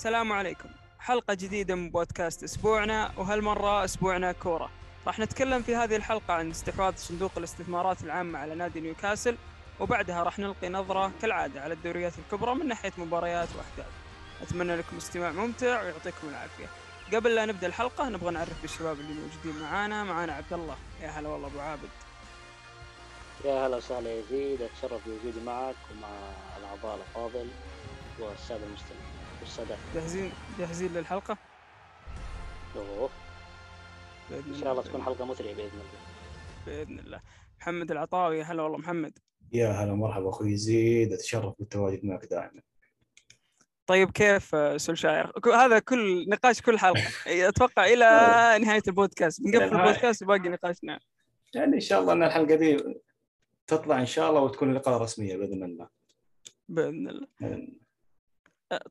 السلام عليكم. حلقة جديدة من بودكاست أسبوعنا وهالمرة أسبوعنا كورة. راح نتكلم في هذه الحلقة عن استحواذ صندوق الاستثمارات العامة على نادي نيوكاسل وبعدها راح نلقي نظرة كالعادة على الدوريات الكبرى من ناحية مباريات وأحداث. أتمنى لكم استماع ممتع ويعطيكم العافية. قبل لا نبدأ الحلقة نبغى نعرف بالشباب اللي موجودين معانا. معانا عبد الله. يا هلا والله أبو عابد. يا هلا وسهلا يزيد. أتشرف بوجودي معك ومع الأعضاء الافاضل والسادة المستمعين. والسادة جاهزين؟ جاهزين للحلقة؟ أوه. بإذن إن شاء الله تكون حلقة مثريه بإذن الله. بإذن الله. محمد العطاوي يا هلا والله محمد. يا هلا مرحبا أخوي زيد أتشرف بالتواجد معك دائما. طيب كيف سولشاير؟ ك- هذا كل نقاش كل حلقة. أتوقع إلى نهاية البودكاست. بنقفل. البودكاست وباقي نقاشنا. يعني إن شاء الله إن الحلقة دي تطلع إن شاء الله وتكون لقاء رسمية بإذن الله. بإذن الله.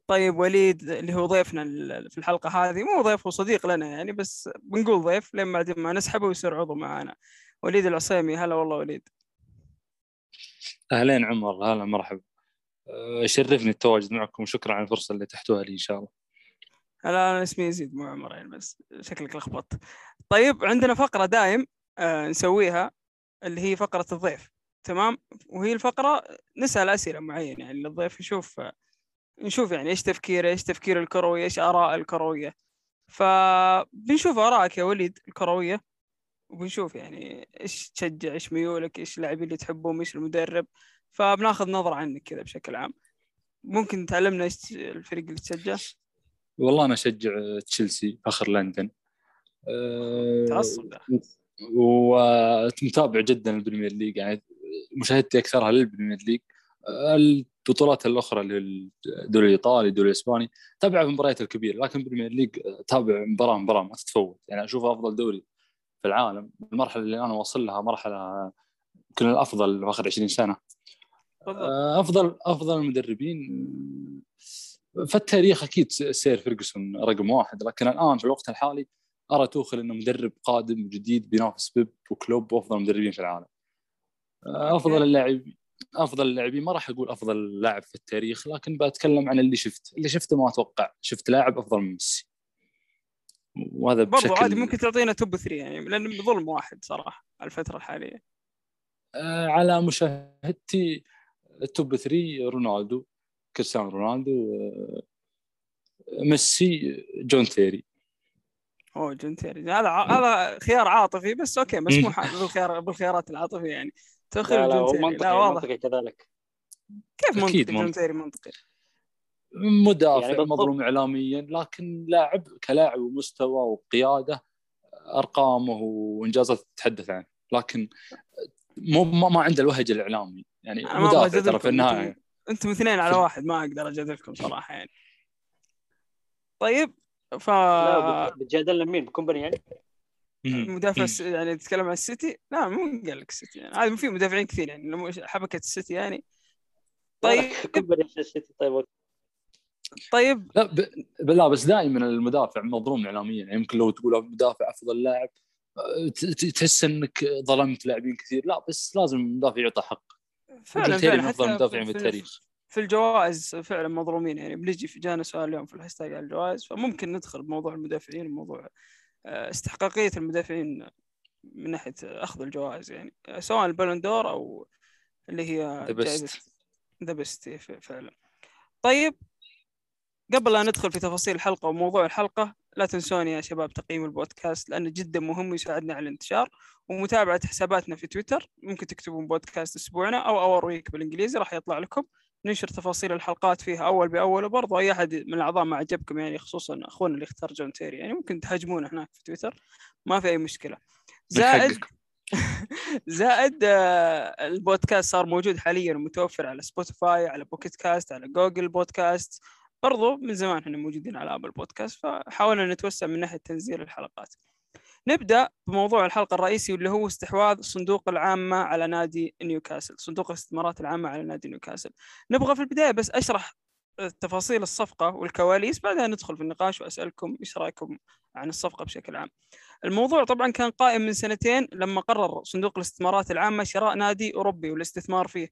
طيب وليد اللي هو ضيفنا في الحلقة هذه مو ضيف هو صديق لنا يعني بس بنقول ضيف لين بعد ما نسحبه ويصير عضو معانا وليد العصيمي هلا والله وليد. أهلين عمر هلا مرحبا. أه، شرفني التواجد معكم وشكرا على الفرصة اللي تحتوها لي إن شاء الله. هلا أنا اسمي يزيد مو عمر يعني بس شكلك لخبطت. طيب عندنا فقرة دايم آه نسويها اللي هي فقرة الضيف تمام؟ وهي الفقرة نسأل أسئلة معينة يعني للضيف نشوف نشوف يعني إيش تفكيره إيش تفكير الكروي إيش آراء الكروية. فبنشوف آرائك يا وليد الكروية وبنشوف يعني إيش تشجع إيش ميولك إيش اللاعبين اللي تحبهم إيش المدرب. فبناخذ نظرة عنك كذا بشكل عام. ممكن تعلمنا إيش الفريق اللي تشجع؟ والله أنا أشجع تشيلسي فخر لندن. أه، متعصب ومتابع جدا ال Premier League. يعني مشاهدتي أكثرها لل Premier League. البطولات الأخرى الدوري الإيطالي الدوري الإسباني أتابع المباريات الكبيرة لكن ال Premier League أتابع مباراة مباراة ما تتفوت. يعني اشوفه أفضل دوري في العالم المرحلة اللي أنا واصل لها مرحلة يمكن الأفضل في آخر 20 سنة. بالضبط أفضل أفضل المدربين في التاريخ أكيد سير فيرجسون رقم واحد لكن الآن في الوقت الحالي أرى توخيل إنه مدرب قادم جديد بينافس بيب وكلوب وأفضل المدربين في العالم. أفضل اللاعبين أفضل اللاعبين ما راح أقول أفضل لاعب في التاريخ لكن بتكلم عن اللي شفت اللي شفته ما أتوقع. شفت لاعب أفضل من ميسي. وهذا برضو بشكل عادي ممكن تعطينا top 3 يعني لأن ظلم واحد صراحة على الفترة الحالية. آه، على مشاهدتي ال top 3 رونالدو كريستيانو رونالدو آه، ميسي جون تيري. أوه جون تيري هذا ع- هذا خيار عاطفي بس أوكي مسموح بالخيار بالخيار العاطفي يعني. تخيل لا لا هو منطقي لا واضح. منطقي كذلك. كيف منطقي. جون تيري منطقي. مدافع يعني. مظلوم اعلاميا لكن لاعب كلاعب ومستوى وقيادة أرقامه وإنجازاته تتحدث عنه. لكن مو ما, ما عنده الوهج الإعلامي. يعني مدافع ترى في النهاية. أنتم اثنين على واحد ما أقدر أجادلكم صراحة يعني. طيب ف بتجادلنا مين بكومباني يعني. مدافع يعني تتكلم عن السيتي؟ لا مو قال لك السيتي يعني. عادي في مدافعين كثير يعني. لما حبكة السيتي يعني. طيب. السيتي. طيب. طيب. لا ب... لا بس دائما المدافع مظلوم اعلاميا. يعني يمكن لو تقول مدافع أفضل لاعب تحس إنك ظلمت لاعبين كثير. لا بس لازم المدافع يعطى حق. فعلا فعلا من أفضل حتى المدافعين في- في في- التاريخ في الجوائز فعلا مظلومين يعني. بنجي في جانا سؤال اليوم في الهاشتاج على الجوائز فممكن ندخل بموضوع المدافعين وموضوع آه، استحقاقية المدافعين من ناحية أخذ الجوائز يعني. آه، سواء ال Ballon d'Or أو اللي هي The Best فعلا. طيب قبل لا ندخل في تفاصيل الحلقة وموضوع الحلقة لا تنسوني يا شباب تقييم البودكاست لأنه جدا مهم ويساعدنا على الانتشار. ومتابعة حساباتنا في تويتر ممكن تكتبون بودكاست أسبوعنا أو Our Week بالإنجليزي راح يطلع لكم. ننشر تفاصيل الحلقات فيها أول بأول وبرضه أي أحد من الأعضاء ما عجبكم يعني خصوصا أخونا اللي اختار جون تيري يعني ممكن تهاجمونه هناك في تويتر ما في أي مشكلة. زائد. زائد آه، البودكاست صار موجود حاليا ومتوفر على Spotify على Pocket Cast على Google Podcast برضو من زمان إحنا موجودين على Apple Podcast فحاولنا نتوسع من ناحية تنزيل الحلقات. نبدأ بموضوع الحلقة الرئيسي واللي هو استحواذ صندوق العامة على نادي نيوكاسل صندوق الاستثمارات العامة على نادي نيوكاسل. نبغى في البداية بس أشرح تفاصيل الصفقة والكواليس بعدها ندخل في النقاش وأسألكم إيش رأيكم عن الصفقة بشكل عام. الموضوع طبعا كان قائم من سنتين لما قرر صندوق الاستثمارات العامة شراء نادي أوروبي والاستثمار فيه.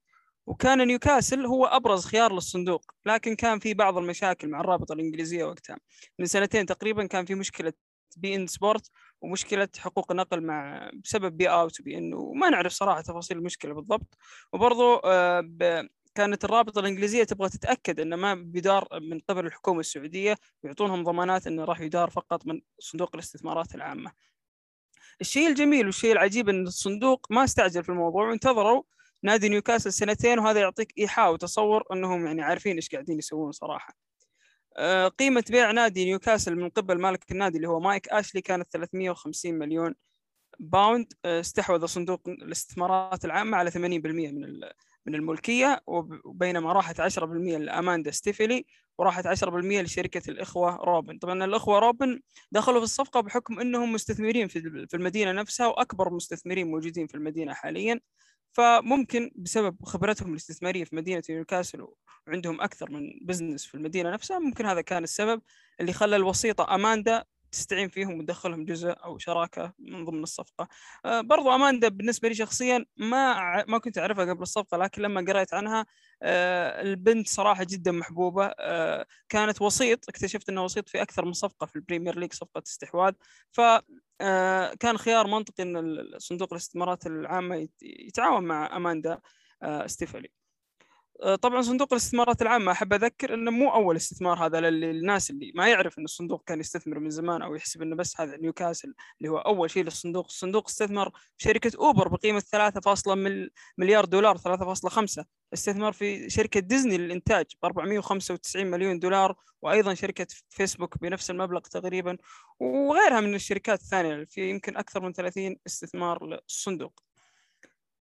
وكان نيوكاسل هو أبرز خيار للصندوق لكن كان في بعض المشاكل مع الرابطة الإنجليزية وقتها. من سنتين تقريبا كان في مشكلة beIN Sport ومشكلة حقوق النقل مع بسبب beoutQ و beIN وما نعرف صراحة تفاصيل المشكلة بالضبط وبرضو آه، كانت الرابطة الإنجليزية تبغى تتأكد إنه ما بيدار من قبل الحكومة السعودية يعطونهم ضمانات إنه راح يدار فقط من صندوق الاستثمارات العامة. الشيء الجميل والشيء العجيب إن الصندوق ما استعجل في الموضوع وانتظروا نادي نيوكاسل سنتين وهذا يعطيك إيحاء وتصور إنهم يعني عارفين إيش قاعدين يسوون صراحة. آه، قيمة بيع نادي نيوكاسل من قبل مالك النادي اللي هو مايك أشلي كانت 350 مليون pound آه، استحوذ صندوق الاستثمارات العامة على 80% من من الملكية وب- وبينما راحت 10% لأماندا ستيفلي وراحت 10% لشركة الإخوة روبن. طبعا الإخوة روبن دخلوا في الصفقة بحكم أنهم مستثمرين في المدينة نفسها وأكبر مستثمرين موجودين في المدينة حاليا. فممكن بسبب خبرتهم الاستثمارية في مدينة نيوكاسل وعندهم أكثر من business في المدينة نفسها ممكن هذا كان السبب اللي خلى الوسيطة أماندا تستعين فيهم وتدخلهم جزء أو شراكة من ضمن الصفقة. آه، برضو أماندا بالنسبة لي شخصيا ما ما كنت أعرفها قبل الصفقة لكن لما قرأت عنها البنت صراحة جدا محبوبة آه، كانت وسيط اكتشفت انها وسيط في أكثر من صفقة في ال Premier League صفقة استحواذ ف آه، خيار منطقي إن صندوق الاستثمارات العامة يت- يتعاون مع أماندا آه،. آه، طبعا صندوق الاستثمارات العامة أحب أذكر أنه مو أول استثمار هذا لل- للناس اللي ما يعرف أن الصندوق كان يستثمر من زمان أو يحسب أنه بس هذا نيوكاسل اللي هو أول شيء للصندوق. الصندوق استثمر في شركة أوبر بقيمة 3 مليار دولار 3.5 استثمر في شركة ديزني للإنتاج ب 495 مليون دولار وأيضا شركة فيسبوك بنفس المبلغ تقريبا وغيرها من الشركات الثانية في يمكن أكثر من 30 استثمار للصندوق.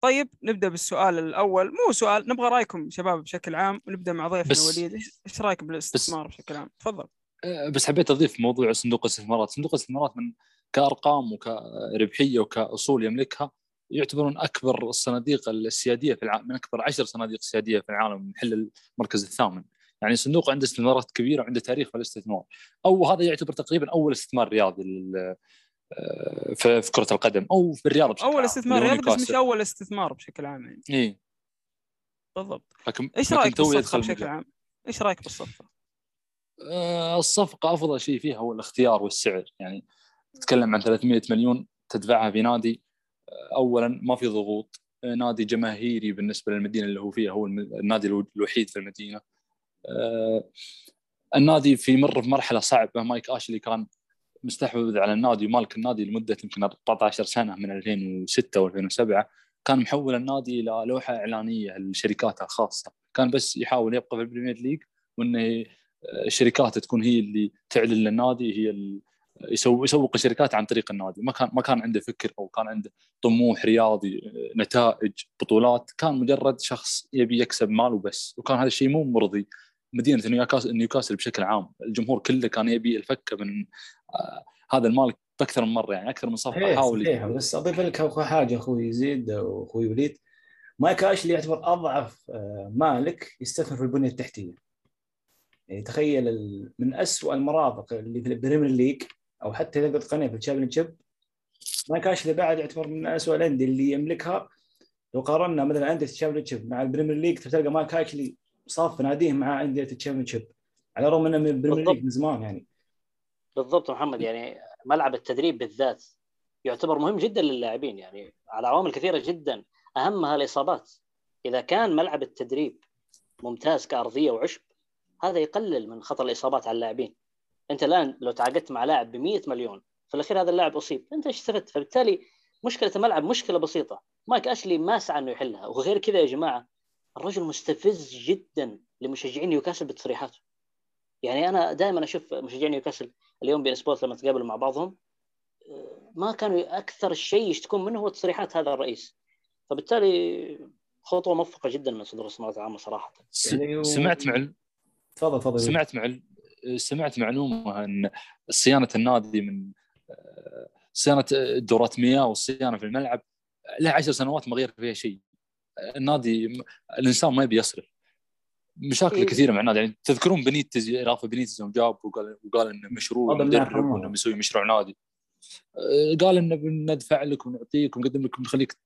طيب نبدأ بالسؤال الأول. مو سؤال نبغى رأيكم شباب بشكل عام ونبدأ مع ضيفنا بس- وليد إيش رأيك بالاستثمار بشكل عام؟ تفضل. أه، بس حبيت أضيف موضوع صندوق الاستثمارات، صندوق الاستثمارات من كأرقام وكربحية وكأصول يملكها يعتبرون أكبر الصناديق السيادية في العالم من أكبر عشر صناديق سيادية في العالم محل المركز الثامن. يعني صندوق عنده استثمارات كبيرة وعنده تاريخ في الاستثمار أو هذا يعتبر تقريبا أول استثمار رياضي في في كرة القدم أو في الرياضة بشكل أول استثمار رياضي بس مش. أول استثمار بشكل عام يعني. اي بالضبط. لكن إيش رأيك بالصفقه بشكل. عام؟ إيش رأيك بالصفقه آه، الصفقة أفضل شيء فيها هو الاختيار والسعر. يعني تتكلم عن 300 مليون تدفعها بنادي آه، أولا ما في ضغوط. آه، نادي جماهيري بالنسبة للمدينة اللي هو فيها هو النادي الو- الوحيد في المدينة. آه، النادي في مر في مرحلة صعبة. مايك آشلي كان مستحوذ على النادي ومالك النادي لمدة يمكن 14 سنة من 2006 و2007 كان محول النادي إلى لوحة إعلانية لشركاته الخاصة. كان بس يحاول يبقى في ال Premier League وإنه الشركات تكون هي اللي تعلن للنادي هي يسوي يسوق الشركات عن طريق النادي. ما كان ما كان عنده فكر أو كان عنده طموح رياضي نتائج بطولات. كان مجرد شخص يبي يكسب مال وبس وكان هذا الشيء مو مرضي. مدينة نيوكاسل نيوكاسل بشكل عام. الجمهور كله كان يبي الفكه من آه هذا المال باكثر من مرة يعني أكثر من صحيح حاول صحيح. بس أضيف لك حاجة أخوي يزيد وأخوي وليد. مايك أشلي يعتبر أضعف آه، مالك يستثمر في البنية التحتية. يعني تخيل من أسوأ المرافق اللي في ال Premier League أو حتى إذا قلت قارناه في ال Championship مايك أشلي بعد يعتبر من أسوأ الأندية اللي يملكها. لو قارنا مثلا أندية ال Championship مع ال Premier League تلقى مايك أشلي صاف ناديه مع أندية ال Championship على الرغم إنه من ال Premier. League من زمان يعني. بالضبط محمد يعني ملعب التدريب بالذات يعتبر مهم جدا للاعبين يعني على عوامل كثيرة جدا. أهمها الإصابات. إذا كان ملعب التدريب ممتاز كأرضية وعشب هذا يقلل من خطر الإصابات على اللاعبين. أنت الآن لو تعاقدت مع لاعب ب 100 مليون في الأخير هذا اللاعب أصيب. أنت إيش استفدت؟ فبالتالي مشكلة الملعب مشكلة بسيطة. مايك أشلي ما سعى إنه يحلها وغير كذا يا جماعة الرجل مستفز جدا لمشجعين نيوكاسل بتصريحاته. يعني أنا دائما أشوف مشجعين نيوكاسل اليوم بين سبورت لما تقابلوا مع بعضهم ما كانوا أكثر شيء يشتكون منه هو تصريحات هذا الرئيس. فبالتالي خطوة موفقة جدا من صندوق الاستثمارات العامة صراحة. س- يعني و- سمعت مع ال- تفضل تفضل سمعت مع سمعت معلومة أن صيانة النادي من صيانة دورات مياه والصيانه في الملعب له عشر سنوات ما غير فيها شيء. النادي الإنسان ما يبي يصرف. مشاكل إيه. كثيرة مع النادي. يعني تذكرون بنيتز رافا بنيتز يوم جاب وقال وقال إنه مشروع. وإنه بيسوي مشروع نادي. آه، قال إنه بندفع لك ونعطيك ونقدم لك ونخليك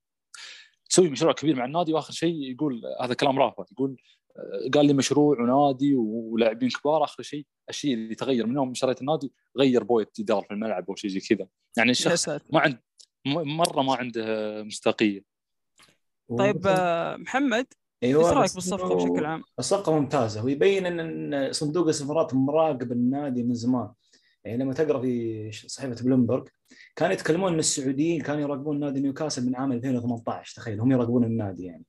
يسوي مشروع كبير مع النادي. وآخر شيء يقول هذا كلام رافض يقول آه، قال لي مشروع ونادي ولاعبين كبار. آخر شيء الشيء اللي تغير. من يوم شريت النادي غير بويه اداره في الملعب أو شيء زي كذا. يعني الشخص ما عند م- مرة ما عنده مصداقية. طيب آه، محمد أيوه إيش رأيك بالصفقة بشكل عام؟ الصفقة ممتازة ويبين إن صندوق الاستثمارات مراقب النادي من زمان. يعني لما تقرأ في صحيفة بلومبرج كانوا يتكلمون إن السعوديين كانوا يراقبون نادي نيوكاسل من عام 2018 تخيل هم يراقبون النادي يعني.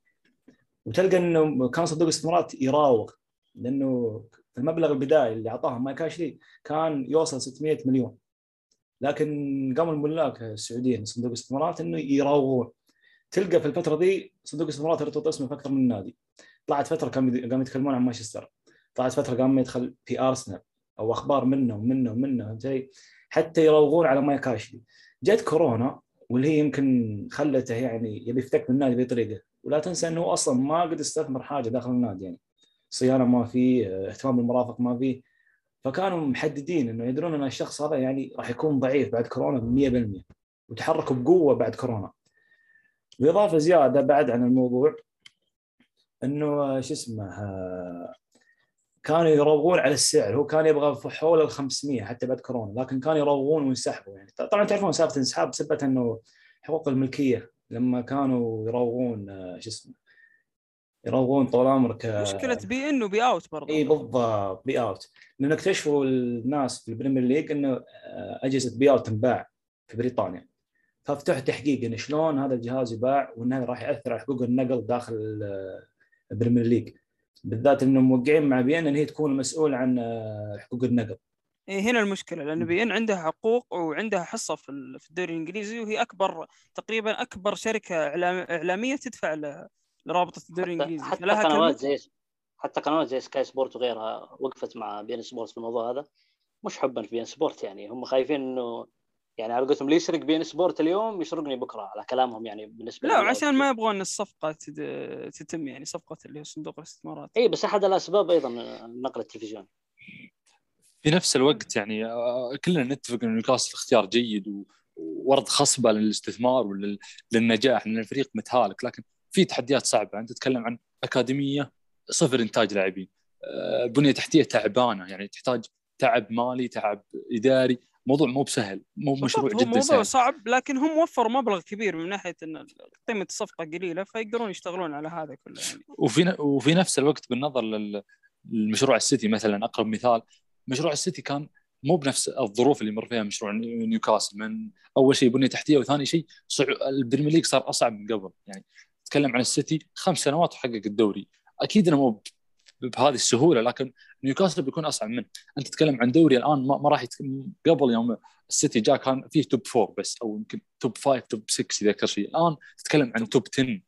وتلقى إنه كان صندوق الاستثمارات يراوغ لأنه المبلغ البدائي اللي أعطاهم مايك اشلي كان يوصل 600 مليون. لكن قاموا الملاك السعوديين صندوق الاستثمارات إنه يراوغون. تلقى في الفترة دي صندوق الاستثمارات ارتبط اسمه في أكثر من نادي. طلعت فترة كانوا قاموا يتكلمون عن مانشستر. طلعت فترة قام يدخل في أرسنال. أو أخبار منه ومنه ومنه علي؟ حتى يراوغون على مايك اشلي جت كورونا واللي هي يمكن خلته يعني يبي يفتك من النادي بطريقه ولا تنسى إنه أصلا ما قد استثمر حاجة داخل النادي يعني. صيانة ما في اهتمام بالمرافق ما في. فكانوا محددين إنه يدرون إن الشخص هذا يعني راح يكون ضعيف بعد كورونا 100% وتحركوا بقوة بعد كورونا. بإضافة زيادة بعد عن الموضوع إنه شو اسمه كانوا يروغون على السعر هو كان يبغى في حول ال 500 حتى بعد كورونا لكن كانوا يروغون وينسحبوا يعني. طبعا تعرفون سالفة الانسحاب بسبب إنه حقوق الملكية لما كانوا يروغون شو اسمه يروغون طول عمرك مشكلة بي إن وبي آوت برضه إي بالضبط بي آوت. لأنه اكتشفوا الناس في البريمير ليج إنه آه، أجهزة بي آوت تنباع في بريطانيا. ففتحوا تحقيق انه شلون هذا الجهاز يباع وإنه راح يأثر على حقوق النقل داخل البريمير ليج. بالذات انهم موقعين مع بي إن إن هي تكون المسؤول عن آه، حقوق النقل. إيه هنا المشكلة لأن بي إن عندها حقوق وعندها حصة في ال- في الدوري الإنجليزي وهي أكبر تقريبا أكبر شركة إعلامية تدفع ل- لرابطة الدوري حتى, الإنجليزي. حتى فلها قنوات. زي حتى قنوات زي سكاي سبورت وغيرها وقفت مع بي إن سبورت في الموضوع هذا. مش حبا في بي إن سبورت يعني هم خايفين إنه يعني على قولتهم اللي يسرق بي ان سبورت اليوم يسرقني بكرة على كلامهم يعني بالنسبة لا. عشان ما يبغون الصفقة تد- تتم يعني صفقة اللي هو صندوق الاستثمارات. اي بس أحد الأسباب أيضا نقل التلفزيون. في نفس الوقت يعني آه، كلنا نتفق إن نيوكاسل اختيار جيد و- وأرض خصبة للاستثمار وللنجاح لأن الفريق متهالك. لكن في تحديات صعبة. أنت تتكلم عن أكاديمية صفر إنتاج لاعبين. آه، بنية تحتية تعبانة. يعني تحتاج تعب مالي تعب إداري. موضوع مو بسهل مو مشروع جدا موضوع سهل. صعب لكن هم وفروا مبلغ كبير من ناحية إن قيمة الصفقة قليلة فيقدرون يشتغلون على هذا كله يعني. وفي وفي نفس الوقت بالنظر لل- للمشروع السيتي مثلا أقرب مثال مشروع السيتي كان مو بنفس الظروف اللي مر فيها مشروع نيو- نيوكاسل من أول شيء بنية تحتية وثاني شيء صعو... البريمير ليج صار أصعب من قبل. يعني تتكلم عن السيتي خمس سنوات وحقق الدوري. أكيد إنه مو بهذه السهولة لكن نيوكاسل بيكون أصعب منه. أنت تتكلم عن دوري الآن ما, ما راح يت... قبل يوم السيتي جاء كان فيه top four بس أو يمكن top five top 6 اذا أكثر شيء. الآن تتكلم عن top 10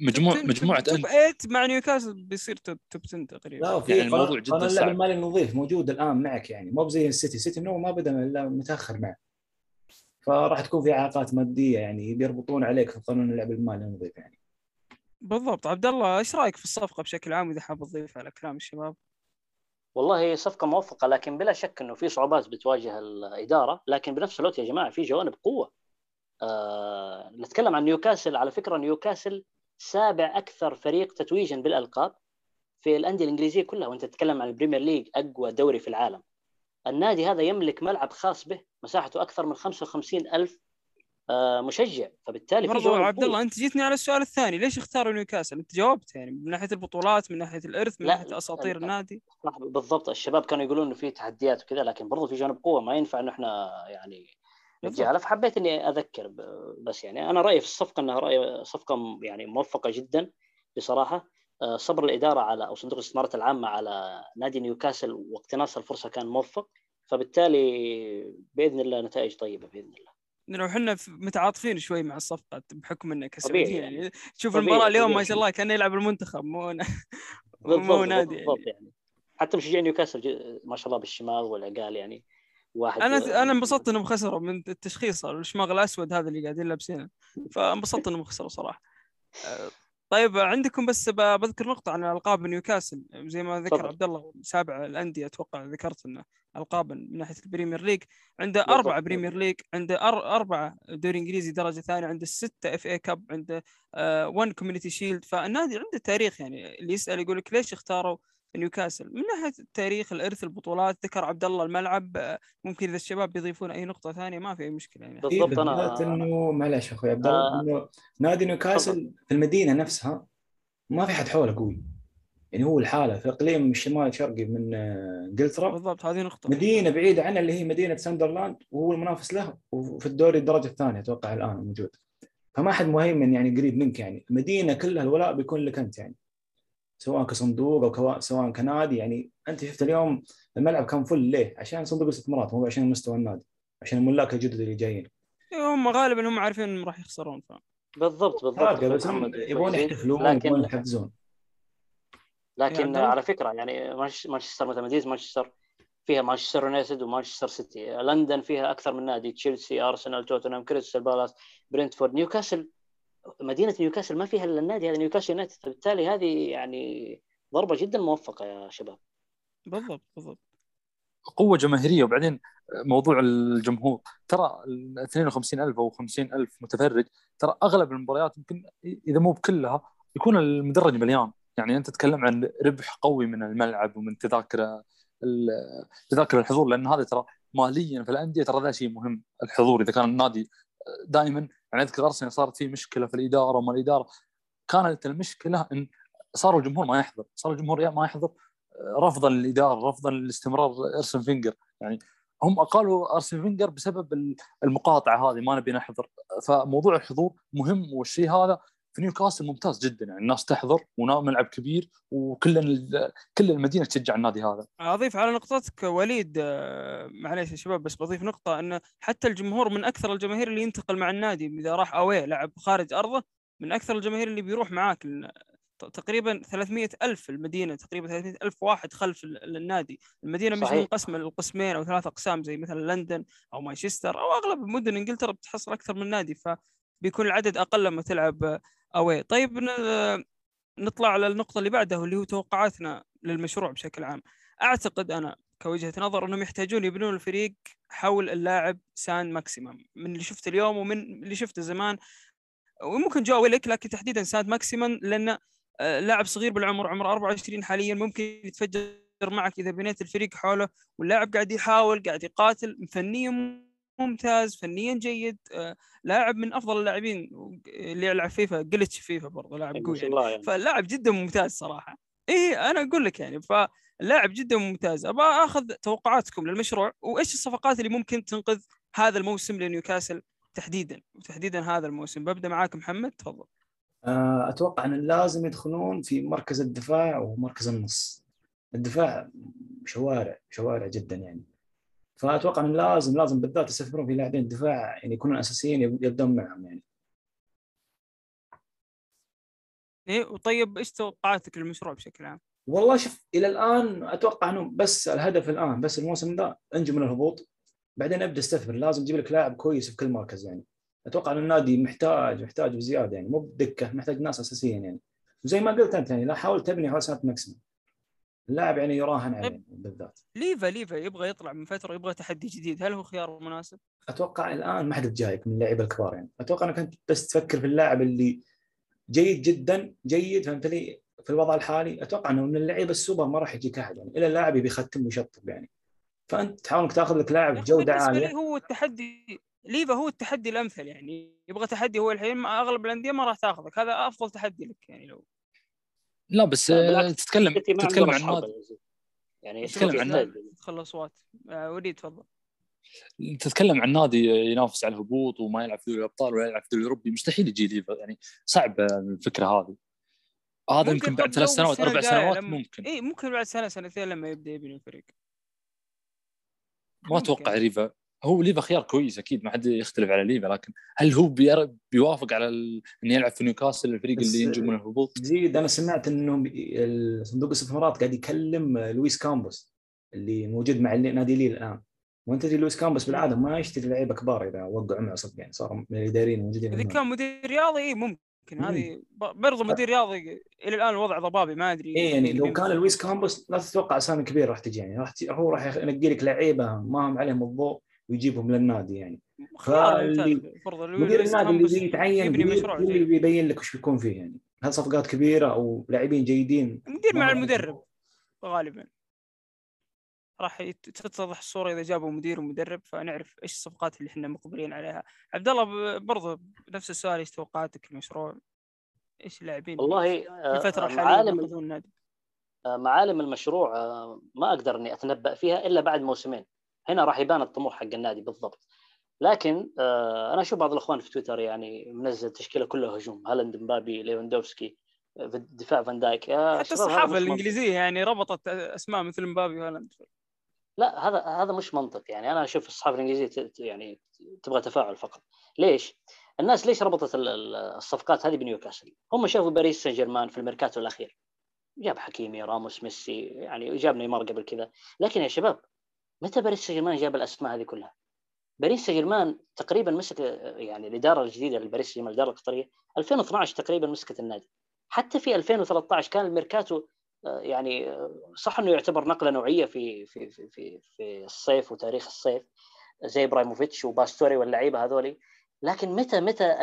مجموع مجموعة top 8 مع نيوكاسل بيصير top top 10 تقريبا. لا يعني الموضوع جداً قانون اللعب صعب. المالي النظيف موجود الآن معك يعني مو بزي السيتي. السيتي انه ما بدأ إلا متأخر معه. فراح تكون في إعاقات مادية يعني بيربطون عليك في قانون اللعب المالي النظيف يعني. بالضبط. عبد الله إيش رأيك في الصفقة بشكل عام إذا حاب تضيف على كلام الشباب؟ والله هي صفقة موفقة لكن بلا شك إنه في صعوبات بتواجه الإدارة لكن بنفس الوقت يا جماعة في جوانب قوة. آه نتكلم عن نيوكاسل. على فكرة نيوكاسل سابع أكثر فريق تتويجا بالألقاب في الأندية الإنجليزية كلها وأنت تتكلم عن البريمير ليج أقوى دوري في العالم. النادي هذا يملك ملعب خاص به مساحته أكثر من 55 ألف مشجع. فبالتالي في برضو جوانب عبد. الله أنت جيتني على السؤال الثاني ليش اختاروا نيوكاسل؟ أنت جاوبت يعني من ناحية البطولات من ناحية الإرث من ناحية أساطير. النادي؟ صح بالضبط. الشباب كانوا يقولون إنه في تحديات وكذا لكن برضو في جانب قوة. ما ينفع إنه إحنا يعني نتجاهلها فحبيت إني أذكر بس يعني أنا رأيي في الصفقة إنها راي صفقة يعني موفقة جدا بصراحة. آه، صبر الإدارة على أو صندوق الاستثمارات العامه على نادي نيوكاسل واقتناص الفرصة كان موفق. فبالتالي بإذن الله نتائج طيبة بإذن الله. لو إحنا في- متعاطفين شوي مع الصفقة بحكم طبيعي كسعوديين يعني. يعني تشوف طبيعي، المباراة اليوم. ما شاء الله كانه يلعب المنتخب مو مو نادي بالضبط يعني. يعني حتى مشجعين نيوكاسل ما شاء الله بالشمال والعقال يعني واحد أنا أنا انبسطت إنهم خسروا من التشخيص الشماغ الأسود هذا اللي قاعدين لابسينه فانبسطت إنهم خسروا صراحة أه، طيب عندكم بس بذكر نقطة عن ألقاب نيوكاسل زي ما ذكر. عبد الله سابع الأندية أتوقع ذكرت أنه ألقابا من ناحية البريمير ليج عنده. أربعة بريمير ليج عنده أر- أربعة دوري إنجليزي درجة ثانية عنده ستة FA Cup عنده 1 Community Shield فالنادي عنده تاريخ يعني اللي يسأل يقول لك ليش اختاروا نيوكاسل. من ناحية التاريخ الإرث البطولات ذكر عبد الله الملعب آه، ممكن إذا الشباب بيضيفون أي نقطة ثانية ما في أي مشكلة يعني. بالضبط. إيه بالذات إنه معلش أخوي عبد الله آه. إنه نادي نيوكاسل في المدينة نفسها ما في حد حوله قوي. يعني هو الحالة في إقليم الشمال الشرقي من آه، انجلترا بالضبط هذه نقطة. مدينة بعيدة عنها اللي هي مدينة ساندرلاند وهو المنافس له وفي الدوري الدرجة الثانية أتوقع الآن موجود. فما حد مهيمن يعني قريب منك يعني. المدينة كلها الولاء بيكون لك أنت يعني. سواء كصندوق أو كوا... سواء كنادي يعني أنت شفت اليوم الملعب كان full ليه؟ عشان صندوق الاستثمارات مو عشان مستوى النادي عشان الملاك الجدد اللي جايين إيه، هم غالبا هم عارفين إنهم راح يخسرون ف... بالضبط بالضبط بس. هم يبغون يحتفلون لكن يبغون يحفزون لكن الله. على فكرة يعني مانش- مانشستر مثلا مدينه مانشستر فيها مانشستر يونايتد ومانشستر سيتي لندن فيها أكثر من نادي تشيلسي أرسنال توتنهام كريستال بالاس برنتفورد نيوكاسل مدينة نيوكاسل ما فيها إلا النادي هذا نيوكاسل يونايتد. فبالتالي هذه يعني ضربة جدا موفقة يا شباب. بالضبط بالضبط. قوة جماهيرية وبعدين موضوع الجمهور. ترى ال 52000 أو 50000 متفرج ترى أغلب المباريات يمكن إذا مو بكلها يكون المدرج مليان. يعني أنت تتكلم عن ربح قوي من الملعب ومن تذاكر ال- تذاكر الحضور لأن هذا ترى ماليا في الأندية ترى ذا شيء مهم الحضور. إذا كان النادي دائما يعني أذكر أرسنال صارت فيه مشكلة في الإدارة وما الإدارة. كانت المشكلة إن صار الجمهور ما يحضر صار الجمهور ما يحضر رفضا للإدارة رفضا لاستمرار أرسن فينجر. يعني هم قالوا أرسن فينجر بسبب المقاطعة هذه ما نبي نحضر. فموضوع الحضور مهم والشيء هذا في نيوكاسل ممتاز جدا يعني الناس تحضر وملعب كبير وكل كل المدينة تشجع النادي هذا أضيف على نقطتك وليد آه، معليش يا شباب بس بضيف نقطة انه حتى الجمهور من أكثر الجماهير اللي ينتقل مع النادي إذا راح away لعب خارج أرضه من أكثر الجماهير اللي بيروح معاك تقريبا 300 ألف المدينة تقريبا 300 ألف واحد خلف ال- النادي المدينة مش. منقسمة لقسمين أو ثلاث أقسام زي مثلا لندن أو مانشستر أو أغلب مدن إنجلترا بتحصل أكثر من نادي فبيكون العدد أقل لما تلعب away. طيب نطلع على النقطة اللي بعدها اللي هو توقعاتنا للمشروع بشكل عام. أعتقد أنا كوجهة نظر أنهم يحتاجون يبنون الفريق حول اللاعب سان ماكسيمين. من اللي شفته اليوم ومن اللي شفته زمان وممكن جو ويلوك لكن تحديدا سان ماكسيمين لأنه آه، لاعب صغير بالعمر عمره 24 حاليا ممكن يتفجر معك إذا بنيت الفريق حوله واللاعب قاعد يحاول قاعد يقاتل فنيا ممتاز فنيا جيد. آه، لاعب من أفضل اللاعبين اللي يلعب فيفا glitch فيفا برضه لاعب ما قوي شاء يعني. الله يعني. فاللاعب جدا ممتاز صراحة. إيه أنا أقول لك يعني فاللاعب جدا ممتاز. أبغى أخذ توقعاتكم للمشروع وإيش الصفقات اللي ممكن تنقذ هذا الموسم لنيوكاسل تحديدا؟ وتحديدا هذا الموسم. ببدأ معاك محمد تفضل. آه، أتوقع إن لازم يدخلون في مركز الدفاع ومركز النص. الدفاع شوارع شوارع جدا يعني. فأتوقع إن لازم لازم بالذات يستثمرون في لاعبين الدفاع يعني يكونون أساسيين يب- يبدون معهم يعني. إيه وطيب إيش توقعاتك للمشروع بشكل عام؟ والله شوف إلى الآن أتوقع إنه بس الهدف الآن بس الموسم ذا انجو من الهبوط. بعدين أبدأ أستثمر لازم تجيب لك لاعب كويس في كل مركز يعني. أتوقع ان النادي محتاج محتاج بزيادة يعني مو بدكه محتاج ناس أساسيين يعني. وزي ما قلت أنت يعني لا حاول تبني حول سانت ماكسيمان اللاعب يعني يراهن عليه بالذات. ليفا ليفا يبغى يطلع من فترة يبغى تحدي جديد. هل هو خيار مناسب؟ أتوقع الآن ما حد جايك من اللعيبة الكبار يعني. أتوقع إنك أنت بس تفكر في اللاعب اللي جيد جدا جيد فهمت لي؟ في الوضع الحالي أتوقع إنه من اللعيبة السوبر ما راح يجيك أحد يعني. إلا اللاعب يبي يختم ويشطب يعني. فأنت تحاول انك تأخذ لك لاعب جودة لي عالية. هو التحدي ليفا هو التحدي الأمثل يعني. يبغى تحدي هو الحين أغلب الأندية ما راح تأخذك. هذا أفضل تحدي لك يعني لو لا بس تتكلم تتكلم عن نادي زلمة. يعني تتكلم عن يحتاج تدخل الاصوات آه وليد تفضل. تتكلم عن نادي ينافس على الهبوط وما يلعب في دوري الأبطال ولا يلعب في الدوري الأوروبي. مستحيل يجي ليفا يعني صعب الفكرة هذه. هذا ممكن يمكن بعد ثلاث سنوات أربع سنوات لما- ممكن. اي ممكن بعد سنة سنتين لما يبدأ يبني الفريق. ما. أتوقع ليفا هو ليفا خيار كويس أكيد ما حد يختلف على ليفا لكن هل هو بير- بيوافق على ال... إنه يلعب في نيوكاسل الفريق اللي ينجو من الهبوط زيد أنا سمعت إنه صندوق الاستثمارات قاعد يكلم لويس كامبوس اللي موجود مع نادي ليل الآن وأنت تدري لويس كامبوس بالعادة ما يشتري لعيبة كبار إذا وقعوا معه صدق يعني صار من الاداريين الموجودين اذا. كان مدير رياضي اي ممكن. هذه ب- برضو مدير رياضي إلى الآن الوضع ضبابي ما أدري إيه يعني لو كان. لويس كامبوس لا تتوقع أسامي كبيرة راح تجي يعني راح. هو راح ينقي لك لعيبة ما هم عليهم الضوء ويجيبهم للنادي يعني. برضو مدير النادي اللي يتعين اللي. بيبين لك وش بيكون فيه يعني. هل صفقات كبيرة أو لاعبين جيدين؟ المدير ما مع المدرب غالبا. راح تتضح الصورة إذا جابوا مدير ومدرب فنعرف إيش الصفقات اللي إحنا مقبلين عليها. عبد الله ب- برضو نفس السؤال إيش توقعاتك المشروع إيش اللاعبين والله في آه، الفترة الحاليه معالم ينقذون النادي؟ آه، معالم المشروع آه، ما أقدر إني أتنبأ فيها إلا بعد موسمين. هنا راح يبان الطموح حق النادي بالضبط. لكن آه، أنا أشوف بعض الأخوان في تويتر يعني منزل تشكيلة كلها هجوم. هالاند مبابي ليفاندوفسكي آه، في الدفاع فان دايك. يا حتى الصحافة. الإنجليزية يعني ربطت أسماء مثل مبابي وهالاند. لا هذا هذا مش منطق يعني. أنا أشوف الصحافة الإنجليزية يعني تبغى تفاعل فقط. ليش؟ الناس ليش ربطت ال- ال- الصفقات هذه بنيوكاسل؟ هم شافوا باريس سان جيرمان في الميركاتو الأخير. جاب حكيمي راموس ميسي يعني جاب نيمار قبل كذا. لكن يا شباب متى باريس سان جيرمان جاب الأسماء هذه كلها؟ باريس سان جيرمان تقريبا مسك يعني الإدارة الجديدة لباريس سان جيرمان الإدارة القطرية 2012 تقريبا مسكت النادي. حتى في 2013 كان الميركاتو آه، يعني آه، صح إنه يعتبر نقلة نوعية في في في في, الصيف وتاريخ الصيف زي إبراهيموفيتش وباستوري واللعيبة هذولي. لكن متى متى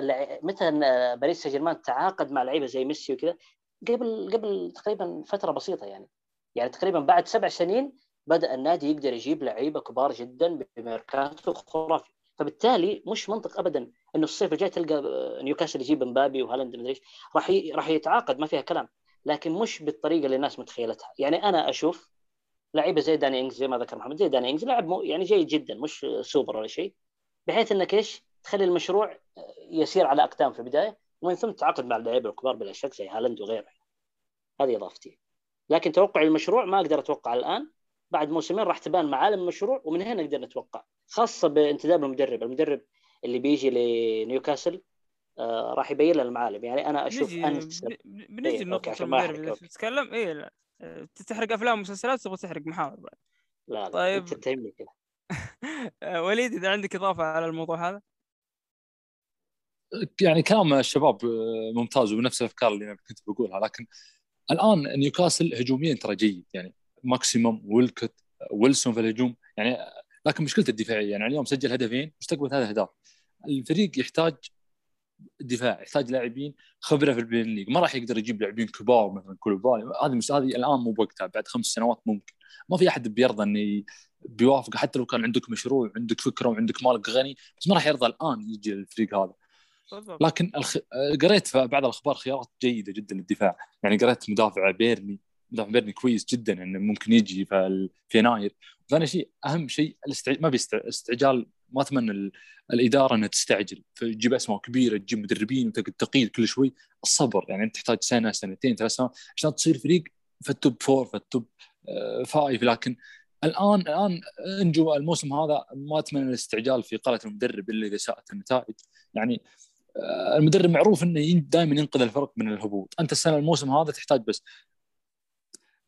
متى إن باريس سان جيرمان تعاقد مع لعيبة زي ميسي وكذا؟ قبل قبل تقريبا فترة بسيطة يعني. يعني تقريبا بعد سبع سنين بدأ النادي يقدر يجيب لعيبة كبار جدا بميركاتو خرافي فبالتالي مش منطق ابدا إنه الصيف الجاي تلقى نيوكاسل يجيب مبابي وهالاند مدري إيش راح ي- راح يتعاقد ما فيها كلام. لكن مش بالطريقة اللي الناس متخيلتها. يعني أنا أشوف لعيبة زي داني انجز زي ما ذكر محمد زي داني انجز لاعب مو- يعني جيد جدا مش سوبر ولا شيء. بحيث إنك إيش؟ تخلي المشروع يسير على أقدام في البداية ومن ثم تتعاقد مع اللعيبة الكبار بلا شك زي هالاند وغيره هذه إضافتي. لكن توقع المشروع ما أقدر أتوقع الآن. بعد موسمين راح تبان معالم المشروع ومن هنا نقدر نتوقع خاصة بانتداب المدرب المدرب اللي بيجي لنيوكاسل آه راح يبين لنا المعالم. يعني أنا أشوف أنسب بن- بنجي ما المدرب okay. تتكلم. اي لا. أه، تحرق أفلام ومسلسلات تبغى تحرق محاور بعد. لا لا طيب. أنت تتهمني كذا. أه، وليد إذا عندك إضافة على الموضوع هذا؟ يعني كلام الشباب آه، ممتاز وبنفس الأفكار اللي أنا كنت بقولها لكن الآن نيوكاسل هجوميا ترى جيد. يعني ماكسيمان ويلوك ويلسون في الهجوم يعني لكن مشكلته الدفاعية يعني اليوم سجل هدفين واستقبل ثلاث أهداف. الفريق يحتاج دفاع يحتاج لاعبين خبرة في ال Premier League. ما راح يقدر يجيب لاعبين كبار مثلا كوليبالي. هذه مش هذه الآن مو بوقتها بعد خمس سنوات ممكن. ما في أحد بيرضى إنه بيوافق حتى لو كان عندك مشروع وعندك فكرة وعندك مالك غني بس ما راح يرضى الآن يجي الفريق هذا. لكن الخ... قريت بعض الأخبار خيارات جيدة جدا للدفاع. يعني قريت مدافع بيرني. مدافع بيرني كويس جدا إنه ممكن يجي في, يناير. ثاني شيء أهم شيء الاستع... ما. استعجال ما أتمنى ال... الإدارة إنها تستعجل. تجيب أسماء كبيرة تجيب مدربين تقيل كل شوي. الصبر يعني أنت تحتاج سنة سنتين ثلاث سنوات عشان تصير فريق في ال top four في ال top آه، five لكن الان الآن انجو الموسم هذا ما أتمنى الاستعجال في إقالة المدرب الا اذا ساءت النتائج. يعني آه، المدرب معروف إنه دائما ينقذ الفرق من الهبوط. أنت السنة الموسم هذا تحتاج بس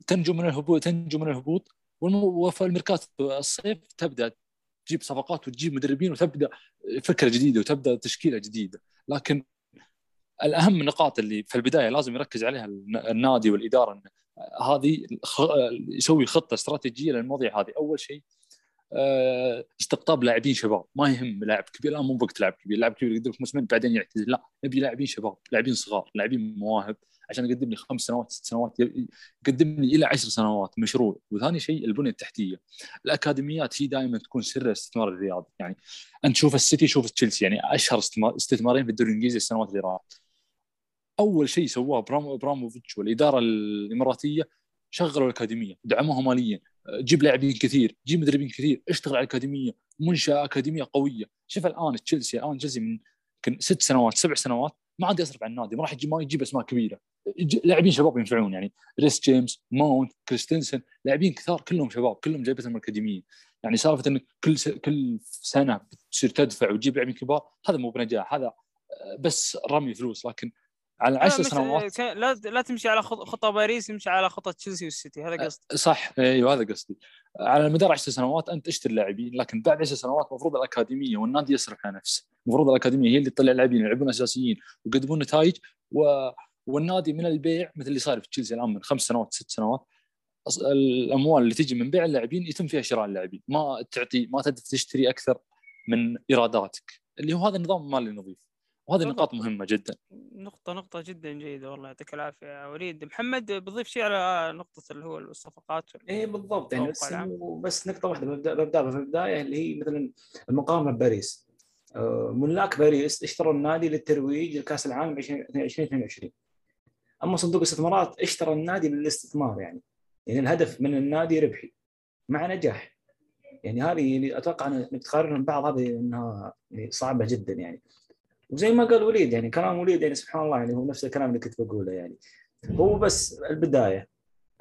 تنجو من الهبوط تنجو من الهبوط. والم- وفي الميركاتو الصيف تبدأ تجيب صفقات وتجيب مدربين وتبدأ فكرة جديدة وتبدأ تشكيلة جديدة. لكن الأهم النقاط اللي في البداية لازم يركز عليها الن- النادي والإدارة هذه يسوي خطة استراتيجية للمواضيع هذه. أول شيء استقطاب لاعبين شباب. ما يهم لاعب كبير. الآن مو بوقت لاعب كبير. لاعب كبير يقدم لك موسمين بعدين يعتزل. لا نبي لاعبين شباب لاعبين صغار لاعبين مواهب. عشان يقدم لي خمس سنوات ست سنوات يقدم لي إلى عشر سنوات مشروع. وثاني شيء البنية التحتية. الأكاديميات هي دائما تكون سر الاستثمار الرياضي. يعني أنت شوف السيتي شوف تشيلسي. يعني أشهر استثمار- استثمارين في الدوري الإنجليزي السنوات اللي راحت. أول شيء سواه برام إبراموفيتش والإدارة الإماراتية شغلوا الأكاديمية دعموها ماليا. جيب لاعبين كثير جيب مدربين كثير اشتغل على الأكاديمية منشأة أكاديمية قوية. شوف الآن تشيلسي الآن تشيلسي من يمكن ست سنوات سبع سنوات ما عاد يصرف على النادي ما راح يجيب ما يجيب أسماء كبيرة. لاعبين شباب ينفعون يعني ريس جيمس ماونت كريستنسن لاعبين كثار كلهم شباب كلهم جايبتهم الأكاديمية. يعني سالفة إنك كل س... كل سنة تصير تدفع وتجيب لاعبين كبار هذا مو بنجاح هذا آه، بس رمي فلوس. لكن على عشر سنوات. لا لا تمشي على خط- خطى باريس امشي على خطى تشيلسي والسيتي. هذا قصدي. صح. أيوه هذا قصدي. على مدار 10 سنوات أنت اشتري لاعبين لكن بعد 10 سنوات المفروض الأكاديمية والنادي يصرف على نفسه. المفروض الأكاديمية هي اللي تطلع لاعبين يلعبون أساسيين ويقدمون نتائج و... والنادي من البيع مثل اللي صار في تشيلسي الآن من خمس سنوات ست سنوات الأموال اللي تجي من بيع اللاعبين يتم فيها شراء اللاعبين. ما تعطي ما تقدر تشتري أكثر من إيراداتك. اللي هو هذا النظام المالي النظيف. وهذه. نقاط مهمة جدا. نقطة نقطة جدا جيدة والله يعطيك العافية وليد. محمد بضيف شيء على نقطة اللي هو الصفقات إيه بالضبط. يعني بس بس نقطة واحدة ببدا ببدا في البدايه اللي هي مثلا المقارنه بباريس. آه، ملاك باريس اشتروا النادي للترويج لكأس العالم 2022 أما صندوق الاستثمارات اشترى النادي للاستثمار يعني. يعني الهدف من النادي ربحي مع نجاح. يعني هذه اللي أتوقع انك تقارن بعض هذه إنها يعني صعبة جدا يعني. وزي ما قال وليد يعني كلام وليد يعني سبحان الله يعني هو نفس الكلام اللي كنت بقوله يعني. هو بس البداية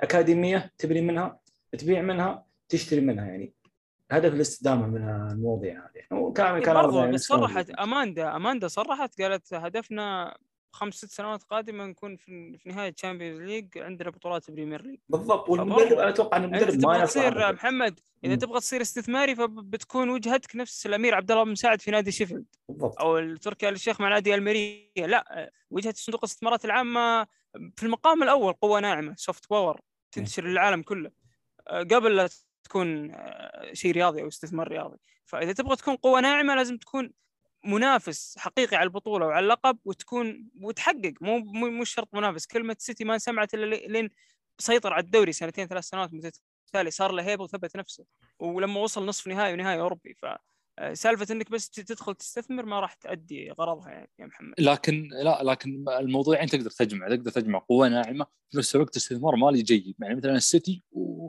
أكاديمية تبني منها تبيع منها تشتري منها يعني. هدف الاستدامة من المواضيع هذه. يعني وكلام كلام برضو يعني بس صرحت. أماندا أماندا صرحت قالت هدفنا خمس ست سنوات قادمة نكون في في نهاية Champions League عندنا بطولات Premier League بالضبط والمدرب أنا أتوقع ان المدرب ما تصير محمد إذا. تبغى تصير استثماري فبتكون وجهتك نفس الأمير عبد الله بن مساعد في نادي شيفيلد. بالضبط. أو التركي آل الشيخ مع نادي ألميريا لا وجهة صندوق الاستثمارات العامة في المقام الأول قوة ناعمة soft power تنتشر للعالم كله. آه، قبل لا تكون آه، شيء رياضي أو استثمار رياضي. فإذا تبغى تكون قوة ناعمة لازم تكون منافس حقيقي على البطولة وعلى اللقب وتكون وتحقق. مو مو شرط منافس. كلمة سيتي ما سمعت إلا لي- لين سيطر على الدوري سنتين ثلاث سنوات متتالي صار له هيبة وثبت نفسه. ولما وصل نصف نهائي ونهائي أوروبي. ف آه، سالفة إنك بس تدخل تستثمر ما راح تؤدي غرضها يعني يا محمد. لكن لا لكن الموضوعين تقدر تجمع تقدر تجمع قوة ناعمة في نفس الوقت استثمار مالي جيد. يعني مثلا السيتي و...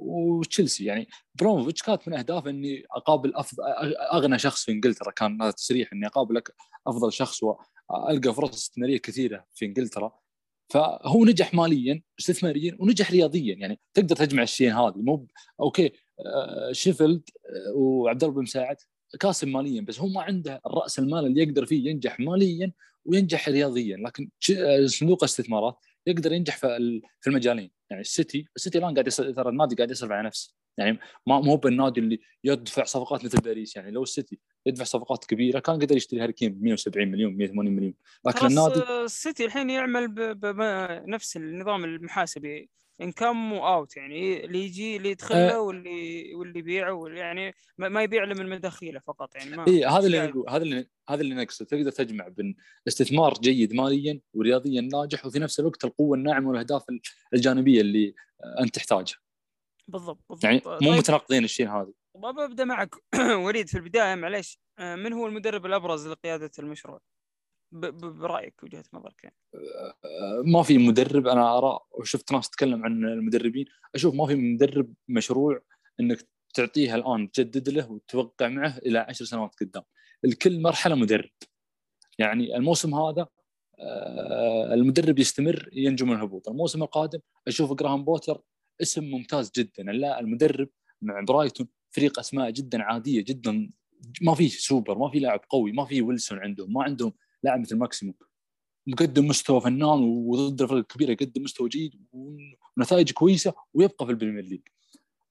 وتشيلسي. يعني ابراموفيتش كانت من اهدافه إني أقابل أفضل أغنى شخص في إنجلترا. كان هذا تصريح إني أقابل أك- أفضل شخص وألقى فرص استثماريه كثيرة في إنجلترا. فهو نجح ماليا استثماريا ونجح رياضيا. يعني تقدر تجمع الشيئين هذه. مو okay آه، شيفيلد آه، وعبد الله مساعد كاسب ماليا بس هو ما عنده الرأس المال اللي يقدر فيه ينجح ماليا وينجح رياضيا. لكن آه، صندوق الاستثمارات يقدر ينجح في المجالين. يعني السيتي السيتي الآن قاعد يص- ترى النادي قاعد يصرف على نفسه. يعني ما مو بالنادي اللي يدفع صفقات مثل باريس. يعني لو السيتي يدفع صفقات كبيرة كان قدر يشتري هاري كين ب 170 مليون 180 مليون. لكن النادي الس- السيتي الحين يعمل بنفس النظام المحاسبي. انكم واوت يعني اللي يجي اللي يدخل آه. له واللي واللي يبيعه واللي يعني ما يبيع له من مداخيله فقط يعني ما اي هذا اللي نقول هذا اللي هذا اللي نقصد. تقدر تجمع بين استثمار جيد ماليا ورياضيا ناجح وفي نفس الوقت القوة الناعمة والأهداف الجانبية اللي أنت تحتاجها. بالضبط بالضبط. يعني مو طيب. متناقضين الشيء هذا. ببدا معك. وليد في البداية معليش. آه، من هو المدرب الأبرز لقيادة المشروع؟ برأيك وجهة نظرك يعني. ما في مدرب أنا أرى وشفت ناس تتكلم عن المدربين أشوف ما في مدرب مشروع إنك تعطيها الآن تجدد له وتوقع معه إلى عشر سنوات قدام. الكل مرحلة مدرب. يعني الموسم هذا آه، المدرب يستمر ينجو من الهبوط. الموسم القادم أشوف جراهام بوتر اسم ممتاز جدا. لا المدرب مع برايتون فريق أسماء جدا عادية جدا ما في سوبر ما في لاعب قوي ما في ويلسون عندهم ما عندهم لاعب مثل ماكسيموم. يقدم مستوى فنان وضد الفرق الكبيره يقدم مستوى جيد ونتائج كويسة ويبقى في البريمير ليج.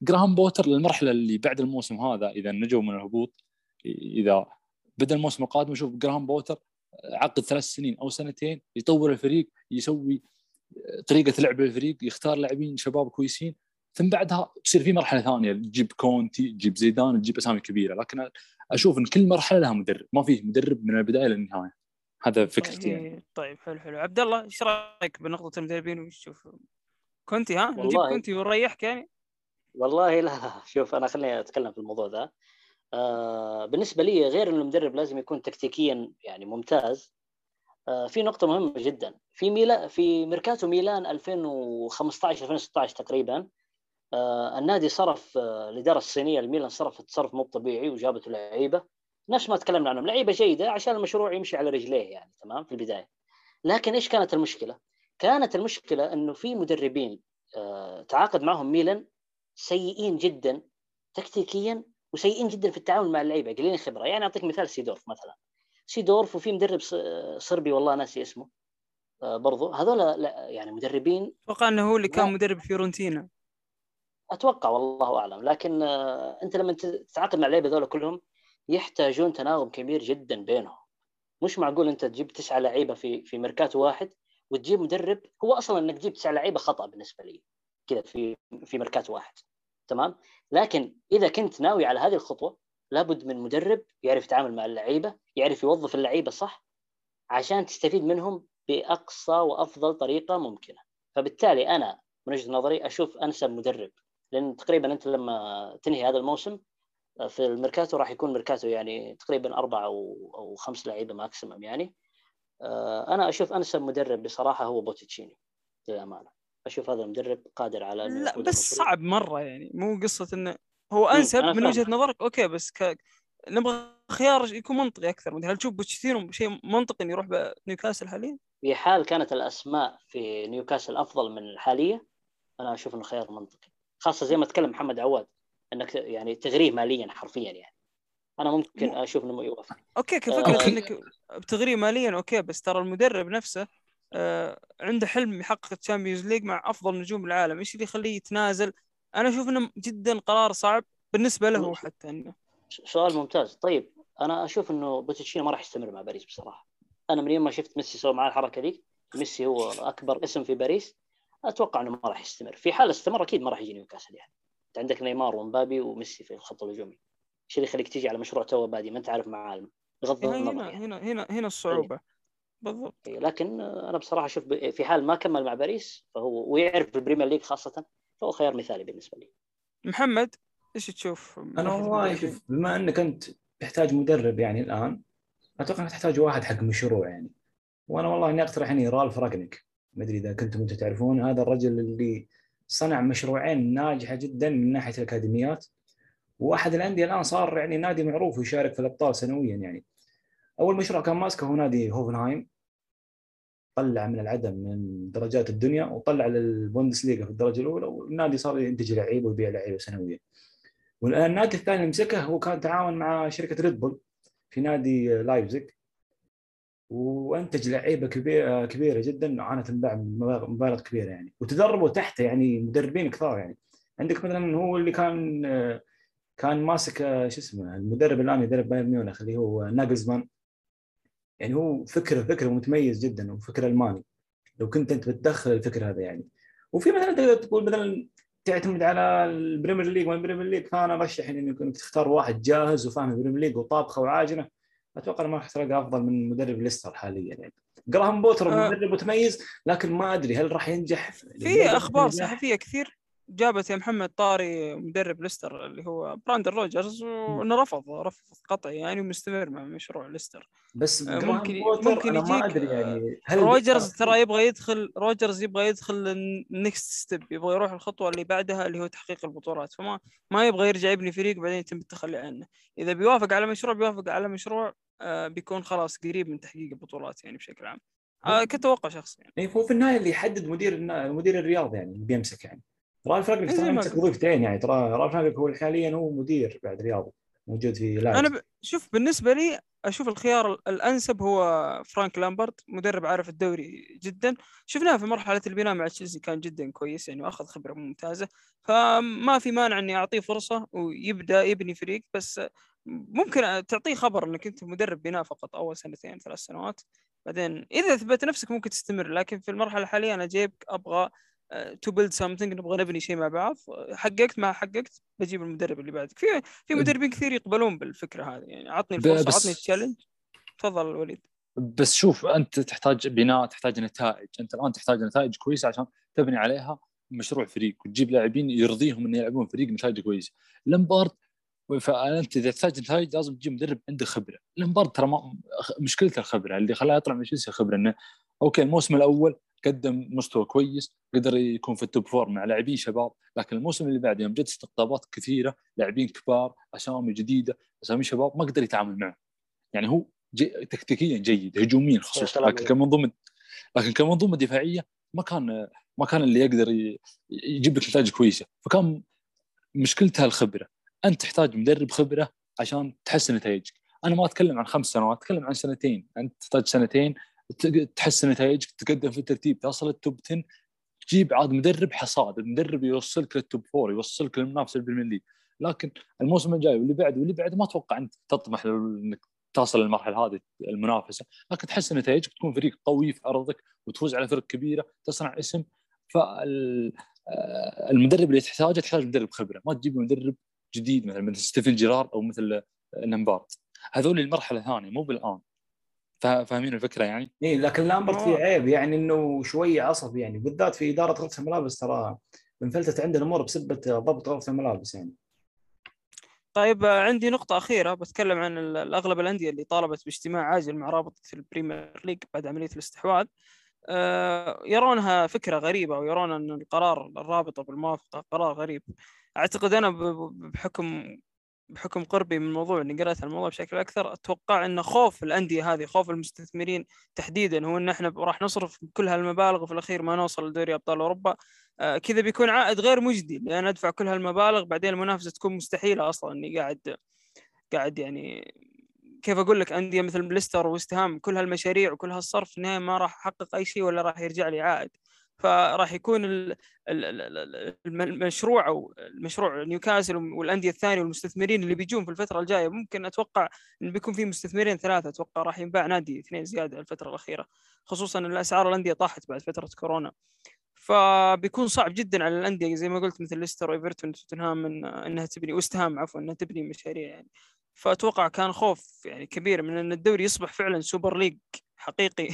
جراهام بوتر للمرحلة اللي بعد الموسم هذا إذا نجوا من الهبوط إذا بدأ الموسم القادم نشوف جراهام بوتر عقد ثلاث سنين أو سنتين يطور الفريق يسوي طريقة لعب الفريق يختار لاعبين شباب كويسين ثم بعدها تصير في مرحلة ثانية تجيب كونتي تجيب زيدان تجيب أسامي كبيرة. لكن أشوف إن كل مرحلة لها مدرب ما في مدرب من البداية للنهاية. هذا فكرتي يعني. طيب, طيب حلو حلو. عبد الله إيش رأيك بنقطة المدربين وش تشوف كنتي ها؟ نجيب والله- كنتي ونريحك يعني؟ والله لا شوف أنا خليني أتكلم في الموضوع ذا آه بالنسبة لي غير انه المدرب لازم يكون تكتيكيا يعني ممتاز آه في نقطة مهمة جدا. في ميلا في ميركاتو ميلان 2015 2016 تقريبا. آه النادي صرف آه الاداره الصينية الميلان صرفت صرف مو طبيعي وجابت لعيبة. نفس ما تكلمنا عنهم لعيبة جيدة عشان المشروع يمشي على رجليه يعني تمام في البداية. لكن إيش كانت المشكلة؟ كانت المشكلة إنه في مدربين آه تعاقد معهم ميلان سيئين جدا تكتيكيا وسيئين جدا في التعامل مع اللعيبة قليلين خبرة. يعني أعطيك مثال سيدورف مثلا. سيدورف وفي مدرب صربي والله ناسي اسمه آه، برضو. هذول لا يعني مدربين أتوقع إنه هو اللي كان لا. مدرب فيورنتينا. أتوقع والله أعلم. لكن آه، أنت لما تت- تتعاقد مع اللعيبة هذول كلهم يحتاجون تناغم كبير جدا بينهم. مش معقول أنت تجيب تسعة لعيبة في في ميركاتو واحد وتجيب مدرب هو أصلا إنك تجيب تسعة لعيبة خطأ بالنسبة لي كذا في في ميركاتو واحد. تمام؟ لكن إذا كنت ناوي على هذه الخطوة لابد من مدرب يعرف يتعامل مع اللعيبة يعرف يوظف اللعيبة صح عشان تستفيد منهم بأقصى وأفضل طريقة ممكنة. فبالتالي أنا من وجهة نظري أشوف أنسب مدرب لأن تقريبا أنت لما تنهي هذا الموسم في الميركاتو راح يكون ميركاتو يعني تقريبا أربع أو أو خمس لعيبة maximum يعني آه، أنا أشوف أنسب مدرب بصراحة هو بوتشيتينو للامانه أشوف هذا المدرب قادر على إنه لا بس. صعب مرة يعني مو قصة انه هو أنسب أنا من وجهة فاهم. نظرك okay بس ك... نبغى خيار يكون منطقي أكثر هل تشوف بوتشيتينو شيء منطقي إنه يروح بنيوكاسل حاليا؟ في حال كانت الأسماء في نيوكاسل أفضل من الحالية أنا أشوف إنه خيار منطقي خاصة زي ما تكلم محمد عواد إنك يعني تغريه ماليا حرفيا يعني. أنا ممكن أشوف إنه يوافق. okay كفكره okay. إنك بتغريه ماليا okay بس ترى المدرب نفسه آه عنده حلم يحقق الشامبيونز ليج مع أفضل نجوم العالم. إيش اللي يخليه يتنازل؟ أنا أشوف إنه جدا قرار صعب بالنسبة له حتى إنه. سؤال ممتاز. طيب أنا أشوف إنه بوتشيتينو ما راح يستمر مع باريس بصراحة. أنا من يوم ما شفت ميسي سوى معاه الحركة دي ميسي هو أكبر اسم في باريس أتوقع إنه ما راح يستمر. في حال استمر أكيد ما راح يجي نيوكاسل يعني. انت عندك نيمار ومبابي وميسي في الخط الهجومي. إيش اللي يخليك تيجي على مشروع to build؟ ما انت عارف معالم. بغض هنا النظر هنا يعني. هنا هنا, هنا الصعوبة. بالضبط. لكن أنا بصراحة أشوف في حال ما كمل مع باريس فهو ويعرف البريمير ليج خاصة فهو خيار مثالي بالنسبة لي. محمد إيش تشوف من أنا والله؟ شوف بما إنك أنت تحتاج مدرب يعني الآن أتوقع إنك تحتاج واحد حق مشروع يعني. وأنا والله إني أقترح إني رالف راجنيك. ما أدري إذا كنتم أنتم تعرفون هذا الرجل اللي صنع مشروعين ناجحة جدا من ناحية الأكاديميات. واحد الأندية الآن صار يعني نادي معروف ويشارك في الأبطال سنويا يعني. أول مشروع كان ماسكه هو نادي هوفنهايم. طلع من العدم من درجات الدنيا وطلع للبوندسليغا في الدرجة الأولى والنادي صار ينتج لعيبة ويبيع لعيبة سنويا. والآن النادي الثاني اللي مسكه هو كان تعاون مع شركة ريد بول في نادي لايبزيج وأنتج لعيبة كبيره كبيرة جدا انباعت مبالغ مبالغ كبيرة يعني. وتدربوا تحته يعني مدربين كثار يعني. عندك مثلا هو اللي كان كان ماسك شو اسمه المدرب الآن يدرب بايرن ميونخ اللي هو ناجلزمان. يعني هو فكره فكره متميز جدا وفكره ألماني. لو كنت أنت بتدخل الفكر هذا يعني. وفي مثلا تقدر تقول مثلا تعتمد على البريمير ليج والبريمير ليج فأنا أرشح انك تختار واحد جاهز وفاهم البريمير ليج وطابخه وعاجنه. أتوقع ما راح تلقى أفضل من مدرب ليستر حاليا يعني. جراهام بوتر آه. مدرب متميز لكن ما أدري هل راح ينجح؟ في أخبار صحفية كثير. جابت يا محمد طاري مدرب ليستر اللي هو براندن روجرز وانه رفض رفض قطعي يعني ومستمر مع مشروع ليستر. بس آه، ممكن- ممكن أنا ما يجيك، أدري يعني هل روجرز ترى يبغى يدخل روجرز يبغى يدخل ال next step يبغى يروح الخطوة اللي بعدها اللي هو تحقيق البطولات. فما ما يبغى يرجع يبني فريق بعدين يتم التخلي عنه. إذا بيوافق على مشروع بيوافق على مشروع آه، بيكون خلاص قريب من تحقيق البطولات يعني بشكل عام. آه، كتوقع شخصي يعني. يعني هو في النهاية اللي يحدد مدير مدير الرياضي يعني اللي بيمسك يعني. رالف رانجنيك زي ترى يمسك قلت. وظيفتين يعني ترى رالف رانجنيك هو حاليا هو مدير بعد رياضي موجود في لايبزيج أنا ب... شوف بالنسبة لي أشوف الخيار ال- الأنسب هو فرانك لامبارد مدرب عارف الدوري جدا. شفناه في مرحلة البناء مع تشيلسي كان جدا كويس يعني وأخذ خبرة ممتازة. فما في مانع إني أعطيه فرصة ويبدأ يبني فريق بس ممكن تعطيه خبر إنك أنت مدرب بناء فقط أول سنتين ثلاث سنوات. بعدين إذا اثبت نفسك ممكن تستمر لكن في المرحلة الحالية أنا جايبك أبغى to build something نبغى نبني شيء مع بعض. حققت ما حققت بجيب المدرب اللي بعدك. في في مدربين كثير يقبلون بالفكرة هذه. يعني عطني الفرصة بس- عطني ال challenge تفضل وليد بس شوف أنت تحتاج بناء تحتاج نتائج. أنت الآن تحتاج نتائج كويسة عشان تبني عليها مشروع فريق وتجيب لاعبين يرضيهم إن يلعبون فريق نتائج كويسه لامبارد فأنت إذا تحتاج نتائج لازم تجيب مدرب عنده خبرة. لامبارد ترى ما مشكلته الخبرة اللي خلاه يطلع من تشيلسي خبرة إنه okay الموسم الأول قدم مستوى كويس قدر يكون في ال top four مع لاعبين شباب لكن الموسم اللي بعده يوم جت استقطابات كثيرة لاعبين كبار أسامي جديدة أسامي شباب ما قدر يتعامل معه. يعني هو جيد تكتيكيا جيد هجوميا خصوصا لكن. كمنظومة لكن كمنظومة دفاعية ما كان ما كان اللي يقدر ي- يجيب لك نتائج كويسة. فكان مشكلتها الخبره أنت تحتاج مدرب خبرة عشان تحسن نتائجك. أنا ما أتكلم عن خمس سنوات أتكلم عن سنتين. أنت تحتاج سنتين تحسن نتائجك تقدم في الترتيب. تصل ال top 10 تجيب عاد مدرب حصاد. مدرب يوصلك لل top four يوصلك للمنافسة ال Premier League. لكن الموسم الجاي واللي بعده واللي بعده ما أتوقع أنت تطمح إنك تصل للمرحلة هذه المنافسة. لكن تحسن نتائجك تكون فريق قوي في أرضك وتفوز على فرق كبيرة تصنع اسم. فالمدرب اللي تحتاجه تحتاج مدرب خبرة. ما تجيب مدرب جديد مثل مثل ستيفن جيرارد أو مثل لامبارد هذول المرحلة الثانية مو بالآن. فاهمين الفكرة يعني؟ إي لكن لامبارد فيه عيب يعني إنه شوية عصبي يعني بالذات في إدارة غرفة الملابس ترى انفلتت عندنا الأمور بسبة ضبط غرفة الملابس يعني. طيب عندي نقطة أخيرة بتكلم عن الأغلب الأندية اللي طالبت باجتماع عاجل مع رابطة ال Premier League بعد عملية الاستحواذ آه، يرونها فكرة غريبة ويرون أن القرار الرابطة بالموافقة قرار غريب. أعتقد أنا بحكم بحكم قربي من الموضوع اني قرأت الموضوع بشكل أكثر أتوقع إن خوف الأندية هذه خوف المستثمرين تحديدا هو إن إحنا راح نصرف كل هالمبالغ وفي الأخير ما نوصل لدوري أبطال أوروبا. آه كذا بيكون عائد غير مجدي لأن أدفع كل هالمبالغ بعدين المنافسة تكون مستحيلة أصلا. إني قاعد قاعد يعني كيف أقول لك أندية مثل ليستر وستهام كل هالمشاريع وكل هالصرف في النهايه ما راح أحقق أي شيء ولا راح يرجع لي عائد. فراح يكون المشروع أو المشروع نيوكاسل والأندية الثانية والمستثمرين اللي بيجون في الفترة الجاية ممكن أتوقع انه بيكون في مستثمرين ثلاثة أتوقع راح ينباع نادي اثنين زيادة الفترة الأخيرة خصوصا إن الأسعار الأندية طاحت بعد فترة كورونا. فبيكون صعب جدا على الأندية زي ما قلت مثل ليستر وإيفرتون وتوتنهام من إنها تبني ووست هام عفوا إنها تبني مشاريع يعني. فأتوقع كان خوف يعني كبير من إن الدوري يصبح فعلا Super League حقيقي.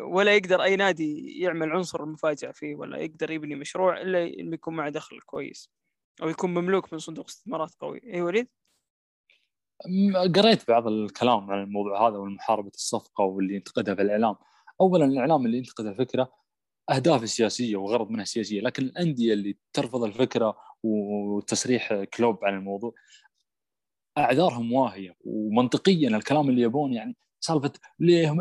ولا يقدر أي نادي يعمل عنصر المفاجأة فيه ولا يقدر يبني مشروع إلا إنه يكون معه دخل كويس أو يكون مملوك من صندوق استثمارات قوي. اي وليد؟ قريت بعض الكلام عن الموضوع هذا والمحاربة الصفقة واللي ينتقدها في الإعلام. اولا الإعلام اللي ينتقد الفكرة أهداف سياسية وغرض منها سياسية لكن الأندية اللي ترفض الفكرة وتصريح كلوب عن الموضوع أعذارهم واهية ومنطقيا الكلام اللي يبون يعني سالفة ليه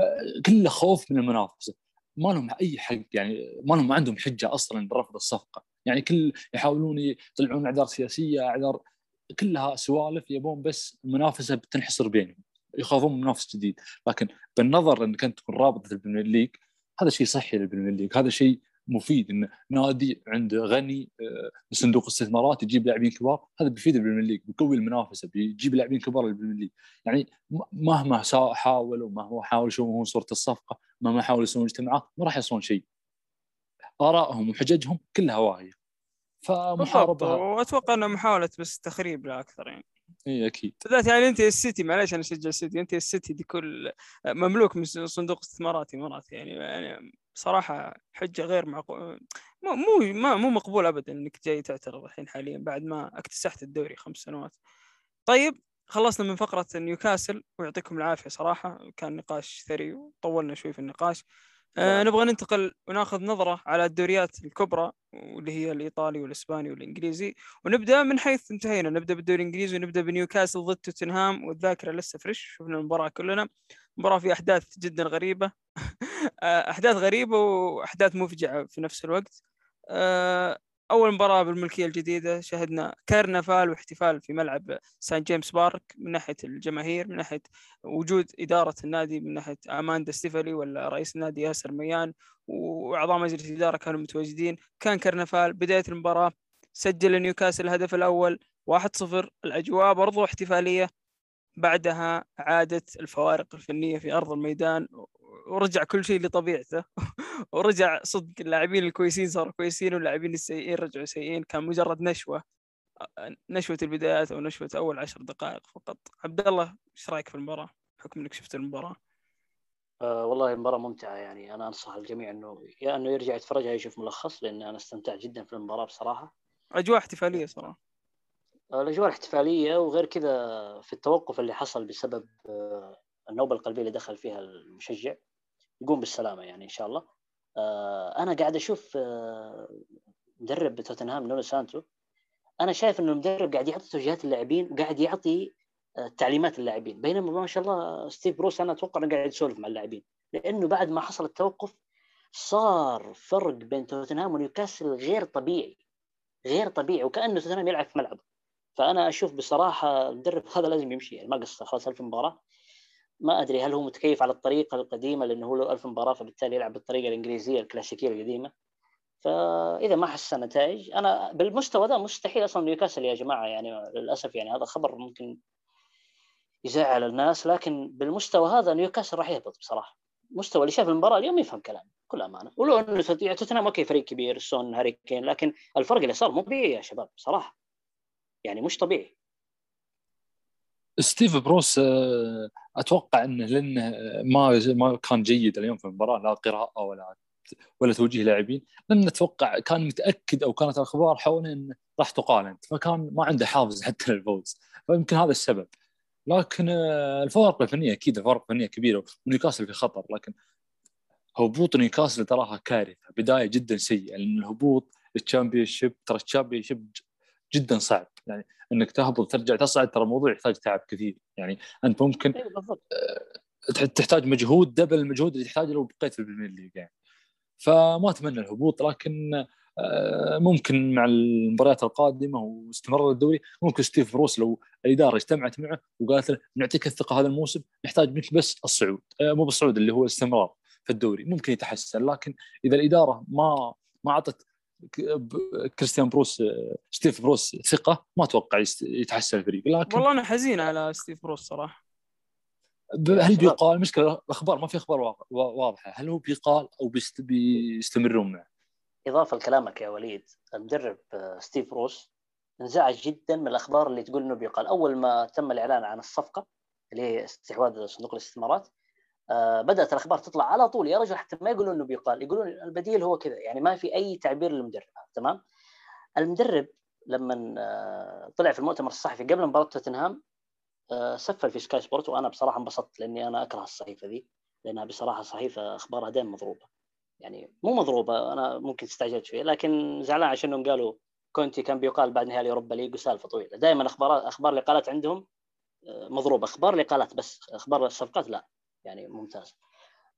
كله خوف من المنافسة. ما لهم أي حق يعني ما لهم عندهم حجة أصلا برفض الصفقة. يعني كل يحاولون يطلعون أعذار سياسية أعذار كلها سوالف يبون بس المنافسة بتنحصر بينهم يخافون من منافس جديد. لكن بالنظر انك انت تكون رابطه ال Premier League هذا شيء صحي لل Premier League. هذا شيء مفيد. إن نادي عنده غني آه، بصندوق استثمارات يجيب لاعبين كبار هذا بيفيد ال Premier League بيقوي المنافسة بيجيب لاعبين كبار لل Premier League. يعني مهما حاولوا مهما حاولوا يشوفون صورة الصفقة مهما حاولوا يسوون اجتماعات ما راح يصون شيء. آرائهم وحججهم كلها واهيه فمحاربه وأتوقع انه محاولة بس تخريب لا أكثر يعني. إي أكيد. بالذات يعني أنت السيتي معليش أنا أشجع السيتي أنت السيتي دي كل مملوك من صندوق استثمارات اماراتي يعني يعني صراحة حجة غير معقول مو مو مو مقبول ابدا إنك جاي تعترض الحين حاليا بعد ما اكتسحت الدوري خمس سنوات. طيب خلصنا من فقرة نيوكاسل ويعطيكم العافية صراحة كان نقاش ثري وطولنا شوي في النقاش. آه. نبغى ننتقل وناخذ نظرة على الدوريات الكبرى واللي هي الإيطالي والإسباني والإنجليزي. ونبدأ من حيث انتهينا. نبدأ بالدوري الإنجليزي ونبدأ بنيوكاسل ضد توتنهام والذاكرة لسه fresh. شفنا المباراة كلنا. مباراة في أحداث جدا غريبة. آه، أحداث غريبة وأحداث مفجعة في نفس الوقت. آه أول مباراة بالملكية الجديدة شهدنا كرنفال واحتفال في ملعب سان جيمس بارك من ناحية الجماهير من ناحية وجود إدارة النادي من ناحية أماندا ستيفلي ولا رئيس النادي ياسر الرميان وأعضاء مجلس الإدارة كانوا متواجدين. كان كرنفال بداية المباراة سجل نيوكاسل الهدف الأول 1-0 الأجواء برضو احتفالية بعدها عادت الفوارق الفنية في أرض الميدان ورجع كل شيء لطبيعته. ورجع صدق اللاعبين الكويسين صاروا كويسين واللاعبين السيئين رجعوا سيئين كان مجرد نشوة. نشوة البدايات أو نشوة أول عشر دقائق فقط. عبد الله إيش رأيك في المباراة؟ بحكم إنك شفت المباراة. أه والله مباراة ممتعة يعني. أنا أنصح الجميع إنه يا إنه يرجع يتفرجها يشوف ملخص لأن أنا استمتعت جدا في المباراة بصراحة. أجواء احتفالية صراحة. آه، الأجواء الاحتفالية وغير كذا في التوقف اللي حصل بسبب آه، النوبة القلبية اللي دخل فيها المشجع يقوم بالسلامة يعني إن شاء الله. آه، أنا قاعد أشوف آه، مدرب توتنهام نونو سانتو. أنا شايف انه المدرب قاعد يعطي توجيهات اللاعبين قاعد يعطي آه، تعليمات للاعبين. بينما ما شاء الله ستيف بروس أنا أتوقع إنه قاعد يسولف مع اللاعبين. لأنه بعد ما حصل التوقف صار فرق بين توتنهام ونيوكاسل غير طبيعي غير طبيعي وكأنه توتنهام يلعب في ملعبه. فأنا أشوف بصراحة المدرب هذا لازم يمشي يعني ما قصر خلاص ألف مباراة. ما أدري هل هو متكيف على الطريقة القديمة لأنه هو له ألف مباراة فبالتالي يلعب بالطريقة الإنجليزية الكلاسيكية القديمة. فإذا ما حسن نتائج أنا بالمستوى ذا مستحيل أصلا نيوكاسل يا جماعة يعني للأسف يعني هذا خبر ممكن يزعل الناس لكن بالمستوى هذا نيوكاسل راح يهبط بصراحة. المستوى اللي شاف المباراة اليوم يفهم كلامي بكل أمانة. ولو انه توتنهام okay فريق كبير سون هاري كين لكن الفرق اللي صار مو طبيعي يا شباب بصراحة. يعني مش طبيعي. ستيف بروس آه، أتوقع إنه لأنه ما ما كان جيد اليوم في المباراة لا قراءة ولا ولا توجيه لاعبين. لأن أتوقع كان متأكد أو كانت الأخبار حوله انه راح تقال فكان ما عنده حافز حتى للفوز فيمكن هذا السبب. لكن آه، الفوارق الفنية أكيد الفوارق الفنية كبيرة ونيوكاسل في خطر لكن هبوط نيوكاسل تراها كارثة بداية جدا سيئة لأن الهبوط لل Championship ترى ال Championship جدا صعب. يعني إنك تهبط ترجع تصعد ترى الموضوع يحتاج تعب كثير. يعني أنت ممكن آه، تحتاج مجهود double المجهود اللي تحتاجه لو بقيت في ال Premier League يعني. فما أتمنى الهبوط لكن آه، ممكن مع المباريات القادمة واستمرار الدوري ممكن ستيف بروس لو الإدارة اجتمعت معه وقالت له نعطيك الثقة هذا الموسم نحتاج منك بس الصعود. آه، مو بالصعود اللي هو الاستمرار في الدوري ممكن يتحسن. لكن إذا الإدارة ما ما أعطت كريستيان بروس ستيف بروس ثقة ما أتوقع يتحسن الفريق لكن والله أنا حزين على ستيف بروس صراحة. هل بيقال مشكله الأخبار ما في أخبار واضحة هل هو بيقال أو بيست بيستمرون معه؟ إضافة لكلامك يا وليد المدرب آه، ستيف بروس انزعج جدا من الأخبار اللي تقول إنه بيقال. أول ما تم الإعلان عن الصفقة اللي هي استحواذ صندوق الاستثمارات بدأت الأخبار تطلع على طول. يا رجل حتى ما يقولون إنه بيقال يقولون البديل هو كذا يعني ما في أي تعبير للمدرب تمام؟ المدرب لما آه، طلع في المؤتمر الصحفي قبل مباراة توتنهام آه، سفل في سكاي سبورت وأنا بصراحة انبسطت لأني أنا أكره الصحيفة ذي لأنها بصراحة صحيفة أخبارها دائما مضروبة. يعني مو مضروبة أنا ممكن استعجلت شوي لكن زعلان عشان إنهم قالوا كونتي كان بيقال بعد نهائي Europa League وسالفة طويلة. دائما أخبار أخبار الإقالات عندهم مضروبة. أخبار الإقالات بس أخبار الصفقات لا. يعني ممتاز.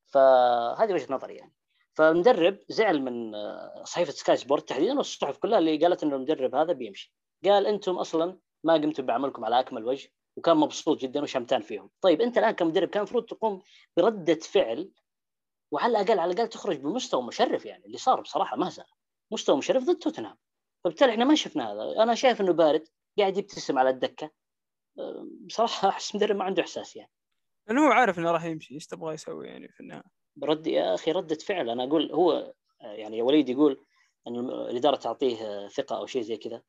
فهذه وجهة نظري يعني. فالمدرب زعل من آه، صحيفة سكاي سبورت تحديدا والصحف كلها اللي قالت إنه المدرب هذا بيمشي. قال أنتم أصلا ما قمتم بعملكم على أكمل وجه وكان مبسوط جدا وشمتان فيهم. طيب أنت الآن كمدرب كان المفروض تقوم بردة فعل وعلى الأقل على الأقل تخرج بمستوى مشرف يعني اللي صار بصراحة مهزله مستوى مشرف ضد توتنهام. فبالتالي إحنا ما شفنا هذا. أنا شايف إنه بارد قاعد يبتسم على الدكة. آه، بصراحة أحس مدرب ما عنده إحساس يعني. لأنه هو عارف إنه راح يمشي إيش تبغى يسوي يعني في النهاية؟ رد يا أخي ردة فعل. أنا أقول هو يعني وليد يقول إن الإدارة تعطيه ثقة أو شيء زي كذا.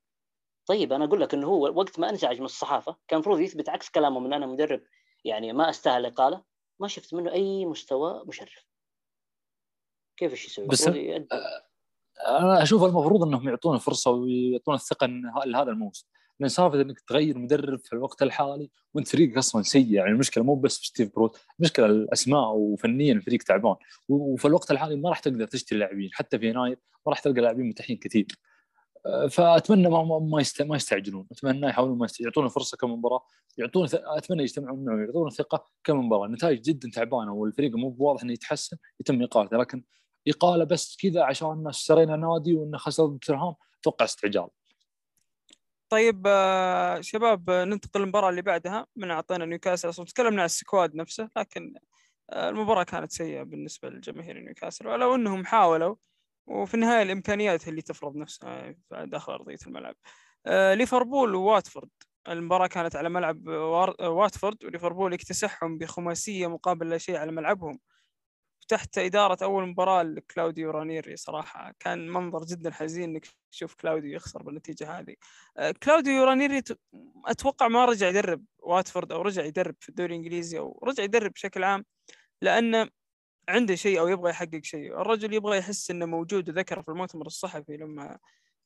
طيب أنا أقول لك إنه هو وقت ما انزعج من الصحافة كان المفروض يثبت عكس كلامه من أنا مدرب يعني ما أستاهل الاقاله ما شفت منه أي مستوى مشرف. كيف إيش يسوي؟ بس أنا أشوف المفروض إنهم يعطونه فرصه ويعطونه الثقة لهذا الموسم. لأن سالفه إنك تغير مدرب في الوقت الحالي وانت فريقك أصلا سيء. يعني المشكلة مو بس في ستيف بروس المشكلة الأسماء وفنيا الفريق تعبان. وفي الوقت الحالي ما راح تقدر تشتري لاعبين. حتى في يناير ما راح تلقى لاعبين متاحين كثير. أه، فأتمنى ما ما ما يستعجلون. أتمنى يحاولون ما يعطونا فرصه كم مباراة يعطون أتمنى يجتمعون معه يعطونا ثقة كم مباراة. النتائج جدا تعبانة والفريق مو بواضح إنه يتحسن يتم اقالته لكن اقاله بس كذا عشان اشترينا نادي وإنه خسر ضد أتوقع استعجال. طيب آه، شباب آه، ننتقل للمباراة اللي بعدها من أعطينا نيوكاسل. أصلا تكلمنا عن السكواد نفسه لكن آه، المباراة كانت سيئة بالنسبة لجماهير نيوكاسل ولو أنهم حاولوا وفي النهاية الإمكانيات اللي تفرض نفسها داخل أرضية الملعب. ليفربول وواتفورد. المباراة كانت على ملعب واتفورد وليفربول اكتسحهم بخماسية مقابل لا شيء على ملعبهم. تحت إدارة أول مباراة لكلاوديو رانيري صراحة. كان منظر جدا حزين إنك تشوف كلاوديو يخسر بالنتيجة هذه. آه، كلاوديو رانيري أتوقع ما رجع يدرب واتفورد أو رجع يدرب في الدوري الإنجليزي أو رجع يدرب بشكل عام لأنه عنده شيء أو يبغى يحقق شيء. الرجل يبغى يحس إنه موجود وذكر في المؤتمر الصحفي لما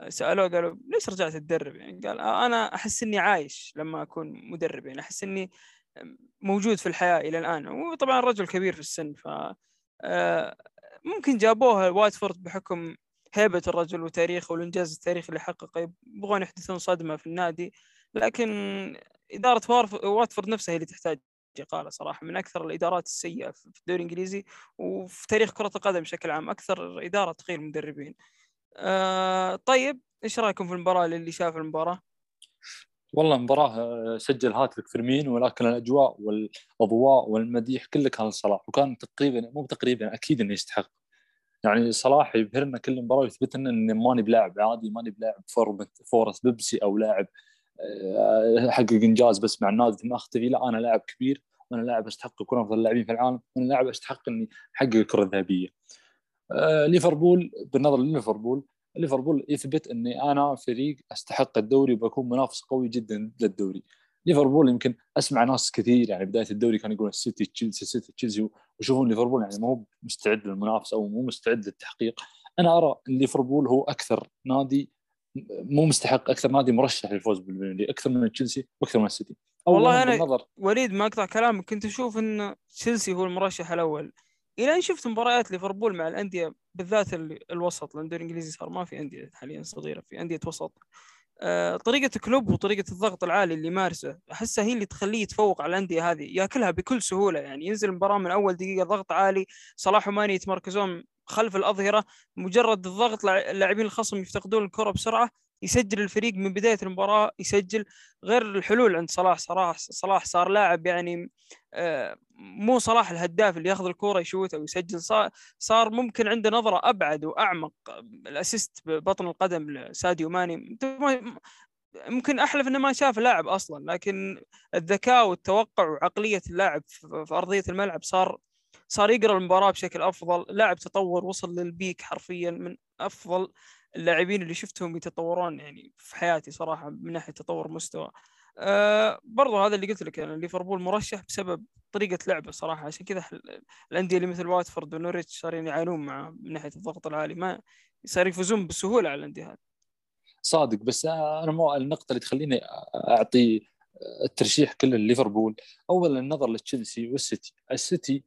سألوه قالوا ليش رجعت تدرب؟ يعني قال آه، أنا أحس إني عايش لما أكون مدرب. يعني أحس إني موجود في الحياة إلى الآن. وطبعا الرجل كبير في السن ف ممكن جابوها واتفورد بحكم هيبة الرجل وتاريخه والإنجاز التاريخي اللي حققه يبغون يحدثون صدمة في النادي لكن إدارة واتفورد نفسها هي اللي تحتاج إقالة صراحة من أكثر الإدارات السيئة في الدوري الإنجليزي وفي تاريخ كرة القدم بشكل عام أكثر إدارة تغير مدربين أه طيب إيش رأيكم في المباراة اللي شاف المباراة؟ والله مباراة آه، سجل هاتريك فيرمين ولكن الأجواء والأضواء والمديح كله كان لصلاح وكان تقريبا مو تقريبا أكيد إنه يستحق يعني صلاح يبهرنا كل مباراة ويثبت لنا اني ماني بلاعب عادي ماني بلاعب فورس بيبسي أو لاعب آه، حقق إنجاز بس مع النادي ثم اختفي لا أنا لاعب كبير وأنا لاعب أستحق اكون أفضل اللاعبين في العالم وأنا لاعب أستحق إني أحقق الكره الذهبيه. آه، ليفربول بالنظر لليفربول ليفربول يثبت إني أنا فريق أستحق الدوري وبكون منافس قوي جدا للدوري. ليفربول يمكن أسمع ناس كثير يعني بداية الدوري كانوا يقولون السيتي تشيلسي السيتي تشيلسي ويشوفون ليفربول يعني مو مستعد للمنافسة أو مو مستعد للتحقيق. أنا أرى إن ليفربول هو أكثر نادي مو مستحق أكثر نادي مرشح للفوز بال Premier أكثر من تشيلسي وأكثر من السيتي والله أنا بالنظر... وليد ما أقطع كلامك كنت أشوف إن تشيلسي هو المرشح الأول. إلى أن شفت مباريات ليفربول مع الأندية بالذات الوسط لأن الدوري الإنجليزي صار ما في أندية حاليا صغيرة في أندية وسط. آه، طريقة كلوب وطريقة الضغط العالي اللي يمارسه أحسها هي اللي تخليه يتفوق على الأندية هذه ياكلها بكل سهولة. يعني ينزل المباراة من أول دقيقة ضغط عالي صلاح وماني يتمركزون خلف الأظهرة مجرد الضغط اللاعبين الخصم يفتقدون الكرة بسرعة. يسجل الفريق من بداية المباراة يسجل غير الحلول عند صلاح. صلاح صلاح صار لاعب يعني آه، مو صلاح الهداف اللي ياخذ الكورة يشوت أو يسجل صار ممكن عنده نظرة أبعد وأعمق. الأسيست ببطن القدم لساديو ماني. ممكن أحلف إنه ما شاف لاعب أصلا لكن الذكاء والتوقع وعقلية اللاعب في أرضية الملعب صار صار يقرأ المباراة بشكل أفضل. لاعب تطور وصل للبيك حرفيا من أفضل اللاعبين اللي شفتهم يتطورون يعني في حياتي صراحة من ناحية تطور مستوى. أه برضو هذا اللي قلت لك يعني ليفربول مرشح بسبب طريقة لعبه صراحة. عشان كذا الأندية اللي مثل واتفورد ونوريتش صارين يعانون مع من ناحية الضغط العالي. ما صار يفوزون بسهولة على الأندية هذه. صادق بس أنا مو النقطة اللي تخليني أعطي الترشيح كله لليفربول اولا النظر لتشيلسي والسيتي. السيتي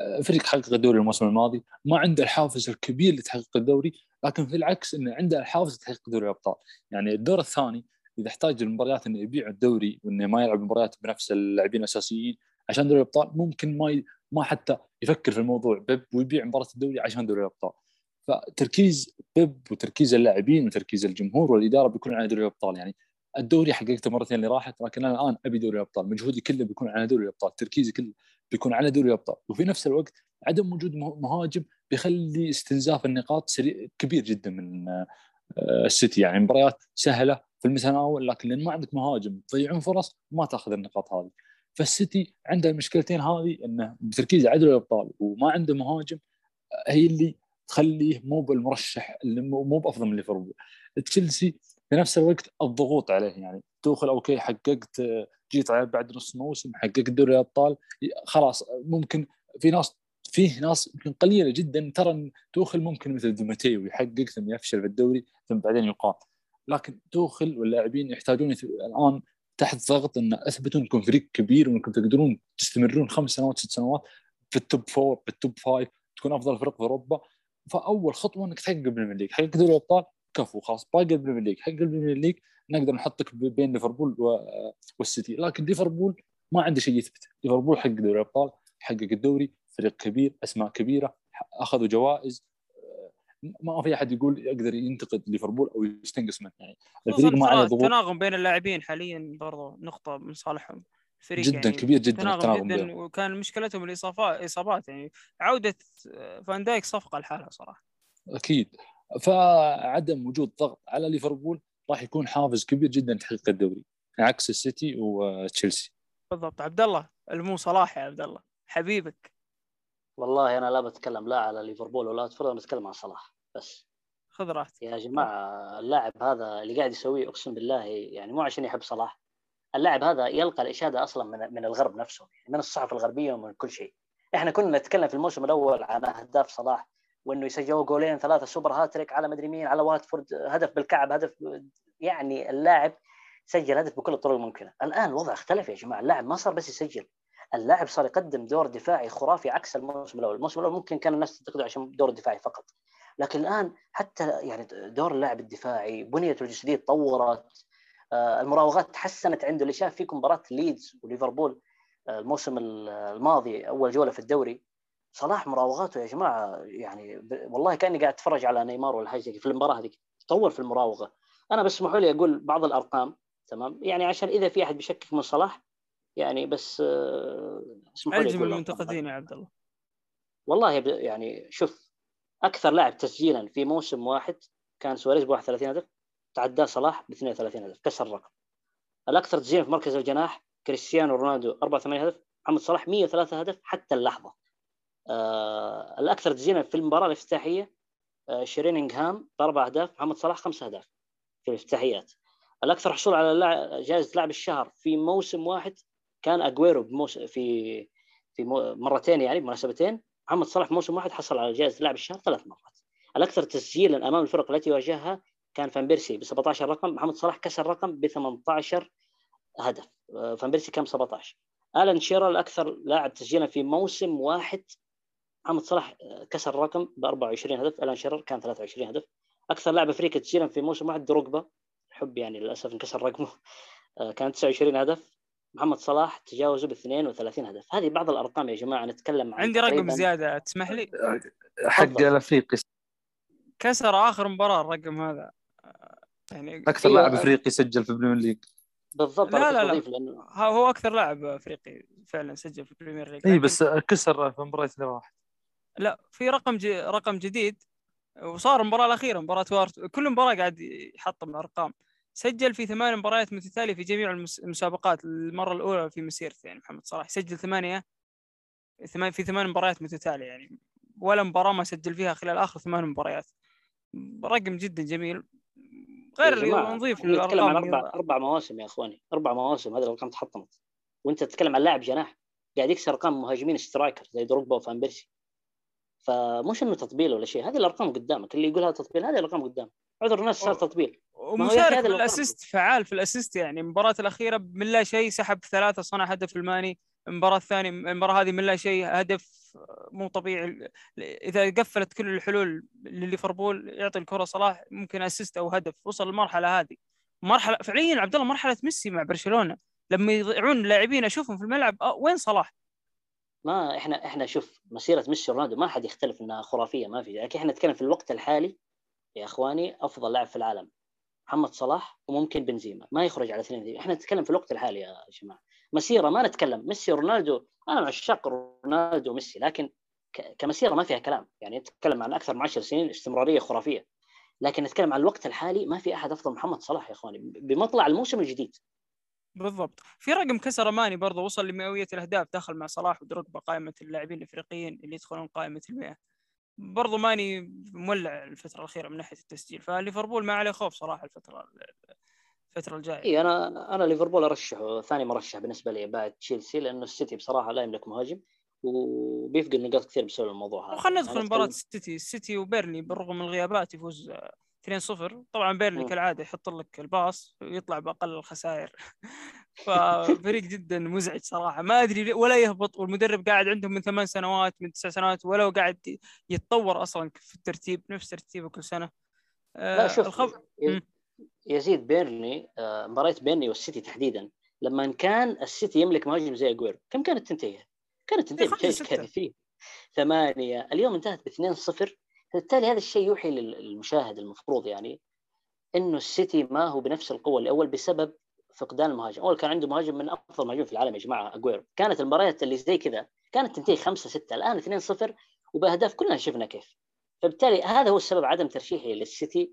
آه، فريق حقق الدوري الموسم الماضي ما عنده الحافز الكبير لتحقيق الدوري. لكن في العكس إنه عنده الحافز لتحقيق دوري الأبطال. يعني الدور الثاني إذا احتاج المباريات إنه يبيع الدوري وإنه ما يلعب مباريات بنفس اللاعبين الأساسيين عشان دوري الأبطال ممكن ما ي... ما حتى يفكر في الموضوع. بيب ويبيع مباراة الدوري عشان دوري الأبطال. فتركيز بيب وتركيز اللاعبين وتركيز الجمهور والإدارة بيكون على دوري الأبطال. يعني الدوري حققته مرتين اللي راحت لكن أنا الآن أبي دوري الأبطال. مجهودي كله بيكون على دوري الأبطال. تركيزي كله بيكون على دوري الأبطال. وفي نفس الوقت عدم وجود مهاجم بيخلي استنزاف النقاط سريع كبير جدا من آه، السيتي. يعني مباريات سهلة في المتناول لكن لأن ما عندك مهاجم تضيعون فرص ما تأخذ النقاط هذه. فالسيتي عنده المشكلتين هذه إنه بتركيزه على الأبطال وما عنده مهاجم آه، هي اللي تخليه مو بالمرشح مو بأفضل من ليفربول. تشيلسي في نفس الوقت الضغوط عليه. يعني توخل أوكي حققت جيت بعد نص موسم حققت دوري الأبطال خلاص ممكن في ناس فيه ناس يمكن قليلة جدا ترى توخل ممكن مثل ديماتيو يحقق ثم يفشل في الدوري ثم بعدين يقال. لكن توخل واللاعبين يحتاجون الآن تحت ضغط إن أثبتوا إنكم فريق كبير وإنكم تقدرون تستمرون خمس سنوات ست سنوات في ال top four في ال top five تكون أفضل فرق في أوروبا. فأول خطوة إنك تحقق ال Premier League حقق دوري الأبطال كفو خلاص باقي ال Premier League حقق ال Premier League نقدر نحطك بين ليفربول والسيتي. لكن ليفربول ما عنده شيء يثبت. ليفربول حقق دوري الأبطال حقق الدوري فريق كبير أسماء كبيرة أخذوا جوائز. ما في أحد يقول يقدر ينتقد ليفربول أو يستنقص منه. يعني الفريق ما عليه ضغوط. تناغم بين اللاعبين حاليا برضو نقطة من صالحهم. الفريق جدا يعني كبير جدا تناغم, تناغم جدا وكان مشكلتهم الإصابات. اصابات يعني عودة فان دايك صفقة لحالها صراحة. أكيد. فعدم وجود ضغط على ليفربول راح يكون حافز كبير جدا لتحقيق الدوري. عكس السيتي وتشيلسي. بالضبط. عبد الله المو صلاح يا عبد الله. حبيبك. والله أنا لا بتكلم لا على ليفربول ولا أتفرج بتكلم عن صلاح بس. خذ راحتك. يا جماعة اللاعب هذا اللي قاعد يسويه أقسم بالله يعني مو عشان يحب صلاح. اللاعب هذا يلقى الإشادة أصلا من من الغرب نفسه يعني من الصحف الغربية ومن كل شيء. إحنا كنا نتكلم في الموسم الأول عن أهداف صلاح وإنه يسجلوا جولين ثلاثة سوبر هاتريك على مدري مين على واتفورد هدف بالكعب هدف يعني اللاعب سجل هدف بكل الطرق الممكنة. الآن الوضع اختلف يا جماعة اللاعب ما صار بس يسجل. اللاعب صار يقدم دور دفاعي خرافي عكس الموسم الأول، الموسم الأول ممكن كان الناس تنتقده عشان دور دفاعي فقط. لكن الآن حتى يعني دور اللاعب الدفاعي بنيته الجسدية تطورت. آه، المراوغات تحسنت عنده. اللي شاف فيكم مباراة ليدز وليفربول آه، الموسم الماضي أول جولة في الدوري. صلاح مراوغاته يا جماعة يعني والله كأني قاعد أتفرج على نيمار ولا حاجة في المباراة هذيك. تطور في المراوغة. أنا بس اسمحوا لي أقول بعض الأرقام تمام؟ يعني عشان إذا في أحد بيشكك من صلاح يعني بس اسمحوا لي المنتقدين يا عبد الله. والله يعني شوف أكثر لاعب تسجيلا في موسم واحد كان سواريز ب 31 هدف تعداه صلاح ب 32 هدف كسر الرقم. الأكثر تسجيلا في مركز الجناح كريستيانو رونالدو 84 هدف محمد صلاح 103 هدف حتى اللحظة. آه الأكثر تسجيلا في المباراة الافتتاحية آه شيرينغهام بأربع أهداف محمد صلاح خمس أهداف في الافتتاحيات. الأكثر حصول على جائزة لاعب الشهر في موسم واحد كان أجويرو بموس في في مرتين يعني بمناسبتين. محمد صلاح موسم واحد حصل على جائزة لاعب الشهر ثلاث مرات. الأكثر تسجيلا أمام الفرق التي واجهها كان فان بيرسي ب 17 رقم. محمد صلاح كسر رقم ب 18 هدف. آه، فان بيرسي كان 17 آلان شيرر الأكثر لاعب تسجيلا في موسم واحد. محمد صلاح آه، كسر الرقم ب 24 هدف. آلان شيرر كان 23 هدف. أكثر لاعب أفريقي تسجيلا في موسم واحد دروجبا. حب يعني للأسف انكسر رقمه. آه، كان 29 هدف. محمد صلاح تجاوزه ب 32 هدف. هذه بعض الأرقام يا جماعة نتكلم عن عندي رقم زيادة تسمح لي؟ حق. الأفريقي. كسر آخر مباراة الرقم هذا. يعني أكثر. لاعب أفريقي سجل في ال Premier League بالضبط لا، لا، لا. ها هو أكثر لاعب أفريقي فعلا سجل في ال Premier League اي بس كسر في مباراة اللي راحت لا في رقم ج... رقم جديد وصار المباراة الأخيرة مباراة واتفورد كل مباراة قاعد يحطم ارقام سجل في ثمان مباريات متتالية في جميع المس- المسابقات المرة الأولى في مسيرته يعني محمد صلاح. سجل ثمانية ثمان في ثمان مباريات متتالية يعني. ولا مباراة ما سجل فيها خلال آخر ثمان مباريات. رقم جدا جميل. غير نضيف نتكلم عن أربع أربع مواسم يا أخواني. أربع مواسم هذه الأرقام تحطمت. وأنت تتكلم عن لاعب جناح. قاعد يكسر أرقام مهاجمين سترايكر زي دروجبا وفان بيرسي. فمش إنه تطبيل ولا شيء هذه الأرقام قدامك اللي يقول هذا تطبيل هذه الأرقام قدامك عذر الناس صار تطبيل. ومشارك هذا الأرقام. بال assist فعال في ال assist يعني المباراة الأخيرة من لا شيء سحب ثلاثة صنع هدف لماني المباراة الثانية المباراة هذه من لا شيء هدف مو طبيعي. إذا قفلت كل الحلول لليفربول يعطي الكرة صلاح ممكن assist أو هدف. وصل للمرحلة هذه. مرحلة فعليا عبد الله مرحلة ميسي مع برشلونة. لما يضيعون اللاعبين أشوفهم في الملعب أه وين صلاح؟ ما إحنا إحنا شوف مسيرة ميسي رونالدو ما حد يختلف إنها خرافية ما في لكن إحنا نتكلم في الوقت الحالي يا إخواني أفضل لاعب في العالم محمد صلاح وممكن بنزيما. ما يخرج على اثنين إحنا نتكلم في الوقت الحالي يا جماعة. مسيرة ما نتكلم. ميسي ورونالدو أنا من عشاق رونالدو وميسي لكن كمسيرة ما فيها كلام. يعني نتكلم عن أكثر من 10 سنين استمرارية خرافية. لكن نتكلم عن الوقت الحالي ما في أحد أفضل محمد صلاح يا إخواني. بمطلع الموسم الجديد. بالضبط. في رقم كسر ماني برضه وصل لمئوية الأهداف دخل مع صلاح ودروجبا قائمة اللاعبين الإفريقيين اللي يدخلون قائمة المئة. برضه ماني مولع الفترة الأخيرة من ناحية التسجيل فليفربول ما عليه خوف صراحة الفترة الفترة الجاية. اي أنا أنا ليفربول أرشحه ثاني مرشح بالنسبة لي بعد تشيلسي لأنه السيتي بصراحة لا يملك مهاجم وبيفقد نقاط كثير بسبب الموضوع هذا. وخلنا ندخل مباراة أتكلم- السيتي السيتي وبيرنلي بالرغم من الغيابات يفوز 2-0 طبعا بيرني مم. كالعادة يحط لك الباص ويطلع بأقل الخسائر. ففريق جدا مزعج صراحة. ما ليه- ولا يهبط والمدرب قاعد عندهم من ثمان سنوات من تسع سنوات ولا قاعد يتطور أصلا في الترتيب نفس ترتيبه كل لا آه، شوف الخب... يزيد بيرني آه، مباراة بيرني والسيتي تحديدا لما كان السيتي يملك مهاجم زي أجويرو كم كانت تنتهي؟ كانت تنتهي إيه، خمسة بشيء. كثير ثمانية اليوم انتهت ب 2-0 بالتالي هذا الشيء يوحي للمشاهد المفروض يعني إنه السيتي ما هو بنفس القوة الأول بسبب فقدان المهاجم، أول كان عنده مهاجم من أفضل المهاجمين في العالم يا جماعة أجويرو، كانت المباريات اللي زي كذا كانت تنتهي 5 6 الآن 2-0 وبأهداف كلنا شفنا كيف. فبالتالي هذا هو السبب عدم ترشيحي للسيتي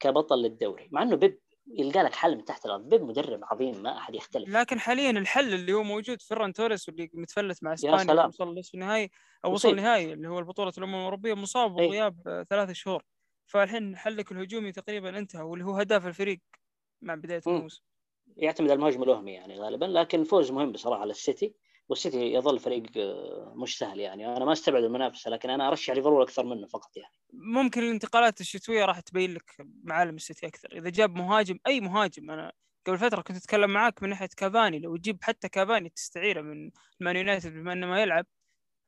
كبطل للدوري، مع إنه بيب يلقى لك حل من تحت الأرض، بيب مدرب عظيم ما أحد يختلف. لكن حاليا الحل اللي هو موجود فيران توريس واللي متفلت مع إسبانيا. وصل نصف النهائي أو وصل نصف. نهائي اللي هو البطولة الأمم الأوروبية مصاب أي. وغياب ثلاث شهور فالحين حلك الهجومي تقريبا انتهى واللي هو هداف الفريق مع بداية. الموسم يعتمد على المهاجم الوهمي يعني غالبا لكن فوز مهم بصراحة للسيتي والسيتي يظل فريق آه، مش سهل يعني. أنا ما أستبعد المنافسة لكن أنا أرشح ليفربول أكثر منه فقط يعني. ممكن الانتقالات الشتوية راح تبين لك معالم السيتي أكثر. إذا جاب مهاجم أي مهاجم أنا قبل فترة كنت أتكلم معاك من ناحية كافاني. لو تجيب حتى كافاني تستعيره من مان يونايتد بما إنه ما يلعب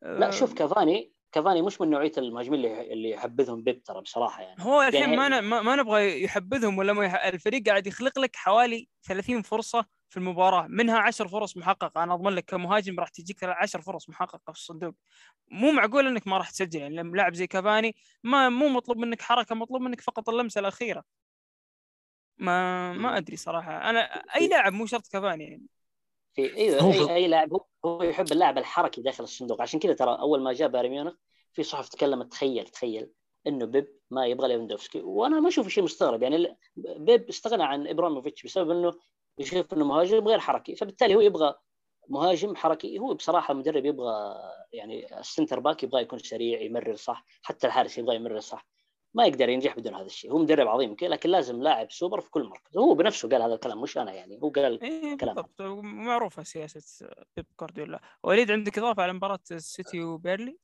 لا آه، شوف كافاني كافاني مش من نوعية المهاجمين اللي اللي يحبذهم بيب ترى بصراحة يعني. هو الحين يعني-. ما ما نبغى يحبذهم ولا ما يح... الفريق قاعد يخلق لك حوالي 30 فرصة في المباراة منها 10 فرص محققة. أنا أضمن لك كمهاجم راح تجيك 10 فرص محققة في الصندوق. مو معقول إنك ما راح تسجل يعني لاعب زي كافاني ما مو مطلوب منك حركة مطلوب منك فقط اللمسة الأخيرة. ما. ما أدري صراحة. أنا أي لاعب مو شرط كافاني يعني. في أيوه هو اي, أي لاعب هو, هو يحب اللاعب الحركي داخل الصندوق. عشان كذا ترى أول ما جاء بايرن ميونخ في صحف تكلمت تخيل تخيل إنه بيب ما يبغى ليفندوفسكي. وأنا ما أشوف شيء مستغرب. يعني بيب استغنى عن إبراموفيتش بسبب إنه يشوف إنه مهاجم غير حركي فبالتالي هو يبغى مهاجم حركي. هو بصراحة المدرب يبغى يعني ال center back يبغى يكون سريع يمرر صح حتى الحارس يبغى يمرر صح. ما يقدر ينجح بدون هذا الشيء. هو مدرب عظيم لكن لازم لاعب سوبر في كل مركز. هو بنفسه قال هذا الكلام مش أنا يعني هو قال إيه كلام. بالضبط. معروفة سياسة بيب جوارديولا. وليد عندك إضافة على مباراة السيتي وبيرنلي؟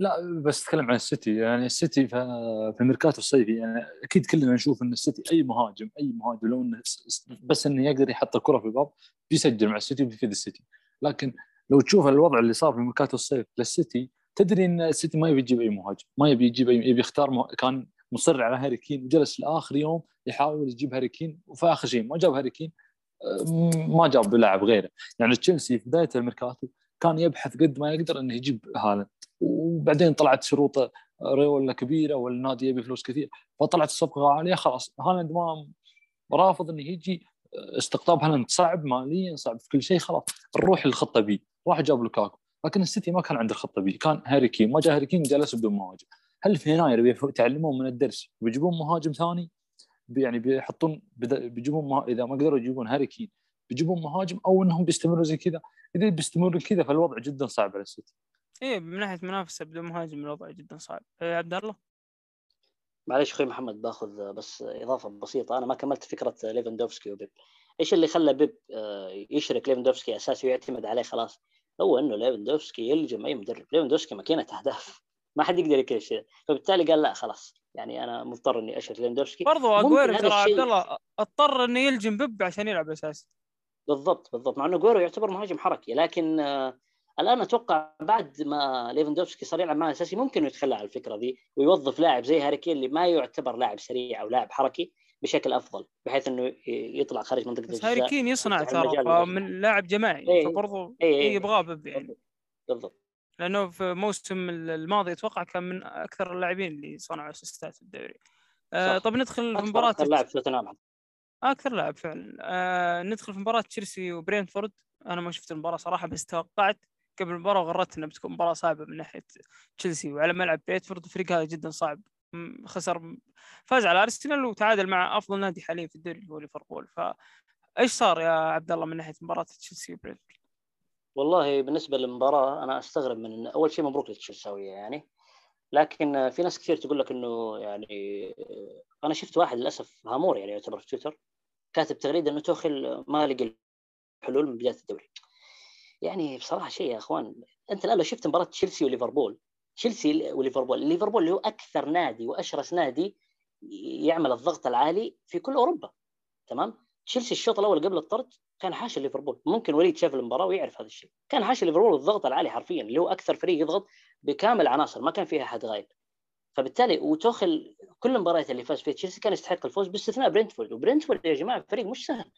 لا بس أتكلم عن السيتي. يعني السيتي في الميركاتو الصيفي يعني أكيد كلنا نشوف إن السيتي أي مهاجم أي مهاجم لو إنه بس إنه يقدر يحط الكرة في الباب بيسجل مع السيتي وبيفيد السيتي. لكن لو تشوف الوضع اللي صار في ميركاتو الصيف للسيتي تدري إن السيتي ما يبي يجيب أي مهاجم ما يبي يجيب أي يبي يختار مه... كان مصر على هاري كين وجلس لآخر يوم يحاول يجيب هاري كين وفي آخر شيء ما جاب هاري كين أه، ما جاب لاعب غيره. يعني تشيلسي في بداية الميركاتو كان يبحث قد ما يقدر إنه يجيب هالاند. وبعدين طلعت شروط ريولا كبيرة والنادي يبي فلوس كثير فطلعت الصفقة عالية خلاص. هالاند ما رافض إنه يجي استقطاب هالاند صعب ماليا صعب في كل شيء خلاص نروح للخطة B. راح جاب لوكاكو. لكن السيتي ما كان عنده الخطة B. كان هاري كين. ما جاء هاري كين جلس بدون مهاجم. هل في يناير بيتعلمون من الدرس؟ بيجيبون مهاجم ثاني؟ يعني بيحطون بيجيبون. إذا ما قدروا يجيبون هاري كين بيجيبون مهاجم أو إنهم بيستمروا زي كذا. إذا بيستمروا كذا فالوضع جدا صعب على السيتي. إيه من ناحية منافسة بدون مهاجم الوضع جدا صعب. إيه عبد الله؟ معلش أخوي محمد باخذ بس إضافة بسيطة. أنا ما كملت فكرة ليفندوفسكي وبيب. إيش اللي خلى بيب آه، يشرك ليفندوفسكي أساسي ويعتمد عليه خلاص؟ هو إنه ليفندوفسكي يلجم أي مدرب. ليفندوفسكي ماكينة أهداف. ما حد يقدر يكشف فبالتالي قال لا خلاص. يعني أنا مضطر إني اشرك ليفندوفسكي برضو أجويرو ترى عبد الله اضطر إنه يلجم بيب عشان يلعب أساسي. بالضبط بالضبط. مع إنه أجويرو يعتبر مهاجم حركي لكن آه، الآن أتوقع بعد ما ليفندوفسكي صار يلعب معه اساسي ممكن يتخلى عن الفكرة دي ويوظف لاعب زي هاري كين اللي ما يعتبر لاعب سريع أو لاعب حركي بشكل أفضل بحيث إنه يطلع خارج منطقة بس هاري كين يصنع ترى. فمن لاعب جماعي إيه. فبرضو إيه، إيه إيه. يبغاه بيب يعني بالضبط لأنه في موسم الماضي أتوقع كان من أكثر اللاعبين اللي صنعوا assist ات في الدوري آه. طب ندخل في أكثر- مباراة أكثر لاعب في توتنهام أكثر لاعب فعلا آه ندخل في مباراة تشيلسي وبرينتفورد أنا ما شفت المباراة صراحة بس توقعت قبل المباراه وغرتنا بتكون مباراة صعبة من ناحية تشيلسي وعلى ملعب برينتفورد الفريق هذا جدا صعب. خسر فاز على أرسنال وتعادل مع أفضل نادي حاليا في الدوري اللي هو ليفربول. فايش صار يا عبد الله من ناحية مباراة تشيلسي وبرينفورد؟ والله بالنسبة للمباراة أنا أستغرب من أول شيء مبروك للتشيلساوية يعني. لكن في ناس كثير تقول لك إنه يعني أنا شفت واحد للأسف هامور يعني يعتبر في تويتر كاتب تغريدة إنه توخل ما لقى حلول من بداية الدوري. يعني بصراحة شيء يا إخوان أنت الآن لو شفت مباراة تشيلسي وليفربول تشيلسي وليفربول ليفربول اللي هو أكثر نادي وأشرس نادي يعمل الضغط العالي في كل أوروبا تمام؟ تشيلسي الشوط الأول قبل الطرد كان حاشا ليفربول ممكن وليد شاف المباراة ويعرف هذا الشيء. كان حاشا ليفربول الضغط العالي حرفيا اللي هو أكثر فريق يضغط بكامل عناصر ما كان فيها أحد غايب. فبالتالي وتوخل كل المباريات اللي فاز فيها تشيلسي كان يستحق الفوز باستثناء برنتفورد وبرنتفورد يا جماعة فريق مش سهل.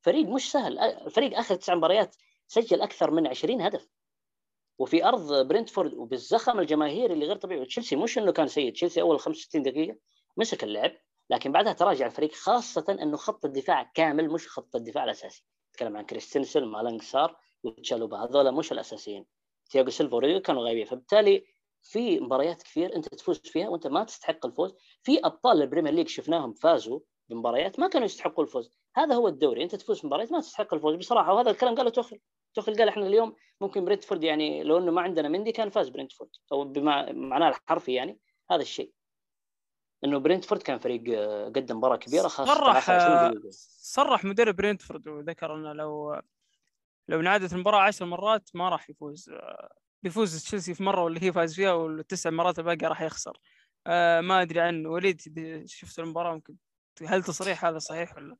فريق مش سهل. الفريق آخر تسع مباريات سجل أكثر من 20 هدف. وفي أرض برنتفورد وبالزخم الجماهيري اللي غير طبيعي. تشيلسي مش إنه كان سيء. تشيلسي أول 65 دقيقة مسك اللعب لكن بعدها تراجع الفريق خاصة إنه خط الدفاع كامل مش خط الدفاع الأساسي. نتكلم عن كريستنسن مالانج سار وتشالوبا هذول مش الأساسيين. تياغو سيلفا كانوا غايبين. فبالتالي في مباريات كثير أنت تفوز فيها وأنت ما تستحق الفوز. في أبطال البريمير ليج شفناهم فازوا. بمباريات ما كانوا يستحقوا الفوز. هذا هو الدوري. أنت تفوز بمباريات ما تستحق الفوز. بصراحة وهذا الكلام قاله توخل. توخل قال إحنا اليوم ممكن برينتفورد يعني لو إنه ما عندنا مندي كان فاز برينتفورد. أو بمعناه الحرفي يعني هذا الشيء. إنه برينتفورد كان فريق آه، قدم مباراة كبيرة خاصة صرح آخر 20 دقيقة. صرح مدرب برينتفورد. وذكر إنه لو لو انعادت المباراة عشر مرات ما راح يفوز. بيفوز تشيلسي في مرة واللي هي فاز فيها والتسع مرات الباقيه راح يخسر. آه ما أدري عنه. وليد شفت المباراة ممكن؟ هل تصريح هذا صحيح ولا؟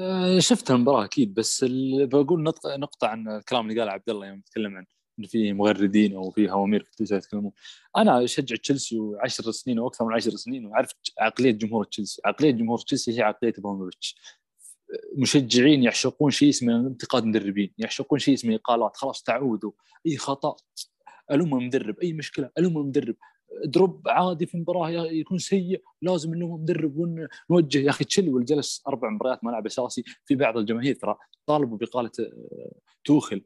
آه، شفت المباراة أكيد بس بقول نقطة عن الكلام اللي قاله عبد الله يوم يتكلم عن انه في مغردين أو في هوامير في تويتر يتكلمون. أنا أشجع تشيلسي وعشر سنين وأكثر من عشر سنين وعارف عقلية جمهور تشيلسي. عقلية جمهور تشيلسي هي عقلية إبراهيموفيتش. مشجعين يعشقون شيء اسمه انتقاد مدربين يعشقون شيء اسمه إقالات خلاص تعودوا. أي خطأ ألوم المدرب. أي مشكلة ألوم المدرب. دروب عادي في مباراه يكون سيء لازم نلوم المدرب ونوجه يا أخي تشيلي واللي جلس أربع مباريات ملعب أساسي في بعض الجماهير ترى طالبوا باقاله آه، توخل.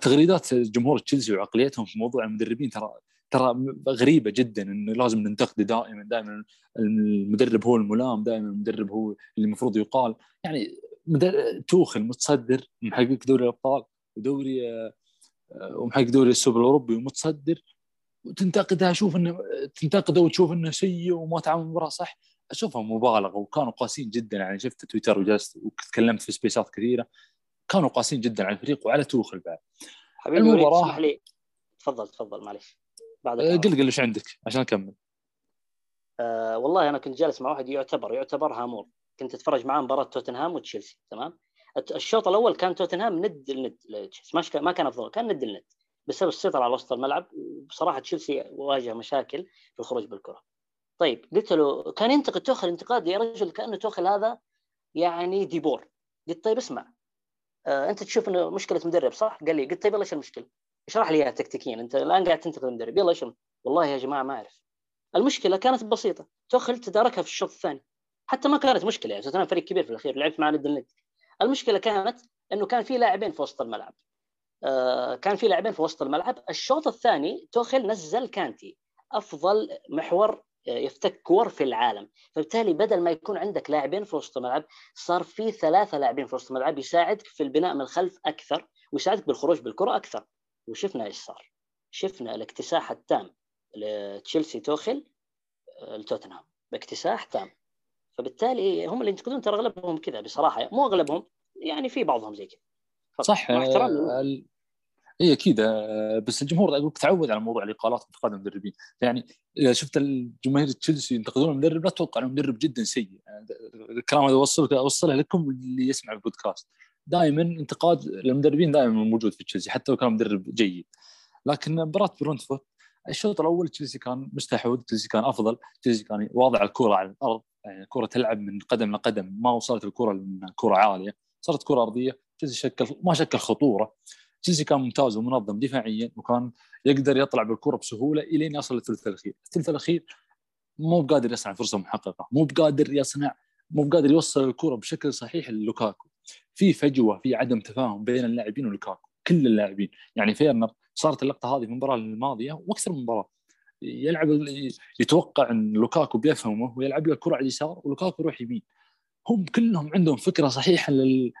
تغريدات جمهور تشيلسي وعقليتهم في موضوع المدربين ترى ترى غريبة جدا إنه لازم ننتقده دائما دائما المدرب هو الملام دائما المدرب هو اللي المفروض يقال. يعني مدرب توخل متصدر محقق دوري الأبطال ودوري آه، ومحقق دوري السوبر الأوروبي ومتصدر. وتنتقدها أشوف إنه تنتقده وتشوف إنه سيء وما تعامل المباراه صح. اشوفها مبالغة وكانوا قاسيين جدا يعني شفت تويتر وجلست وتكلمت في سبيسات كثيرة. كانوا قاسيين جدا على الفريق وعلى توخل بعد. حبيبي المباراه اسمح لي. تفضل تفضل معلش بعد أه، قل قل إيش عندك؟ عشان أكمل. أه والله أنا كنت جالس مع واحد يعتبر يعتبر هامور كنت أتفرج معاه مباراة توتنهام وتشيلسي تمام؟ الشوط الأول كان توتنهام ند لتشيلسي ما كان أفضل كان ند الند بسبب السيطرة على وسط الملعب. وبصراحه تشيلسي واجه مشاكل في الخروج بالكرة. طيب قلت له كان ينتقد توخل انتقاد يا رجل كأنه توخل هذا يعني ديبور. قلت طيب اسمع آه أنت تشوف إنه مشكلة مدرب صح؟ قال لي قلت طيب يلا إيش المشكلة؟ اشرح لي إياها تكتيكيا. أنت الآن قاعد تنتقد المدرب. يلا إيش والله يا جماعة ما أعرف. المشكلة كانت بسيطة. توخل تداركها في الشوط الثاني. حتى ما كانت مشكلة. يعني فريق كبير في الأخير لعبت مع ند المشكلة كانت إنه كان في لاعبين في وسط الملعب. كان في لاعبين في وسط الملعب. الشوط الثاني توخل نزل كانتي أفضل محور يفتك كور في العالم. فبالتالي بدل ما يكون عندك لاعبين في وسط الملعب صار في ثلاثة لاعبين في وسط الملعب يساعدك في البناء من الخلف أكثر ويساعدك بالخروج بالكرة أكثر. وشفنا إيش صار. شفنا الاكتساح التام لتشيلسي توخل لتوتنهام. باكتساح تام. فبالتالي هم اللي ينتقدون ترى أغلبهم كذا بصراحة. مو أغلبهم يعني في بعضهم زي كذا. صح اي أكيد آه، بس الجمهور أقول تعود على موضوع الإقالات وانتقاد المدربين. يعني إذا شفت الجماهير تشيلسي ينتقدون المدرب لا تتوقع إنه مدرب جدا سيء. يعني الكلام هذا اوصل أوصله لكم اللي يسمع البودكاست. دائما انتقاد للمدربين دائما موجود في تشيلسي حتى لو كان مدرب جيد. لكن مباراة برونتفورد الشوط الأول تشيلسي كان مستحوذ تشيلسي كان أفضل تشيلسي كان واضع الكرة على الأرض. يعني الكره تلعب من قدم لقدم ما وصلت الكرة لانها كره عالية صارت كرة أرضية. تشيلسي شكل ما شكل خطورة. تشيلسي كان ممتاز ومنظم دفاعيا وكان يقدر يطلع بالكرة بسهولة إلين يصل للثلث الأخير، الثلث الأخير مو بقادر يصنع فرصة محققة، مو بقادر يصنع مو بقادر يوصل الكرة بشكل صحيح للوكاكو. في فجوة في عدم تفاهم بين اللاعبين ولوكاكو، كل اللاعبين، يعني فيرنر صارت اللقطة هذه في المباراة الماضية وأكثر من مباراة. يلعب يتوقع إن لوكاكو بيفهمه ويلعب له الكرة على اليسار ولوكاكو يروح يمين. هم كلهم عندهم فكرة صحيحة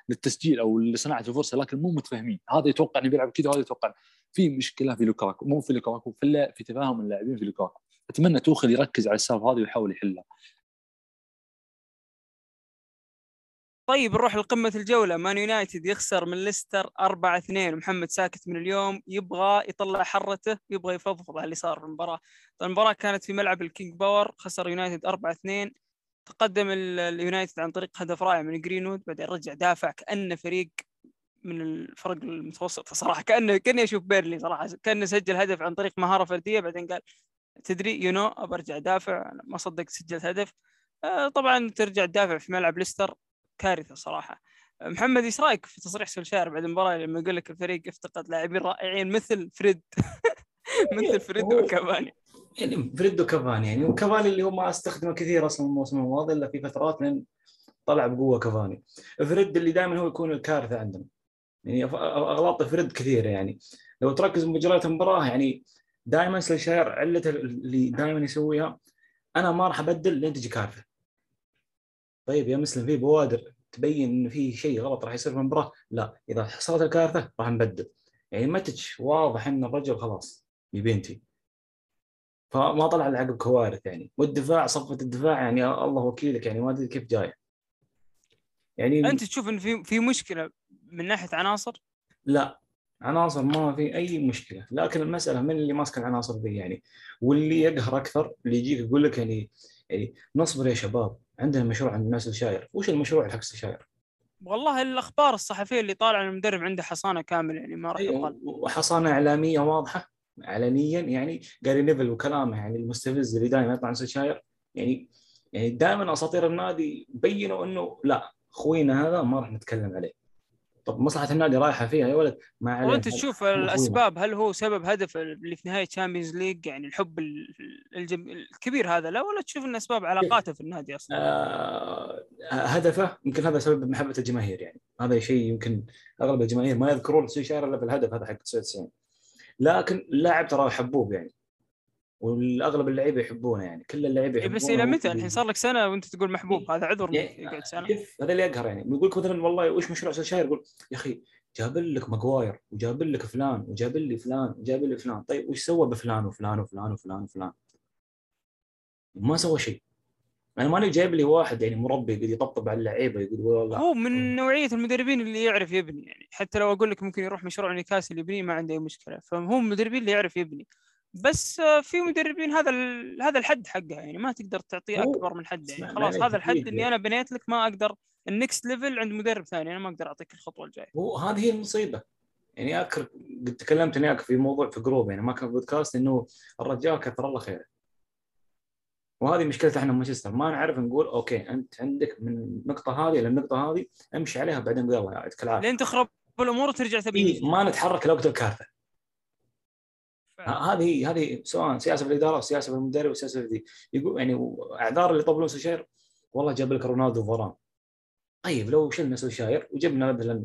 للتسجيل أو لصناعة الفرصة لكن مو متفاهمين. هذا يتوقع إنه بيلعب كذا وهذا يتوقع. في مشكلة في لوكاكو مو في لوكاكو في, في تفاهم اللاعبين في لوكاكو. أتمنى توخل يركز على السالفة هذه ويحاول يحلها. طيب نروح لقمة الجولة. مان يونايتد يخسر من ليستر 4 2 ومحمد ساكت من اليوم يبغى يطلع حرته يبغى يفضفض على اللي صار في المباراة. المباراة كانت في ملعب الكينج باور خسر يونايتد 4 2 تقدم اليونايتد عن طريق هدف رائع من جرينوود بعدين رجع دافع كأنه فريق من الفرق المتوسطه صراحة كأنه كأني أشوف بيرنلي صراحة كأنه سجل هدف عن طريق مهارة فردية بعدين قال تدري you know برجع دافع ما صدقت سجلت هدف. آه، طبعا ترجع تدافع في ملعب ليستر كارثة صراحة. محمد إيش رأيك في تصريح سولشاير بعد المباراة لما يقول لك الفريق افتقد لاعبين رائعين مثل فريد؟ مثل فريد وكافاني يعني فريد وكافاني يعني وكافاني اللي هو ما استخدمه كثير أصلا الموسم الماضي إلا في فترات لين طلع بقوة كافاني. فريد اللي دائما هو يكون الكارثة عندنا. يعني أغلاط فريد كثيرة يعني. لو تركز بمجريات المباراة يعني دائما سلشاير علته اللي دائما يسويها أنا ما راح أبدل لين تجي كارثة. طيب يا مسلم في بوادر تبين انه في شيء غلط راح يصير في المباراة؟ لا. إذا حصلت الكارثة راح نبدل. يعني متج واضح إن الرجل خلاص يبينتي فما طلع العقب كوارث يعني. والدفاع صفه الدفاع يعني الله وكيلك يعني ما أدري كيف جاية. يعني أنت تشوف إن في في مشكلة من ناحية عناصر؟ لا. عناصر ما في أي مشكلة. لكن المسألة من اللي ماسك العناصر ذي يعني. واللي يقهر أكثر اللي يجيك يقول لك يعني يعني نصبر يا شباب. عندنا مشروع عندنا سولشاير. وش المشروع حق سولشاير؟ والله الأخبار الصحفية اللي طالعه المدرب عنده حصانة كاملة يعني ما راح يقال. وحصانة إعلامية واضحة. علنيا يعني جاري نيفل وكلامه يعني المستفز اللي دائما يطلع عن سولشاير يعني يعني دائما أساطير النادي بينوا إنه لا خوينا هذا ما راح نتكلم عليه. طب مصلحة النادي رايحة فيها يا ولد؟ ما عليه وأنت تشوف الأسباب هل هو سبب هدف اللي في نهاية Champions League يعني الحب الجم... الكبير هذا لا ولا تشوف ان أسباب علاقاته في النادي أصلا؟ آه هدفه يمكن هذا سبب محبة الجماهير يعني. هذا شيء يمكن أغلب الجماهير ما يذكرون سولشاير إلا في الهدف هذا حق 99 لكن اللاعب ترى حبوب يعني. والأغلب اللعيبة يحبونه يعني. كل اللعيبة إيه يحبونه بس إلى متى؟ الحين صار لك سنة وأنت تقول محبوب هذا عذر يعني- منك يقعد سنة. هذا اللي يقهر يعني. يقول لك مثلا والله وش مشروع سولشاير يقول يا أخي جاب لك ماجواير وجاب لك فلان وجاب لي فلان وجاب لي فلان. طيب وش سوى بفلان وفلان وفلان وفلان وفلان؟ ما سوى شيء. أنا ماني جايب لي واحد يعني مربي يقعد يطبطب على اللعيبة يقول والله. هو من نوعية المدربين اللي يعرف يبني يعني حتى لو أقول لك ممكن يروح مشروع نيوكاسل يبنيه ما عنده أي مشكلة. فهو من المدربين اللي يعرف يبني. بس آه، في مدربين هذا هذا الحد حقها يعني ما تقدر تعطيه أكبر من حد يعني خلاص هذا الحد. إني أنا بنيت لك ما أقدر. ال next level عند مدرب ثاني أنا ما أقدر أعطيك الخطوة الجاية. هو هذه هي المصيبة. يعني اذكر قد تكلمت أنا وياك في موضوع في group يعني ما كان بودكاست إنه الرجال كثر الله خيره. وهذه مشكلتنا إحنا مانشستر ما نعرف نقول okay أنت عندك من النقطة هذه إلى النقطة هذه امشي عليها بعدين الله يعطيك العافيه لين تخرب الأمور وترجع إيه، ما نتحرك لوقت الكارثة. هذه هي هذه سواء سياسة في الإدارة سياسة في المدرب سياسة في يقول يعني أعذار اللي يطبلون سولشاير والله جاب لك رونالدو وفاران طيب لو شلنا سولشاير وجبنا مثلا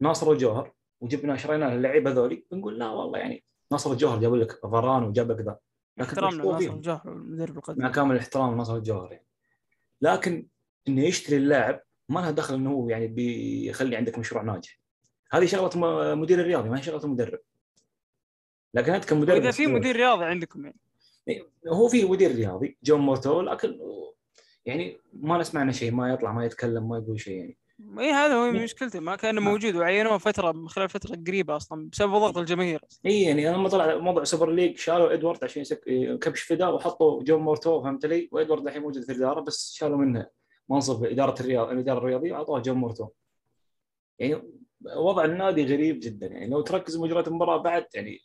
ناصر الجوهر وجبنا شرينا اللعيبة هذولي بنقول لا والله يعني ناصر الجوهر جاب لك فاران وجاب لك ذا. هو لناصر؟ الجوهر المدرب مع القديم كامل الاحترام لناصر الجوهر يعني لكن إنه يشتري اللاعب ما لها دخل إنه هو يعني بيخلي عندك مشروع ناجح. هذه شغلة مدير الرياضي ما هي شغلة المدرب. لكن أنت كمدرب وإذا في مدير رياضي عندكم يعني. هو في مدير رياضي جون مورتو لكن يعني ما نسمع عنه شيء ما يطلع ما يتكلم ما يقول شيء يعني. اي هذا هو. مشكلته ما كان نعم. موجود وعينوه فترة من خلال فترة قريبة أصلا بسبب ضغط الجماهير إي يعني لما طلع موضوع Super League شالوا إدوارد عشان يسك... كبش فداء وحطوا جون مورتو فهمت لي وإدوارد الحين موجود في الإدارة بس شالوا منه منصب إدارة الرياض الإدارة الرياضية وأعطوه جون مورتو يعني وضع النادي غريب جدا يعني لو تركز مجريات المباراه بعد يعني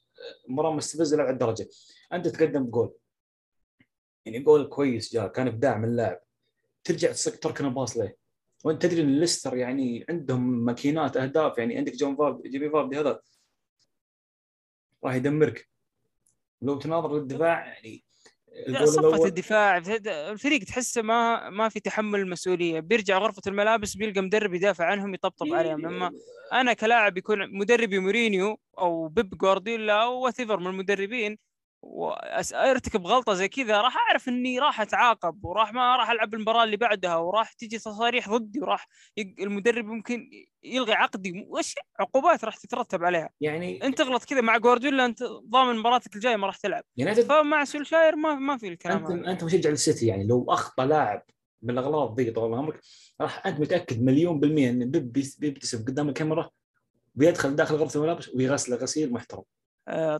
مباراة مستفزة لأبعد درجة. أنت تقدم بجول. يعني جول كويس جاء كان ابداع من اللاعب. ترجع تسك تركن الباص ليه؟ وانت تدري إن ليستر يعني عندهم ماكينات أهداف يعني عندك جون فارد جيمي فاردي هذا. راح يدمرك. لو تناظر للدفاع يعني صفة الدفاع الفريق تحسه ما ما في تحمل المسؤولية. بيرجع غرفة الملابس بيلقى مدرب يدافع عنهم يطبطب عليهم. لما أنا كلاعب يكون مدربي مورينيو أو بيب جوارديولا أو وات من المدربين وارتكب غلطة زي كذا راح أعرف إني راح أتعاقب وراح ما راح ألعب المباراة اللي بعدها وراح تجي تصاريح ضدي وراح يق- المدرب ممكن يلغي عقدي وش عقوبات راح تترتب عليها. يعني أنت تغلط كذا مع جوارديولا أنت ضامن مباراتك الجاية ما راح تلعب. يعني أنت فمع سولشاير ما ما في الكلام أنت هذا. أنت مشجع للسيتي يعني لو أخطأ لاعب من الاغلاط ذي طول عمرك راح أنت متأكد مليون بالمية ان بيب بيبتسم قدام الكاميرا بيدخل داخل غرفة الملابس ويغسله غسيل محترم.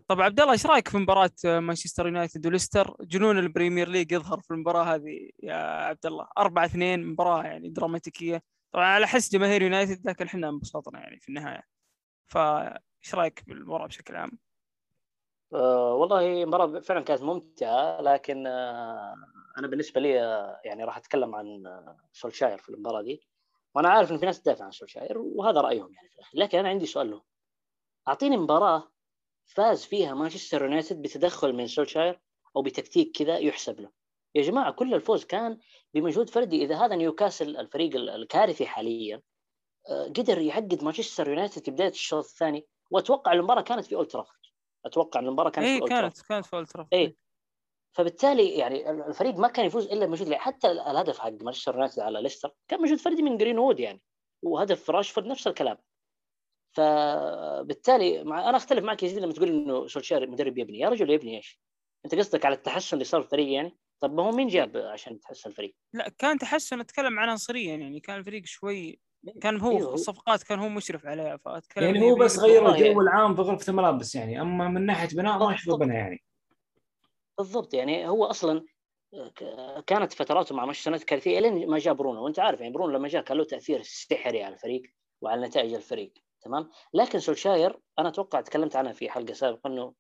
طب عبد الله إيش رأيك في مباراة آه، مانشستر يونايتد وليستر؟ جنون ال Premier League يظهر في المباراة هذه يا عبد الله 4 2 مباراة يعني دراماتيكية. طبعا على حس جماهير يونايتد لكن إحنا انبسطنا يعني في النهاية. فإيش رأيك بالمباراة بشكل عام؟ آه والله مباراة فعلا كانت ممتعة لكن آه أنا بالنسبة لي آه يعني راح أتكلم عن آه سولشاير في المباراة دي. وأنا عارف إن في ناس تدافع عن سولشاير وهذا رأيهم يعني في الأخير. لكن أنا عندي سؤال له أعطيني مباراة فاز فيها مانشستر يونايتد بتدخل من سولشاير أو بتكتيك كذا يحسب له. يا جماعة كل الفوز كان بمجهود فردي. إذا هذا نيوكاسل الفريق الكارثي حاليا آه قدر يعقد مانشستر يونايتد في بداية الشوط الثاني. وأتوقع المباراة كانت في أولد ترافورد أتوقع ان المباراة كانت اي في أولد ترافورد. كانت كانت في اولترا اي فبالتالي يعني الفريق ما كان يفوز إلا بمجهود حتى الهدف حق مانشستر يونايتد على ليستر كان مجهود فردي من جرين وود يعني. وهدف راشفورد نفس الكلام. فبالتالي مع أنا أختلف معك يا لما تقول إنه سولشاير مدرب يبني يا رجل يبني إيش؟ أنت قصدك على التحسن اللي صار في الفريق يعني؟ طب ما هو مين جاب عشان يتحسن الفريق؟ لا كان تحسن أتكلم عن عنصريا يعني كان الفريق شوي كان هو أيوه. الصفقات كان هو مشرف عليها فأتكلم يعني هو بس غير الجو يعني. العام في غرفة الملابس يعني أما من ناحية بناء ما أشوف بناء يعني بالضبط يعني هو أصلا ك- كانت فتراته مع مانشستر يونايتد كارثية لين ما جاء برونو وأنت عارف يعني برونو لما جاء كان له تأثير سحري على الفريق وعلى نتائج الفريق تمام؟ لكن سولشاير أنا أتوقع تكلمت عنها في حلقة سابقة إنه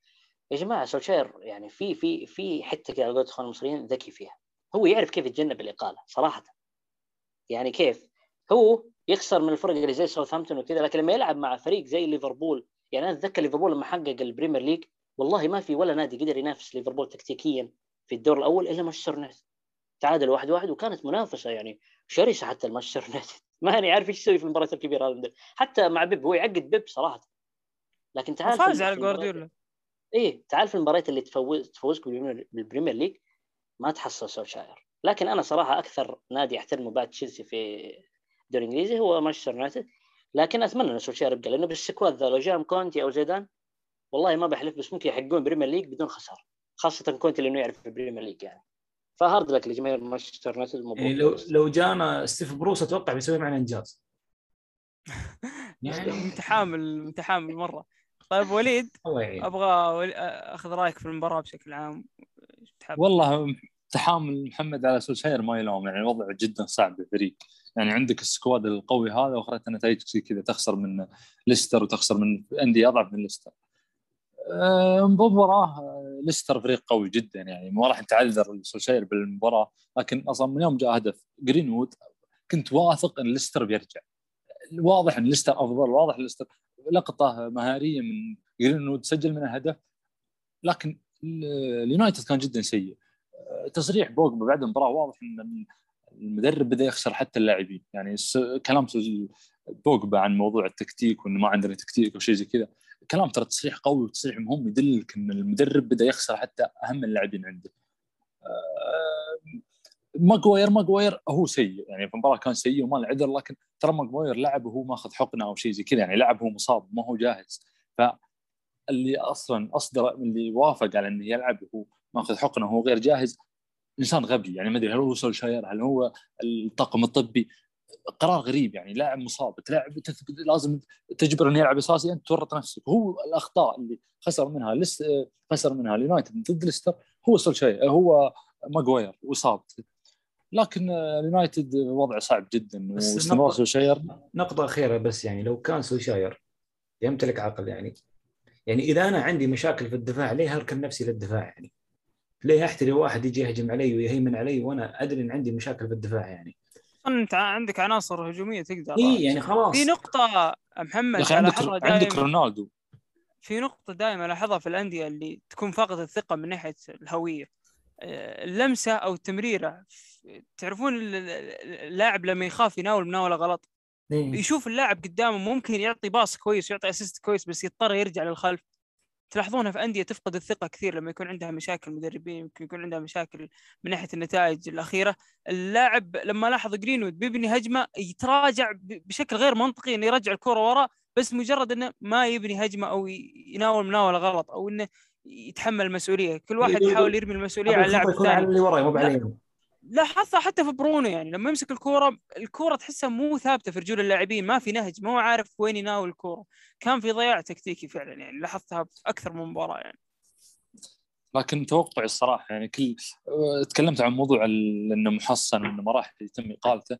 يا جماعة سولشاير يعني في في في حتة كذا قولة اخوان المصريين ذكي فيها. هو يعرف كيف يتجنب الإقالة صراحة. يعني كيف؟ هو يخسر من الفرق اللي زي ساوثهامبتون وكذا لكن لما يلعب مع فريق زي ليفربول يعني أنا أتذكر ليفربول لما حقق ال Premier League والله ما في ولا نادي قدر ينافس ليفربول تكتيكيا في الدور الأول إلا مانشستر يونايتد. تعادل واحد واحد وكانت منافسة يعني شرسة حتى المانشستر يونايتد. ما يعني عارف إيش يسوي في المباريات الكبيرة هذه حتى مع بيب هو يعقد بيب صراحة. لكن تعال فاز على جوارديولا. إيه تعال في المباريات اللي تفوز تفوزك بال Premier- League ما تحصل سولشاير لكن أنا صراحة أكثر نادي احترمه بعد تشيلسي في الدوري الإنجليزي هو مانشستر يونايتد. لكن أتمنى إن سولشاير يبقى لأنه بال squad ذا لو جاء كونتي أو زيدان والله ما بحلف بس ممكن يحققون Premier League بدون خسارة. خاصة كونتي لأنه يعرف ال Premier League يعني. ف hard luck لجماهير مانشستر يونايتد يعني لو لو جانا ستيف بروس أتوقع بيسوي معنا إنجاز. يعني متحامل متحامل مره طيب وليد أبغى ول- أخذ رأيك في المباراة بشكل عام. تحب؟ والله تحامل محمد على سولشاير ما يلوم يعني الوضع جدا صعب بالفريق يعني عندك ال squad القوي هذا وأخذت نتائج زي كذا تخسر من ليستر وتخسر من أندية أضعف من ليستر. مباراة آه، ليستر فريق قوي جدا يعني ما راح نتعذر سولشاير بالمباراة لكن أصلا من يوم جاء هدف جرينوود كنت واثق إن ليستر بيرجع. واضح إن ليستر أفضل واضح ليستر لقطة مهارية من جرينوود سجل منها هدف لكن ال- اليونايتد كان جدا سيء. تصريح بوجبا بعد المباراة واضح إن المدرب بدأ يخسر حتى اللاعبين. يعني كلام بوجبا عن موضوع التكتيك وإنه ما عندنا تكتيك أو شيء زي كذا. كلام ترى تصريح قوي وتصريح مهم يدلك إن المدرب بدا يخسر حتى أهم اللاعبين عنده. آه، ماجواير ماجواير هو سيء يعني في المباراة كان سيء وما له عذر لكن ترى ماجواير لعب وهو ماخذ حقنة أو شيء زي كذا يعني لعب وهو مصاب ما هو جاهز. فاللي أصلا أصدر اللي وافق على إنه يلعب وهو ماخذ حقنة وهو غير جاهز. إنسان غبي يعني ما أدري هل هو سولشاير هل هو الطاقم الطبي. قرار غريب يعني لاعب مصاب تلعب لازم تجبر إنه يلعب اساسي انت تورط نفسك. هو الأخطاء اللي خسر منها لس خسر منها اليونايتد ضد ليستر هو سولشاير هو ماجواير مصاب لكن اليونايتد وضعه صعب جدا وإستمرار سولشاير. نقطة أخيرة بس يعني لو كان سوشاير يمتلك عقل يعني. يعني إذا أنا عندي مشاكل في الدفاع ليه أركن نفسي للدفاع يعني؟ ليه أحتري واحد يجي يهجم علي ويهيمن علي وأنا أدري إن عندي مشاكل في الدفاع يعني؟ أنت عندك عناصر هجومية تقدر إيه يعني خلاص. في نقطة محمد عندك عندك رونالدو. في نقطة دائما ألاحظها في الأندية اللي تكون فاقدة الثقة من ناحية الهوية. آه، اللمسة أو التمريرة. تعرفون ال- ال- اللاعب لما يخاف يناول مناولة غلط. إيه. يشوف اللاعب قدامه ممكن يعطي pass كويس ويعطي assist كويس بس يضطر يرجع للخلف. تلاحظونها في أندية تفقد الثقة كثير لما يكون عندها مشاكل مدربين يمكن يكون عندها مشاكل من ناحية النتائج الأخيرة. اللاعب لما لاحظ جرينوود بيبني هجمة يتراجع بشكل غير منطقي إنه يرجع الكرة ورا بس مجرد إنه ما يبني هجمة أو يناول مناولة غلط أو إنه يتحمل المسؤولية. كل واحد يحاول يرمي المسؤولية هذا على اللاعب الثاني. اللي وراي مو لا. لاحظتها حتى في برونو يعني لما يمسك الكورة الكورة تحسها مو ثابتة في رجول اللاعبين ما في نهج ما هو عارف وين يناول الكورة. كان في ضياع تكتيكي فعلا يعني لاحظتها في أكثر من مباراة يعني. لكن توقعي الصراحة يعني كل تكلمت عن موضوع ال- إنه محصن وإنه ما راح يتم إقالته.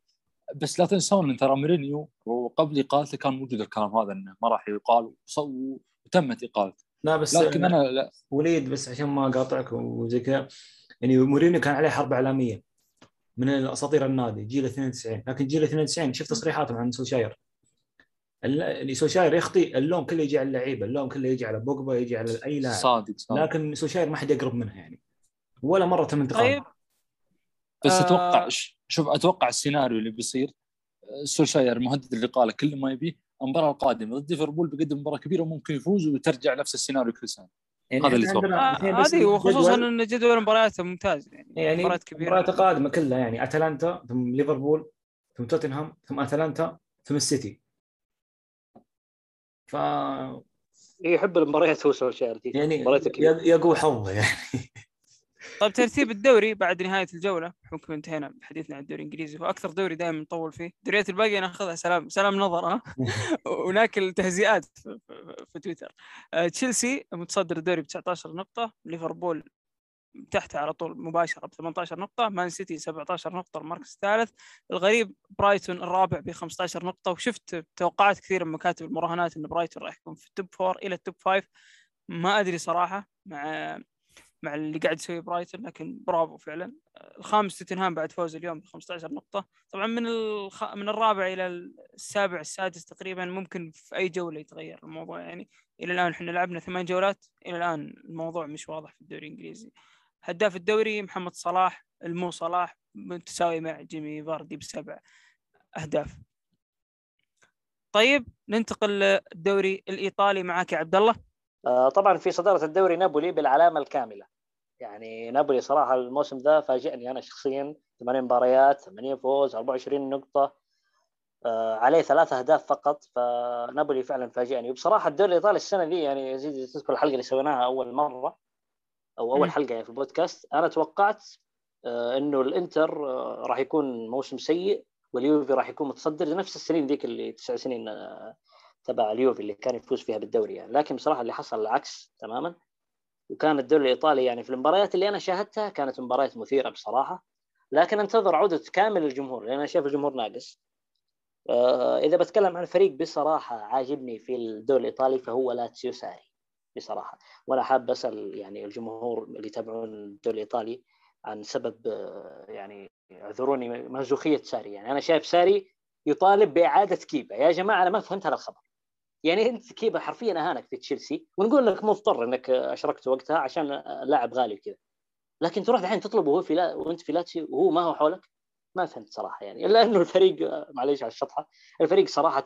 بس لا تنسون إن ترى مورينيو وقبل إقالته كان موجود الكلام هذا إنه ما راح يقال وتمت إقالته. لا بس لكن أنا لا. وليد بس عشان ما أقاطعك وزي كذا يعني مورينيو كان عليه حرب إعلامية. من اساطير النادي جيل 92 لكن جيل 92 شفت تصريحاتهم عن سوشاير ال- اللي سوشاير يخطئ اللوم كله يجي على اللعيبة اللوم كله يجي على بوجبا يجي على أي لاعب. صادق صادق. لكن سوشاير ما حد يقرب منه يعني. ولا مرة تم انتقاده طيب. بس آه. أتوقع شوف أتوقع السيناريو اللي بيصير آه، سولشاير مهدد الاقاله كل ما يبيه المباراة القادمة ضد ليفربول بيقدم مباراة كبيرة وممكن يفوز وترجع نفس السيناريو كل سنة. يعني هذا اللي. عندنا آه هذه وخصوصا إن جدول مبارياته ممتاز يعني, يعني مباريات كبيرة. المباريات القادمه كلها يعني أتلانتا ثم ليفربول ثم توتنهام ثم أتلانتا ثم السيتي. ف يحب المباريات هو سولشاير دي يعني مباريات يقوى حظه يعني. طيب ترتيب الدوري بعد نهاية الجولة بحكم انتهينا بحديثنا عن الدوري الإنجليزي وأكثر دوري دائما نطول فيه. الدوريات الباقية ناخذها سلام سلام نظر ها؟ وناكل تهزيئات في, في, في تويتر. آه، تشيلسي متصدر الدوري ب 19 نقطة ليفربول تحته على طول مباشرة ب 18 نقطة مان سيتي 17 نقطة المركز الثالث. الغريب برايتون الرابع ب 15 نقطة وشفت توقعات كثير من مكاتب المراهنات إن برايتون راح يكون في ال top four إلى ال top five ما أدري صراحة مع مع اللي قاعد يسويه برايتون لكن برافو فعلا. الخامس توتنهام بعد فوز اليوم ب 15 نقطة. طبعا من الخ... من الرابع إلى السابع السادس تقريبا ممكن في أي جولة يتغير الموضوع. يعني إلى الآن إحنا لعبنا ثمان جولات إلى الآن الموضوع مش واضح في الدوري الإنجليزي. هداف الدوري محمد صلاح المو صلاح متساوي مع جيمي فاردي بسبع أهداف. طيب ننتقل للدوري الإيطالي معك عبد الله طبعا في صدارة الدوري نابولي بالعلامة الكاملة. يعني نابولي صراحة الموسم ذا فاجئني أنا شخصيا. 8 مباريات 8 فوز 24 نقطة. آه، عليه ثلاث أهداف فقط فنابولي فعلا فاجئني. وبصراحة الدوري الإيطالي السنة دي يعني يزيد تذكر الحلقة اللي سويناها أول مرة أو أول. حلقة يعني في البودكاست. أنا توقعت آه، إنه الإنتر آه، راح يكون موسم سيء واليوفي راح يكون متصدر. نفس السنين ذيك اللي تسع سنين آه، تبع اليوفي اللي كان يفوز فيها بالدوري يعني. لكن بصراحة اللي حصل العكس تماما. وكان الدوري الإيطالي يعني في المباريات اللي أنا شاهدتها كانت مباريات مثيرة بصراحة. لكن انتظر عودة كامل الجمهور لأن أنا شايف الجمهور ناقص. آه، إذا بتكلم عن فريق بصراحة عاجبني في الدوري الإيطالي فهو لاتسيو ساري بصراحة. وأنا حاب اسال يعني الجمهور اللي يتابعون الدوري الإيطالي عن سبب آه، يعني اعذروني مازوخيه ساري يعني. أنا شايف ساري يطالب بإعادة كيبا. يا جماعة أنا ما فهمت هذا الخبر. يعني انت كيبا حرفيا أهانك في تشيلسي ونقول لك مضطر إنك أشركت وقتها عشان لاعب غالي وكذا. لكن تروح الحين تطلبه وهو في لا وأنت في لاتسيو وهو ما هو حولك؟ ما فهمت صراحة يعني. إلا إنه الفريق معليش على الشطحة الفريق صراحة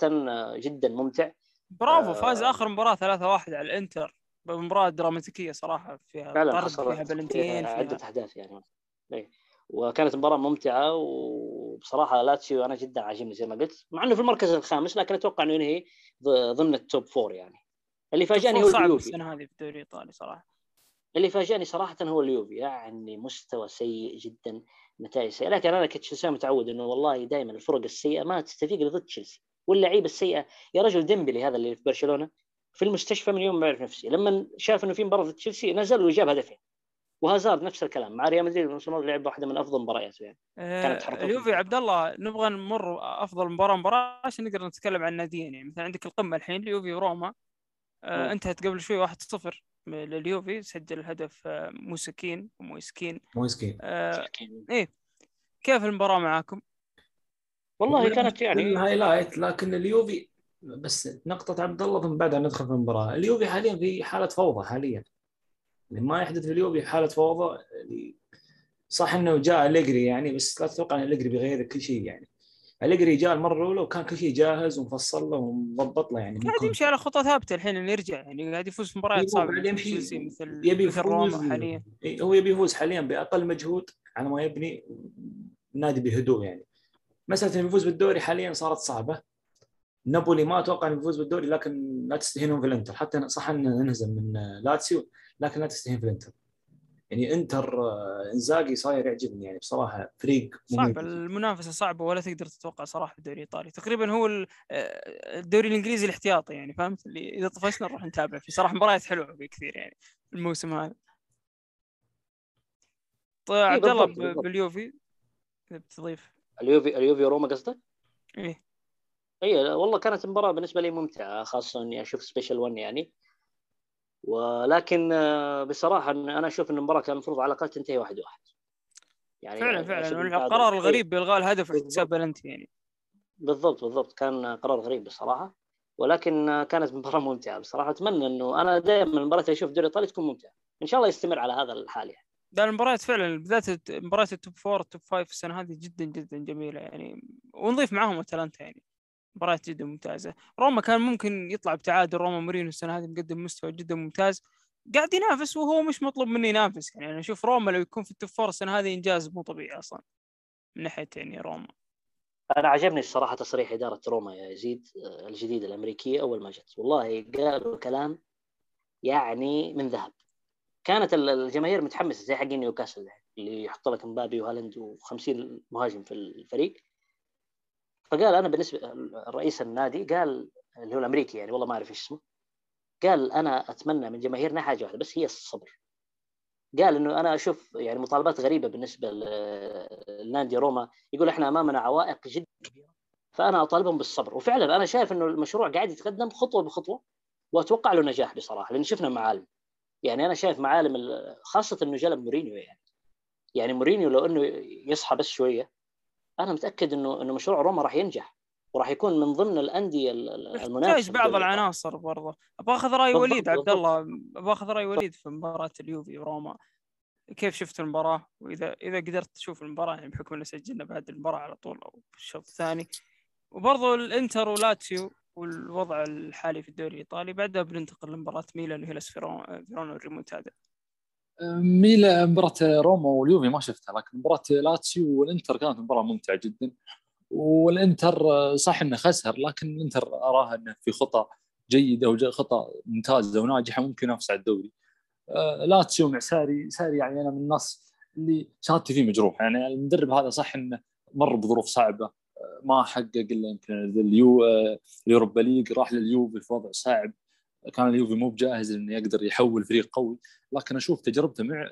جدا ممتع. برافو آه. فاز آخر مباراة 3-1 على الإنتر. بمباراه دراماتيكية صراحة فيها فعلا فيها بلنتيين فيها عدة أحداث يعني. إيه. وكانت مباراة ممتعة وبصراحه لاتسيو أنا جدا عاجبني زي ما قلت مع إنه في المركز الخامس لكن أتوقع إنه ينهي ضمن ال top four يعني. اللي فاجأني هو صعب اليوفي. السنة هذه في الدوري الإيطالي صراحة. اللي فاجأني صراحة هو اليوفي يعني مستوى سيء جدا نتائج سيئة. لكن أنا كتشيلسي متعود أنه والله دائما الفرق السيئة ما تستفيق إلا ضد تشيلسي. واللعيبة السيئة يا رجل ديمبلي هذا اللي في برشلونة في المستشفى من يوم ما عرف نفسي لما شاف أنه في مباراة ضد تشيلسي نزل وجاب هدفين. وهازارد نفس الكلام. مع ريال مدريد الموسم الماضي لعب واحدة من أفضل مبارياته يعني. كانت آه، تحركات اليوفي عبد الله نبغى نمر أفضل مباراة مباراة عشان نقدر نتكلم عن ناديين يعني. مثلا عندك القمة الحين اليوفي وروما. آه،. انتهت قبل شوي 1-0 لليوفي سجل الهدف آه، مويسكين ومويسكين مو مسكين آه، إيه. كيف المباراة معاكم؟ والله كانت يعني ال highlight لكن اليوفي بس نقطة عبد الله ثم بعدها ندخل في المباراة، اليوفي حاليا في حالة فوضى حاليا. اللي ما يحدث في اليوفي حالة فوضى اللي صح إنه جاء أليجري يعني بس لا تتوقع إن أليجري بيغير كل شيء يعني. أليجري جاء المرة الأولى وكان كل شيء جاهز ومفصل له ومضبط له يعني. قاعد يمشي على خطة ثابتة الحين إنه يرجع يعني قاعد يفوز في مباريات صعبة مثل يمشي تشيلسي مثل يبي مثل روما يفوز حاليا. إيه، هو يبي يفوز حاليا بأقل مجهود على ما يبني نادي بهدوء يعني. مسألة إنه يفوز بالدوري حاليا صارت صعبة. نابولي ما أتوقع إنه يفوز بالدوري لكن لا تستهينون في الإنتر. حتى صح ان نهزم من لاتسيو. لكن لا تستهين في الانتر. يعني انتر آه، انزاجي صاير يعجبني يعني بصراحة فريق صعب. المنافسة صعبة ولا تقدر تتوقع صراحة في الدوري الإيطالي. تقريبا هو آه، الدوري الإنجليزي الاحتياطي يعني فهمت؟ اللي إذا طفشنا نروح نتابع في صراحة مباريات حلوة في كثير يعني الموسم هذا. طيب عبد الله. باليوفي إذا بتضيف. اليوفي اليوفي روما قصدك؟ إيه. اي والله كانت مباراة بالنسبة لي ممتعة خاصة إني أشوف Special 1 يعني. ولكن آه، بصراحة إن أنا أشوف إن المباراة كان المفروض على الأقل تنتهي واحد واحد. يعني فعلا أشوف فعلا القرار الغريب بإلغاء الهدف. واحتساب بلنتي يعني. بالضبط بالضبط. كان قرار غريب بصراحة. ولكن آه، كانت مباراة ممتعة بصراحة. أتمنى إنه أنا دائما المباريات اللي أشوف الدوري الايطالي تكون ممتعة. إن شاء الله يستمر على هذا الحال يعني. ده المباريات فعلا بالذات مباريات ال top four ال top five السنة هذه جدا جدا جميلة يعني. ونضيف معاهم اتلانتا يعني. مباريات جدا ممتازة. روما كان ممكن يطلع بتعادل روما مورينيو السنة هذه مقدم مستوى جدا ممتاز. قاعد ينافس وهو مش مطلوب منه ينافس. يعني أنا أشوف روما لو يكون في ال top four السنة هذه إنجاز مو طبيعي أصلا. من ناحية يعني روما. أنا عجبني الصراحة تصريح إدارة روما يا يزيد آه، الجديده الأمريكية. أول ما جت والله قالوا كلام يعني من ذهب. كانت ال- الجماهير متحمسة زي حقين نيوكاسل اللي يحط لك مبابي وهالاند و50 مهاجم في الفريق. فقال أنا بالنسبة رئيس النادي قال اللي هو الأمريكي يعني والله ما أعرف إيش اسمه قال أنا أتمنى من جماهيرنا حاجة واحدة بس هي الصبر. قال إنه أنا أشوف يعني مطالبات غريبة بالنسبة لنادي روما يقول إحنا أمامنا عوائق جدا كبيرة فأنا أطالبهم بالصبر. وفعلا أنا شايف إنه المشروع قاعد يتقدم خطوة بخطوة وأتوقع له نجاح بصراحة لأن شفنا معالم. يعني أنا شايف معالم ال- خاصة إنه جلب مورينيو يعني. يعني مورينيو لو إنه يصحى بس شوية أنا متأكد إنه إنه مشروع روما راح ينجح وراح يكون من ضمن الأندية ال- ال- المنافسة يحتاج في بعض. العناصر برضه أبغى أخذ رأي وليد عبد. الله. أبغى أخذ رأي وليد في مباراة اليوفي وروما. كيف شفت المباراة؟ وإذا إذا قدرت تشوف المباراة يعني بحكم إنه سجلنا بعد المباراة على طول أو في الشوط الثاني. وبرضه الإنتر ولاتسيو والوضع الحالي في الدوري الإيطالي. بعدها بننتقل لمباراة ميلان اللي هي هيلاس فيرو- فيرونا والريمونتادا ميلا مباراة روما واليوفي ما شفتها لكن مباراة لاتسيو والإنتر كانت مباراة ممتعة جدا. والإنتر صح إنه خسر لكن الإنتر اراها إنه في خطى جيدة وخطى ممتازة وناجحة ممكن ينافس على الدوري. آه، لاتسيو مع ساري ساري يعني أنا من الناس اللي شهادتي فيه مجروحة يعني المدرب هذا صح إنه مر بظروف صعبة. آه، ما حقق إلا يمكن آه، ال Europa League راح لليوفي في وضع صعب. كان اليوفي مو بجاهز إنه يقدر يحول فريق قوي لكن أشوف تجربته مع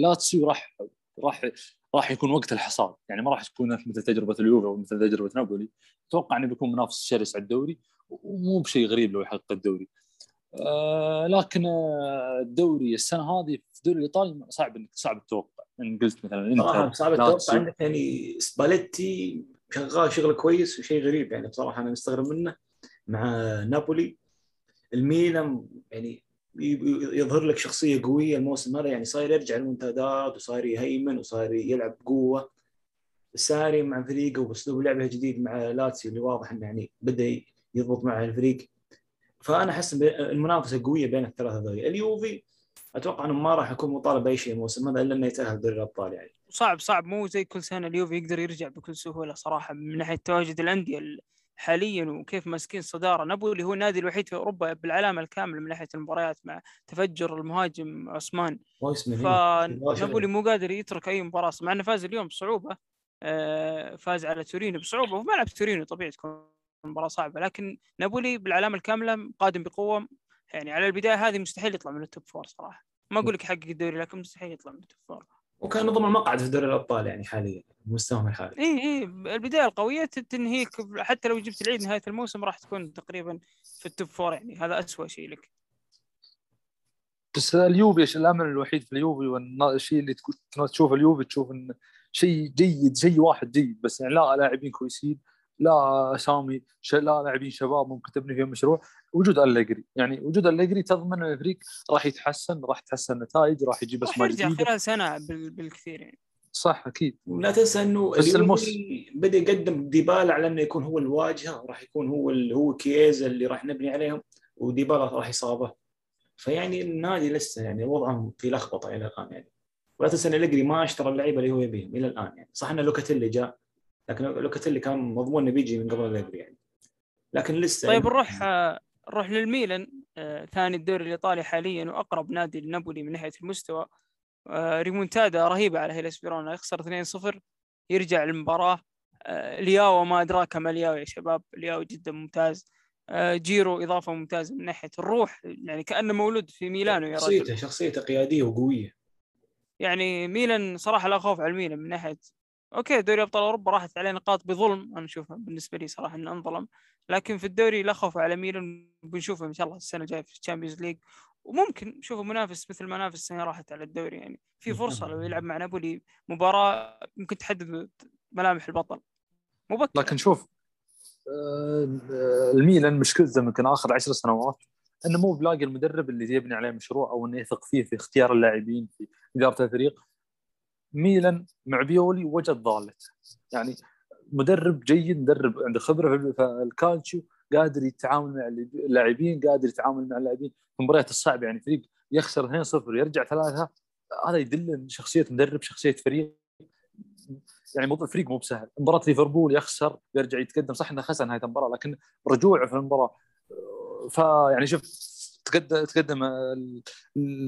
لاتسيو راح راح راح يكون وقت الحصاد. يعني ما راح تكون مثل تجربة اليوفي أو مثل تجربة نابولي. أتوقع إنه بيكون منافس شرس على الدوري ومو بشيء غريب لو يحقق الدوري. آه لكن آه، الدوري السنة هذه في الدوري الإيطالي صعب إنك صعب التوقع إن قلت مثلا صراحة انتر صعب التوقع. عندك يعني سباليتي شغال شغل كويس وشيء غريب يعني بصراحة أنا مستغرب منه مع نابولي. الميلان يعني يظهر لك شخصية قوية الموسم هذا يعني صاير يرجع ريمونتادات وصاير يهيمن وصاير يلعب بقوه ساري مع فريقه واسلوب لعبه جديد مع لاتسيو اللي واضح إنه يعني بدأ يضبط مع الفريق. فأنا أحس المنافسة قوية بين الثلاثة ذولي اليوفي أتوقع إنه ما راح يكون مطالب بأي شيء الموسم هذا إلا إنه يتأهل دوري الأبطال يعني. صعب صعب. مو زي كل سنة اليوفي يقدر يرجع بكل سهولة صراحة من ناحية تواجد الأندية. ال- حاليا وكيف ماسكين الصداره نابولي هو النادي الوحيد في أوروبا بالعلامه الكامله من ناحية المباريات مع تفجر المهاجم عثمان. فنابولي مو قادر يترك أي مباراة مع إنه فاز اليوم بصعوبة آه، فاز على تورينو بصعوبة. وفي ملعب تورينو طبيعي تكون مباراة صعبة لكن نابولي بالعلامه الكامله قادم بقوة. يعني على البداية هذه مستحيل يطلع من ال top four صراحة. ما أقول لك يحقق الدوري لكن مستحيل يطلع من ال top four وكان ضمن المقعد في دوري الأبطال يعني حاليا مستواهم الحالي. اي اي البداية القوية تنهيك حتى لو جبت العيد نهاية الموسم راح تكون تقريبا في ال top four يعني. هذا أسوأ شيء لك. بس اليوفي الأمل الوحيد في اليوفي؟ والشيء اللي تشوف اليوفي تشوف انه شيء جيد شيء واحد جيد بس يعني لا لاعبين كويسين. لا اسامي ش... لا لاعبين شباب ممكن تبني فيهم مشروع. وجود أليجري يعني وجود أليجري تضمن إن الفريق راح يتحسن راح تحسن النتائج راح يجيب راح اسماء يرجع جديدة. خلال سنة بال- بالكثير يعني. صح أكيد. ولا تنسى إنه بس بدأ يقدم ديبالا على إنه يكون هو الواجهة وراح يكون هو ال- هو كييزا اللي راح نبني عليهم وديبالا راح يصابه. فيعني النادي لسه يعني وضعهم في لخبطة إلى الآن يعني. ولا تنسى إن أليجري ما اشترى اللعيبة اللي هو يبيهم إلى الآن يعني. صح إن لوكاتيلي جاء؟ لكن لوكاتيلي كان مضمون إنه بيجي من قبل أليجري يعني. لكن لسه طيب يعني نروح آه، نروح للميلان آه، ثاني الدوري الإيطالي حاليا وأقرب نادي لنابولي من ناحية المستوى. آه، ريمونتادا رهيبه على هيلاس فيرونا يخسر 2-0 يرجع المباراه آه، لياو ما أدراك ما لياو يا شباب لياو جدا ممتاز. جيرو إضافة ممتازة من ناحية الروح يعني كأنه مولود في ميلانو يا رجل. شخصيته شخصيته قيادية وقوية. يعني ميلان صراحة لا خوف على الميلان من ناحية okay دوري أبطال أوروبا راحت عليه نقاط بظلم أنا أشوفها بالنسبة لي صراحة إنه أنظلم. لكن في الدوري لا خوف على ميلان بنشوفه إن شاء الله السنة الجاية في ال Champions League وممكن نشوفه منافس مثل ما نافس السنة راحت على الدوري يعني في فرصة لو يلعب مع نابولي مباراة ممكن تحدد ملامح البطل. مبكر. لكن شوف آه، الميلان مشكلته يمكن آخر عشر سنوات إنه مو بلاقي المدرب اللي يبني عليه مشروع أو إنه يثق فيه في اختيار اللاعبين في إدارة الفريق. ميلان مع بيولي وجد ضالته يعني مدرب جيد مدرب عنده خبرة في في الكالتشيو قادر يتعامل مع اللاعبين قادر يتعامل مع اللاعبين في المباريات الصعبة. يعني فريق يخسر 2-0 يرجع ثلاثة هذا يدل شخصية مدرب شخصية فريق. يعني موضوع الفريق مو بسهل. مباراة ليفربول يخسر يرجع يتقدم. صح انه خسر نهاية المباراة لكن رجوعه في المباراة. فيعني شوف تقدم تقدم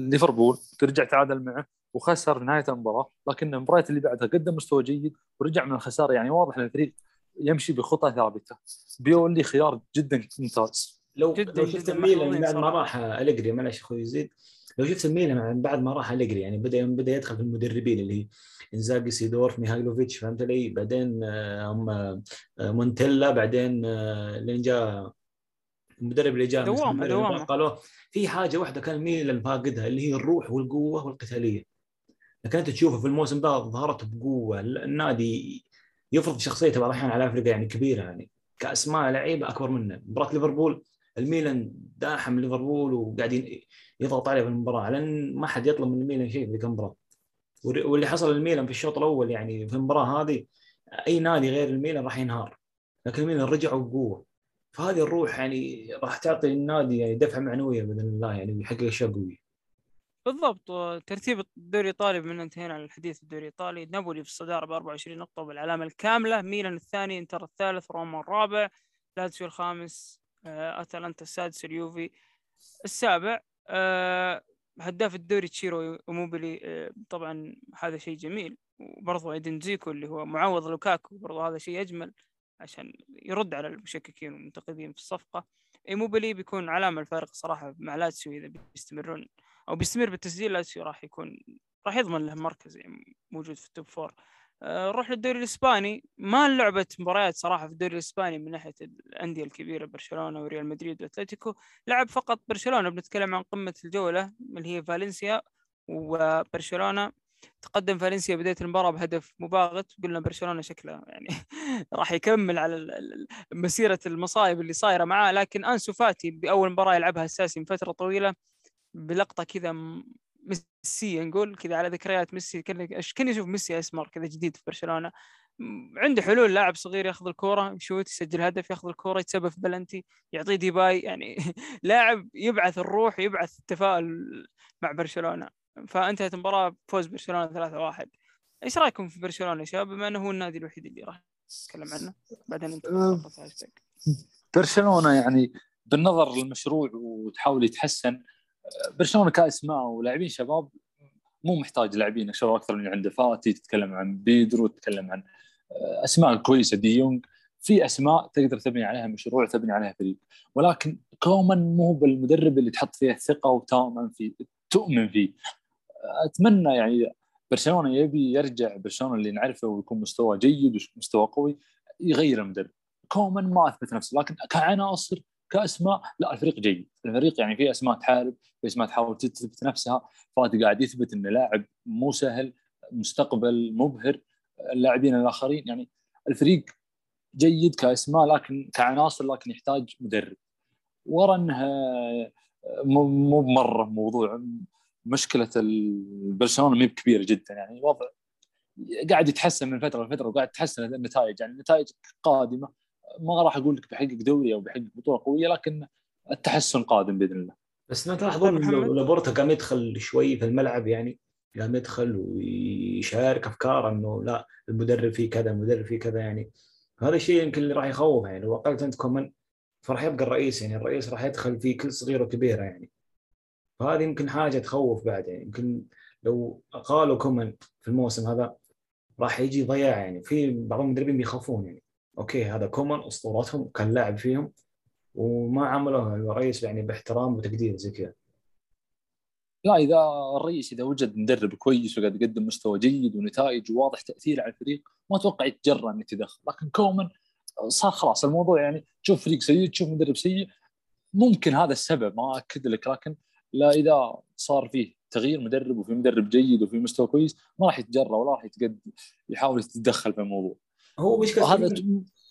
ليفربول ترجع تعادل معه. وخسر في نهاية المباراة لكن المباريات اللي بعدها قدم مستوى جيد ورجع من الخسارة يعني واضح إن الفريق يمشي بخطى ثابتة بيولي خيار جدا ممتاز لو جداً لو شفت الميلان محظوظين بعد ما. راح أليجري معلش أخوي يزيد لو شفت الميلان بعد ما راح أليجري يعني بدا يوم بدأ يدخل في المدربين اللي هي إنزاجي سيدورف ميهايلوفيتش فهمت علي بعدين آه، هم آه، مونتيلا بعدين آه، لين جاء المدرب اللي جاء من دوامة- سامبدوريا دوامة. انتقلوه. في حاجة واحدة كان الميلان فاقدها اللي هي الروح والقوة والقتالية لكن أنت تشوفه في الموسم ده ظهرت بقوة. النادي يفرض شخصيته بعض الأحيان على فرق يعني كبيرة يعني كأسماء لعيبة أكبر منه. مباراة ليفربول الميلان داحم ليفربول وقاعدين يضغط عليه في المباراة على ان ما حد يطلب من الميلان شيء في ذيك المباراة. واللي حصل للميلان في الشوط الأول يعني في المباراة هذه أي نادي غير الميلان راح ينهار. لكن الميلان رجعوا بقوة. فهذه الروح يعني راح تعطي النادي يعني دفعة معنوية بإذن الله يعني ويحقق اشياء قويه بالضبط ترتيب الدوري الإيطالي بما انتهينا عن الحديث الدوري الإيطالي نابولي في الصدارة ب 24 نقطة بالعلامة الكاملة ميلان الثاني إنتر الثالث روما الرابع لاتسيو الخامس آه، أتلانتا السادس اليوفي السابع. آه، هداف الدوري تشيرو إيموبيلي آه، طبعا هذا شيء جميل وبرضه إيدن دزيكو اللي هو معوض لوكاكو برضه هذا شيء أجمل عشان يرد على المشككين والمنتقدين في الصفقة. إيموبيلي بيكون علامة الفارق صراحة مع لاتسيو إذا بيستمرون أو بيستمر بالتسجيل لاتسيو راح يكون راح يضمن له مركز يعني موجود في ال top four آه، نروح للدوري الإسباني. ما لعبت مباريات صراحة في الدوري الإسباني من ناحية الأندية الكبيرة برشلونة وريال مدريد وأتلتيكو. لعب فقط برشلونة بنتكلم عن قمة الجولة اللي هي فالنسيا وبرشلونة. تقدم فالنسيا بداية المباراة بهدف مباغت. قلنا برشلونة شكله يعني راح يكمل على مسيرة المصايب اللي صايرة معاه. لكن أنسو فاتي بأول مباراة يلعبها أساسي من فترة طويلة بلقطة كذا ميسي نقول كذا على ذكريات ميسي كأن يشوف ميسي أسمر كذا جديد في برشلونة. عنده حلول لاعب صغير ياخذ الكوره يشوت يسجل هدف ياخذ الكوره يتسبب في بلنتي يعطيه ديباي يعني لاعب يبعث الروح يبعث التفاؤل مع برشلونة. فانتهت المباراة بفوز برشلونة 3-1 إيش رأيكم في برشلونة يا شباب؟ بما إنه هو النادي الوحيد اللي راح نتكلم عنه. بعدين أنت برشلونة يعني بالنظر للمشروع وتحاول يتحسن برشلونة كاسماء ولاعبين شباب مو محتاج لاعبين شباب أكثر من عنده. فاتي تتكلم عن بيدرو تتكلم عن أسماء كويسة. دي يونغ في أسماء تقدر تبني عليها مشروع تبني عليها فريق. ولكن كومان مو بالمدرب اللي تحط فيه الثقة وتامن فيه تؤمن فيه. أتمنى يعني برشلونة يبي يرجع برشلونة اللي نعرفه ويكون مستوى جيد ومستوى قوي يغير المدرب. كومان ما أثبت نفسه لكن كعناصر كأسماء لا الفريق جيد. الفريق يعني في أسماء تحارب في أسماء تحاول تثبت نفسها. فاتي قاعد يثبت انه لاعب مو سهل مستقبل مبهر اللاعبين الآخرين. يعني الفريق جيد كأسماء لكن كعناصر لكن يحتاج مدرب. ورا إنها مو مره موضوع مشكلة برشلونه ما كبيرة جدا. يعني الوضع قاعد يتحسن من فترة لفترة وقاعد تتحسن النتائج. يعني النتائج قادمة. ما راح أقول لك بحقق دوري أو بحقق بطولة قوية لكن التحسن قادم بإذن الله. بس ما تلاحظون إنه لابورتا قام يدخل شوي في الملعب يعني قام يدخل ويشارك افكار إنه لا المدرب فيه كذا المدرب فيه كذا يعني هذا الشيء يمكن اللي راح يخوف يعني لو اقلت انت كومن فراح يبقى الرئيس يعني الرئيس راح يدخل في كل صغيره وكبيره يعني. فهذه يمكن حاجة تخوف بعد يعني يمكن لو اقالوا كومن في الموسم هذا راح يجي ضياع يعني. في بعض المدربين بيخافون يعني. okay هذا كومن أسطورتهم كان لاعب فيهم وما عملوه الرئيس يعني باحترام وتقدير زي كذا. لا إذا الرئيس إذا وجد مدرب كويس وقاعد يقدم مستوى جيد ونتائج وواضح تأثير على الفريق ما أتوقع يتجرأ إنه يتدخل. لكن كومن صار خلاص الموضوع يعني تشوف فريق سيء تشوف مدرب سيء ممكن هذا السبب ما أكد لك لكن لا إذا صار فيه تغيير مدرب وفي مدرب جيد وفي مستوى كويس ما راح يتجرأ ولا راح يتقدم يحاول يتدخل في الموضوع. هو مشكلة هذا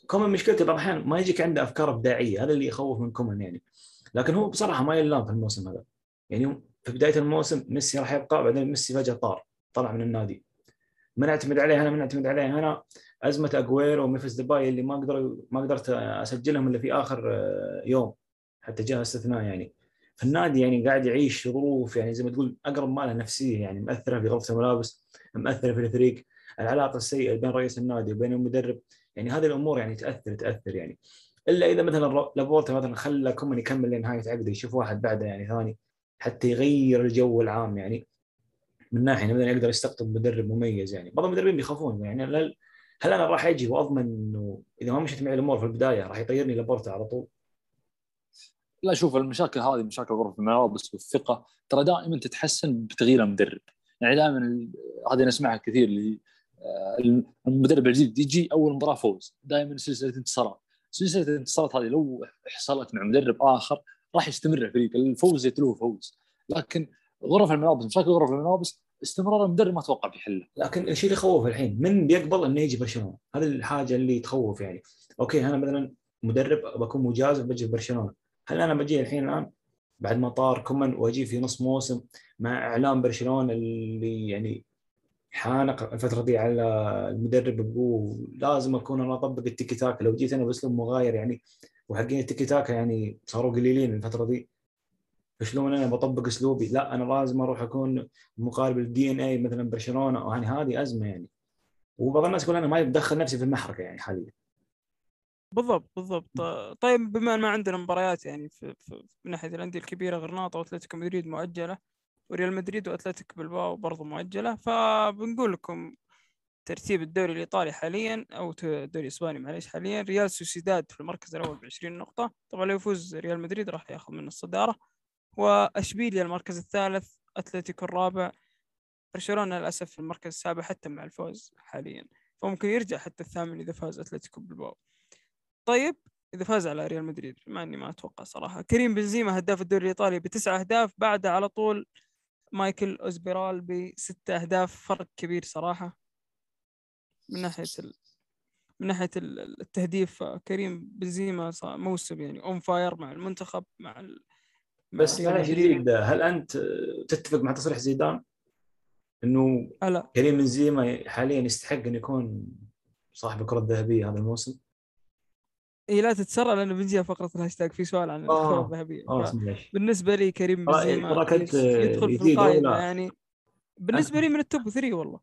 كومان مشكلته بعض الاحيان ما يجيك عنده أفكار إبداعية هذا اللي يخوف من كومان يعني. لكن هو بصراحة ما يلام في الموسم هذا. يعني في بداية الموسم ميسي راح يبقى بعدين ميسي فجأة طار طلع من النادي. ما نعتمد عليه أنا ما نعتمد عليه أنا. أزمة اجويرو وممفيس ديباي اللي ما أقدر ما قدرت أسجلهم إلا في آخر آه، يوم حتى جاء استثناء يعني. فالنادي يعني قاعد يعيش ظروف يعني زي ما تقول أقرب ما له نفسية يعني مأثرة في غرفة الملابس مأثرة في الفريق. العلاقة السيئة بين رئيس النادي وبين المدرب يعني هذه الأمور يعني تأثر تأثر يعني. إلا إذا مثلا لابورتا مثلا خلى كومان يكمل لنهاية عقده يشوف واحد بعده يعني ثاني حتى يغير الجو العام يعني. من ناحية مثلا يقدر يستقطب مدرب مميز يعني. بعض المدربين بيخافون يعني. هل هل أنا راح أجي وأضمن إنه إذا ما مشيت معي الأمور في البداية راح يطيرني لابورتا على طول؟ لا شوف المشاكل هذه مشاكل غرف الملابس والثقه ترى دائما تتحسن بتغيير المدرب. يعني دائما هذه نسمعها كثير اللي المدرب الجديد يجي أول مباراة فوز. دائما سلسلة انتصارات. سلسلة الانتصارات هذه لو حصلت مع مدرب آخر راح يستمر الفريق. الفوز يتلوه فوز. لكن غرف الملابس مشاكل غرف الملابس استمرار المدرب ما أتوقع بيحله لكن الشيء اللي يخوف الحين من بيقبل إنه يجي برشلونة؟ هذه الحاجة اللي تخوف يعني. okay أنا مثلا مدرب بكون مجازف بجي برشلونة. هل أنا بجي الحين الآن بعد ما طار كومن وأجي في نص موسم مع إعلام برشلونة اللي يعني حانق الفترة دي على المدرب ابوه. لازم اكون أنا اطبق التيكي تاكا لو جيت أنا باسلوب مغاير يعني وحقين التيكي تاكا يعني صاروا قليلين الفترة دي فشلون أنا بطبق اسلوبي؟ لا أنا لازم أروح اكون مقارب ال DNA مثلا برشلونة. يعني هذه أزمة يعني. وبعض الناس يقول أنا ما بدخل نفسي في المحركه يعني حاليا. بالضبط بالضبط. طيب بما إن ما عندنا مباريات يعني في, في من ناحية الأندية الكبيرة غرناطه وأتلتيكو مدريد مؤجلة وريال مدريد وأتلتيك بالباو برضه مؤجلة. فبنقول لكم ترتيب الدوري الإيطالي حاليا أو الدوري الإسباني معليش حاليا. ريال سوسيداد في المركز الأول ب 20 نقطة. طبعا لو يفوز ريال مدريد راح ياخذ منه الصدارة. وأشبيليا المركز الثالث أتلتيكو الرابع برشلونة للأسف في المركز السابع حتى مع الفوز حاليا. فممكن يرجع حتى الثامن إذا فاز أتلتيكو بلباو. طيب إذا فاز على ريال مدريد مع إني ما أتوقع صراحة. كريم بنزيما هداف الدوري الإيطالي بتسع أهداف بعده على طول ميكيل اويارزابال بست أهداف فرق كبير صراحة من ناحية ال... من ناحية التهديف كريم بنزيما موسم يعني on fire مع المنتخب مع ال... بس معلش جديد هل أنت تتفق مع تصريح زيدان إنه. كريم بنزيما حاليا يستحق إن يكون صاحب الكرة الذهبية هذا الموسم؟ اي لا تتسرع لأنه بنجي فقرة الهاشتاج في سؤال عن آه. الكره الذهبية. آه بالنسبة لي كريم بنزيما يدخل في القائمه يعني بالنسبة لي من ال top 3 والله.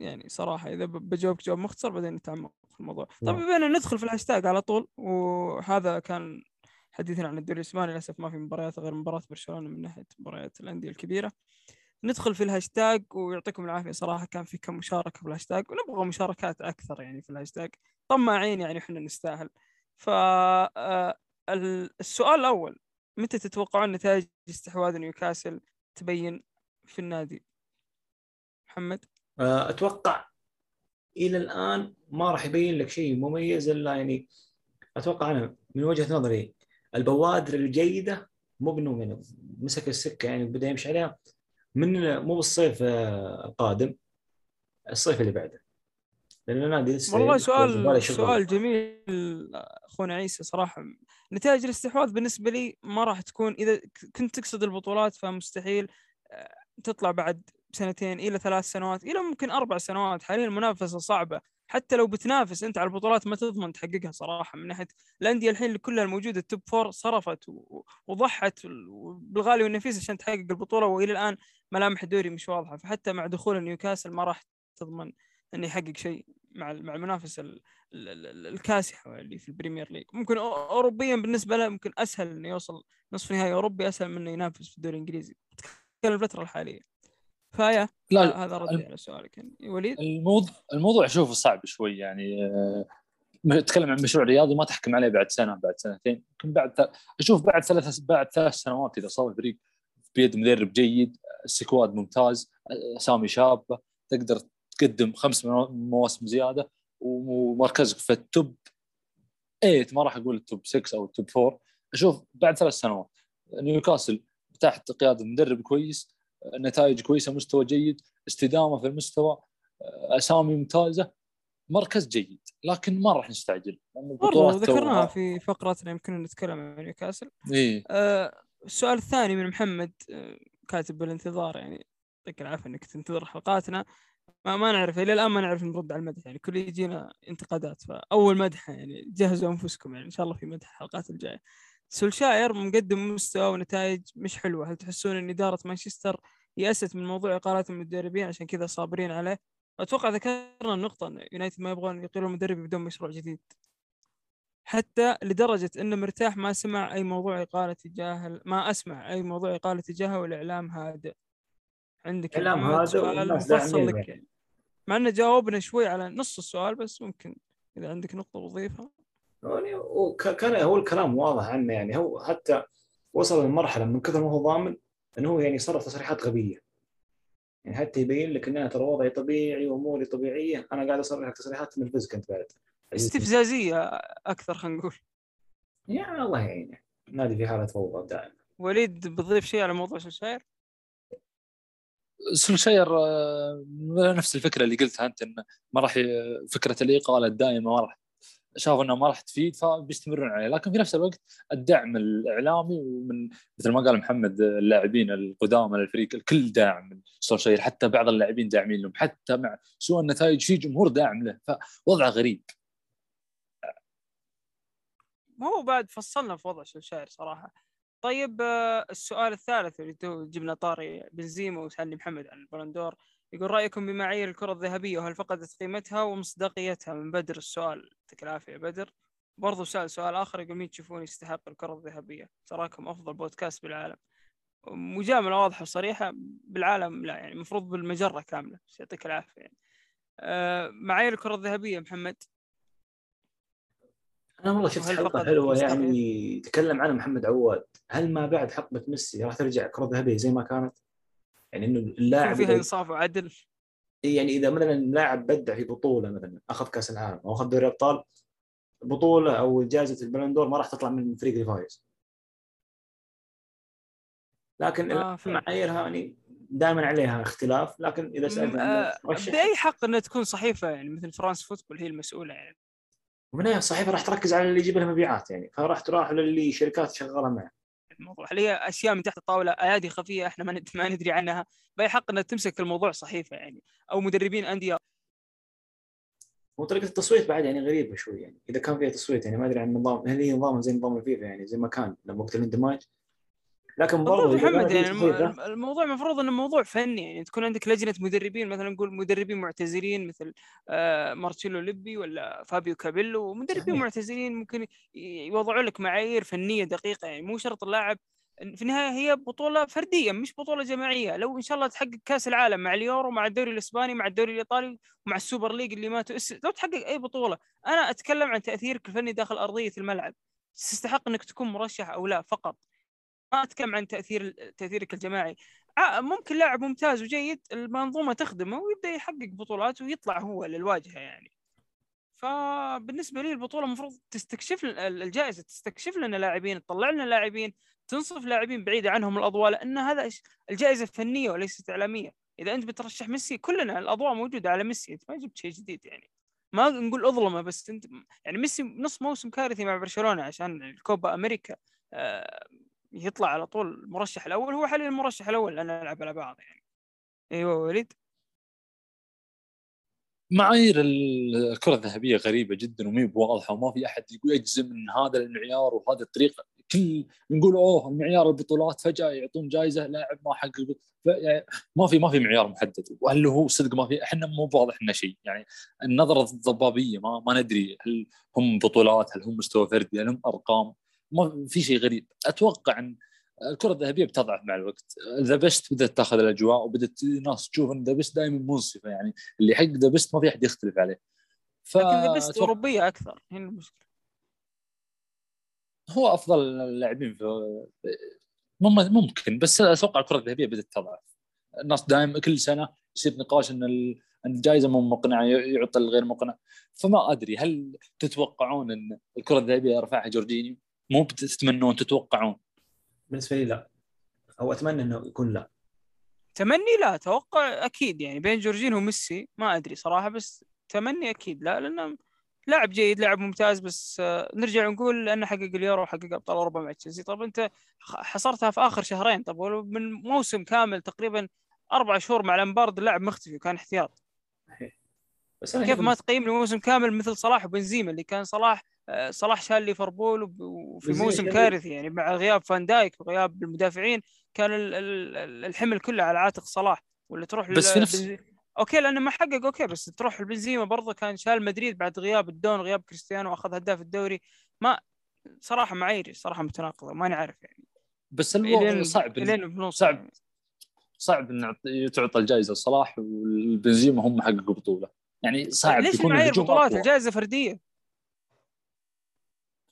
يعني صراحة إذا بجاوبك جواب مختصر بعدين نتعمق في الموضوع. طبعا بما ندخل في الهاشتاج على طول وهذا كان حديثنا عن الدوري الإسباني للأسف ما في مباريات غير مباراة برشلونة من ناحية مباريات الأندية الكبيرة. ندخل في الهاشتاج ويعطيكم العافية صراحة كان في كم مشاركة في الهاشتاج ونبغى مشاركات أكثر يعني في الهاشتاج. طماعين يعني إحنا نستاهل. ف آه، ال- السؤال الأول متى تتوقعون نتائج استحواذ نيوكاسل تبين في النادي؟ محمد؟ آه، أتوقع إلى الآن ما راح يبين لك شيء مميز إلا يعني أتوقع أنا من وجهة نظري البوادر الجيدة مو بانه من مسك السكة يعني بدأ يمشي عليها من مو بالصيف آه، القادم الصيف اللي بعده. لأن النادي لسه والله سؤال. سؤال جميل أخونا عيسى صراحة. نتائج الاستحواذ بالنسبة لي ما راح تكون إذا كنت تقصد البطولات فمستحيل آه، تطلع بعد سنتين إلى ثلاث سنوات إلى ممكن أربع سنوات. حاليا المنافسة صعبة. حتى لو بتنافس أنت على البطولات ما تضمن تحققها صراحة. من ناحية الأندية الحين اللي كلها الموجودة ال top four صرفت وضحت بالغالي والنفيس عشان تحقق البطولة وإلى الآن ملامح الدوري مش واضحة. فحتى مع دخول نيوكاسل ما راح تضمن إنه يحقق شيء مع مع المنافسه ال- ال- ال- الكاسحه اللي في ال Premier League. ممكن اوروبيا بالنسبة له ممكن أسهل إنه يوصل نصف نهائي أوروبي أسهل من إنه ينافس في الدوري الإنجليزي. كان الفترة الحالية. فيا لا هذا ردي على سؤالك يعني. وليد؟ الموضوع الموضوع أشوفه صعب شوي يعني آه، نتكلم عن مشروع رياضي ما تحكم عليه بعد سنة بعد سنتين. يمكن بعد أشوف بعد ثلاث بعد ثلاث سنوات إذا صار الفريق بيد مدرب جيد squad ممتاز أسامي شابة تقدر تقدم خمس مو- مواسم زيادة ومركزك في ال top 8 ما راح أقول ال top 6 أو ال top 4 أشوف بعد ثلاث سنوات نيوكاسل تحت قيادة مدرب كويس نتائج كويسة مستوى جيد استدامة في المستوى أسامي ممتازة مركز جيد. لكن ما راح نستعجل برضو ذكرناها توها- في فقرتنا يمكن نتكلم عن نيوكاسل. إيه آه، السؤال الثاني من محمد آه، كاتب بالانتظار يعني يعطيك العافية إنك تنتظر حلقاتنا. ما, ما نعرف إلى الآن ما نعرف نرد على المدح يعني كل يجينا انتقادات فأول مدحه يعني جهزوا أنفسكم يعني إن شاء الله في مدح الحلقات الجاية. سولشاير مقدم مستوى ونتائج مش حلوة هل تحسون إن إدارة مانشستر يأست من موضوع اقاله المدربين عشان كذا صابرين عليه؟ أتوقع ذكرنا النقطة إن يونايتد ما يبغون يقيلوا المدرب بدون مشروع جديد. حتى لدرجة أنه مرتاح ما سمع أي موضوع إقالة تجاه ما أسمع أي موضوع إقالة تجاهه والإعلام هادئ. عندك سؤال والناس مفصل لك. يعني. مع أنه جاوبنا شوي على نص السؤال بس ممكن إذا عندك نقطة تضيفها يعني وك- كان هو الكلام واضح عنه يعني. هو حتى وصل لمرحلة من كثر ما هو ضامن إنه هو يعني صرف تصريحات غبية. يعني حتى يبين لك إن أنا ترى وضعي طبيعي وأموري طبيعية أنا قاعد أصرح لك تصريحات تنرفزك أنت بعد. استفزازية أكثر خلينا نقول. يا الله يعينه نادي في حالة فوضى دائما. وليد بتضيف شيء على موضوع سولشاير سولشاير آه، نفس الفكرة اللي قلتها أنت انه ما راح فكرة الاقاله الدائمة ما راح شافوا انها ما راح تفيد فبيستمرون عليه. لكن في نفس الوقت الدعم الإعلامي ومن مثل ما قال محمد اللاعبين القدامى للفريق الكل داعم من سولشاير حتى بعض اللاعبين داعمين لهم حتى مع سوء النتائج في جمهور داعم له فوضعه غريب. ما هو بعد فصلنا في وضع سولشاير صراحة. طيب آه، السؤال الثالث اللي تو جبنا طاري بنزيما وسالني محمد عن البلندور يقول رأيكم بمعايير الكرة الذهبية وهل فقدت قيمتها ومصداقيتها؟ من بدر السؤال يعطيك العافية بدر. برضو سأل سؤال آخر يقول مين تشوفون يستحق الكرة الذهبية؟ تراكم أفضل بودكاست بالعالم. مجاملة واضحة وصريحة بالعالم لا يعني المفروض بالمجرة كاملة بس يعطيك العافية. يعني. معايير الكرة الذهبية محمد؟ أنا والله شفت حلقة حلوة؟ يعني تكلم عنها محمد عواد هل ما بعد حقبة ميسي راح ترجع كرة ذهبية زي ما كانت؟ يعني إنه اللاعب فيها إذا إنصاف وعدل يعني إذا مثلا لاعب بدع في بطولة مثلا أخذ كأس العالم أو أخذ دوري أبطال بطولة أو جائزه البلندور ما راح تطلع من الفريق اللي فايز لكن آه،. معاييرها يعني دائما عليها اختلاف لكن إذا سألت آه، بأي حق أنها تكون صحيفة يعني مثل فرانس فوتبول هي المسؤولة يعني ومن هنا الصحيفه راح تركز على اللي يجيب لها مبيعات يعني فراح تروح للي شركات شغالة معه. الموضوع هي أشياء من تحت الطاولة أيادي خفية إحنا ما ما ندري عنها. بأي حق إنها تمسك الموضوع صحيفه يعني أو مدربين أندية. وطريقه التصويت بعد يعني غريبة شوي يعني إذا كان فيها تصويت يعني ما أدري عن النظام هل هي نظام زي نظام الفيفا يعني زي ما كان لما وقت الإندماج. لكن برضه محمد يعني الم- الموضوع المفروض إنه موضوع فني يعني تكون عندك لجنة مدربين مثلا نقول مدربين معتزلين مثل آه، مارتشيلو ليبي ولا فابيو كابيلو ومدربين. معتزلين ممكن يوضعوا لك معايير فنية دقيقة يعني مو شرط اللاعب في النهاية هي بطولة فردية مش بطولة جماعية. لو إن شاء الله تحقق كأس العالم مع اليورو مع الدوري الإسباني مع الدوري الإيطالي ومع ال Super League اللي ما تأسس لو تحقق أي بطولة. أنا أتكلم عن تأثيرك الفني داخل أرضية الملعب. تستحق إنك تكون مرشح أو لا فقط. أتكلم عن تأثير تأثيرك الجماعي. ع- ممكن لاعب ممتاز وجيد المنظومة تخدمه ويبدأ يحقق بطولات ويطلع هو للواجهة يعني. فبالنسبة لي البطولة المفروض تستكشف الجائزة تستكشف لنا لاعبين تطلع لنا لاعبين تنصف لاعبين بعيده عنهم الأضواء لأن هذا الجائزة فنية وليست إعلامية. إذا أنت بترشح ميسي كلنا الأضواء موجودة على ميسي أنت ما جبت شيء جديد يعني. ما نقول أظلمه بس أنت يعني ميسي نص موسم كارثي مع برشلونة عشان الكوبا أمريكا. آه، يطلع على طول المرشح الأول هو حاليا المرشح الأول لأن نلعب على بعض يعني. أيوه وليد؟ معايير الكرة الذهبية غريبة جدا ومي بواضحة وما في أحد يقول يجزم إن هذا المعيار وهذه الطريقة. كل نقول أوه المعيار البطولات فجأة يعطون جائزه لاعب ما حقق يعني ما في ما في معيار محدد. وهل هو صدق ما في؟ إحنا مو بواضح لنا شيء. يعني النظرة الضبابية ما ما ندري هل هم بطولات هل هم مستوى فردي هل هم أرقام. ما في شيء غريب. أتوقع إن الكرة الذهبية بتضعف مع الوقت. The Best بدأت تأخذ الأجواء وبدأت الناس تشوف إن The Best دائما منصفة يعني اللي يحقق The Best ما في أحد يختلف عليه. ف لكن The Best أوروبية أكثر هنا المشكلة. هو أفضل اللاعبين في مم- ممكن بس أتوقع الكرة الذهبية بدأت تضعف. الناس دائما كل سنة يصير نقاش إن الجائزه مو مقنعة يعطى الغير مقنع فما أدري هل تتوقعون إن الكرة الذهبية يرفعها جورجينيو؟ مو بتتمنون تتوقعون؟ بالنسبة لي لا. أو أتمنى إنه يكون لا. تمني لا أتوقع أكيد يعني. بين جورجينو وميسي ما أدري صراحة بس تمني أكيد. لا لأنه لاعب جيد لاعب ممتاز بس آه، نرجع نقول أنه حقق اليورو وحقق ابطال اوروبا مع تشيلسي. طب أنت حصرتها في آخر شهرين. طب ولو من موسم كامل تقريبا أربع شهور مع لامبارد اللاعب مختفي وكان احتياط. بس أنا كيف ما تقيم موسم كامل مثل صلاح وبنزيما اللي كان صلاح آه، صلاح شال ليفربول وفي موسم كارثي يعني مع غياب فان دايك وغياب المدافعين كان ال- ال- الحمل كله على عاتق صلاح ولا تروح بس في نفس- okay لأنه ما حقق okay بس تروح لبنزيما برضه كان شال مدريد بعد غياب الدون غياب كريستيانو وأخذ هداف الدوري ما صراحة معاييري صراحة متناقضة ماني عارف يعني بس الوضع صعب صعب. يعني. صعب إن يعطي- تعطى الجائزة لصلاح ولبنزيما هم حققوا بطولة يعني صعب ليش يكون معايير بطولات. الجائزة فردية.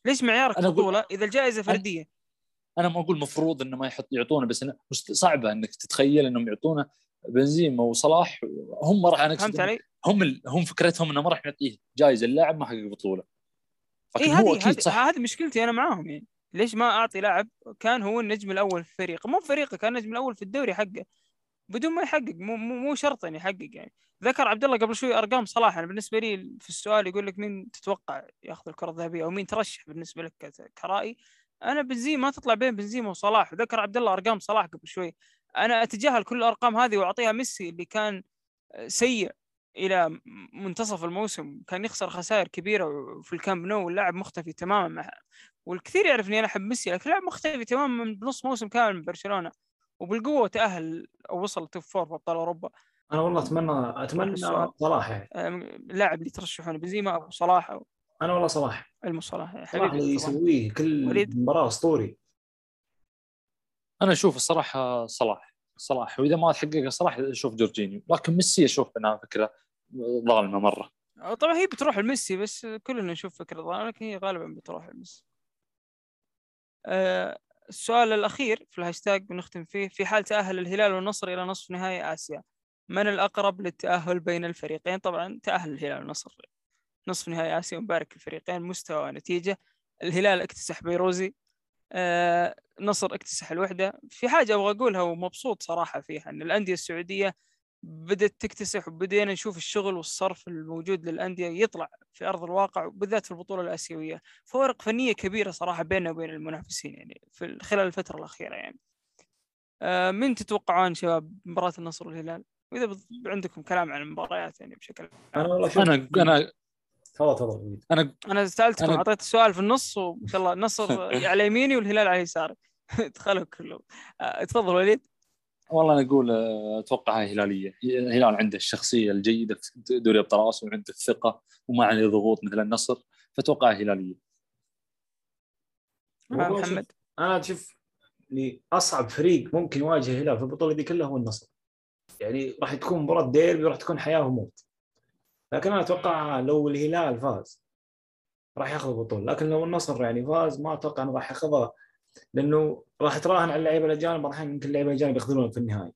ليش معيارك أنا أقول- بطولة؟ إذا الجائزة فردية. أنا ما أقول مفروض إنه ما يحط يعطونه بس مست- صعبة إنك تتخيل إنهم يعطونه بنزيما وصلاح هم راح أنا فهمت علي؟ هم ال- هم فكرتهم إنه ما راح نعطيه جائزة اللاعب ما حقق بطولة. لكن هو هذه أكيد صح. هذه مشكلتي أنا معاهم يعني. ليش ما أعطي لاعب كان هو النجم الأول في فريقه مو في فريقه كان النجم الأول في الدوري حقه. بدون ما يحقق مو مو, شرط إنه يحقق يعني. ذكر عبد الله قبل شوي أرقام صلاح أنا بالنسبة لي في السؤال يقول لك مين تتوقع يأخذ الكرة الذهبية أو مين ترشح بالنسبة لك كرأي؟ أنا بنزيما ما تطلع بين بنزيما وصلاح. وذكر عبد الله أرقام صلاح قبل شوي. أنا أتجاهل كل الأرقام هذه وأعطيها ميسي اللي كان سيء إلى منتصف الموسم. كان يخسر خسائر كبيرة في الكامب نو واللاعب مختفي تماما. والكثير يعرف اني أنا أحب ميسي لكن اللاعب مختفي تماما من نص موسم كامل من برشلونة. وبالقوة تأهل أو وصل top four في أبطال أوروبا. أنا والله اتمنى أتمنى. صلاح. يعني اللاعب اللي ترشحونه بنزيما أو صلاح أو أنا والله صلاح. المو صلاح اللي. يسويه كل وليد. مباراة أسطوري. أنا أشوف الصراحة صلاح صلاح. وإذا ما تحقق صلاح أشوف جورجينيو. لكن ميسي أشوف انها فكره ظالمه مرة. أه، طبعا هي بتروح لميسي بس كلنا نشوف فكرة ظالمة لكن هي غالبا بتروح لميسي. أه، السؤال الأخير في الهاشتاج بنختم فيه في حال تأهل الهلال والنصر إلى نصف نهائي آسيا من الأقرب للتأهل بين الفريقين؟ طبعا تأهل الهلال والنصر نصف نهائي آسيا ونبارك الفريقين مستوى ونتيجة. الهلال اكتسح بيروزي آه، نصر اكتسح الوحدة. في حاجة أبغى أقولها ومبسوط صراحة فيها إن الأندية السعودية بدأت تكتسح وبدينا نشوف الشغل والصرف الموجود للأندية يطلع في أرض الواقع وبالذات في البطولة الآسيوية. فوارق فنية كبيرة صراحة بيننا وبين المنافسين يعني في خلال الفترة الأخيرة يعني. آه، من تتوقعون شباب مباراة النصر والهلال؟ وإذا عندكم كلام عن المباريات يعني بشكل أنا والله أنا أنا تفضل تفضل. أنا أنا سألتكم أنا- أعطيت السؤال في النص وما شاء الله النصر على يميني والهلال على يساري. دخلوا كله آه، تفضل وليد. والله أنا أقول أتوقع هاي هلالية. الهلال عنده الشخصية الجيدة في دوري أبطال آسيا وعنده الثقة وما عليه ضغوط مثل النصر فأتوقع هلالية. آه، محمد. أنا أشوف اللي أصعب فريق ممكن يواجه الهلال في البطولة دي كلها هو النصر. يعني راح تكون مباراة ديربي راح تكون حياة وموت. لكن أنا أتوقع لو الهلال فاز راح ياخذ البطولة. لكن لو النصر يعني فاز ما أتوقع إنه راح ياخذها. لأنه راح تراهن على اللعيبة الأجانب راح يمكن اللعيبة الأجانب ياخذونها في النهاية.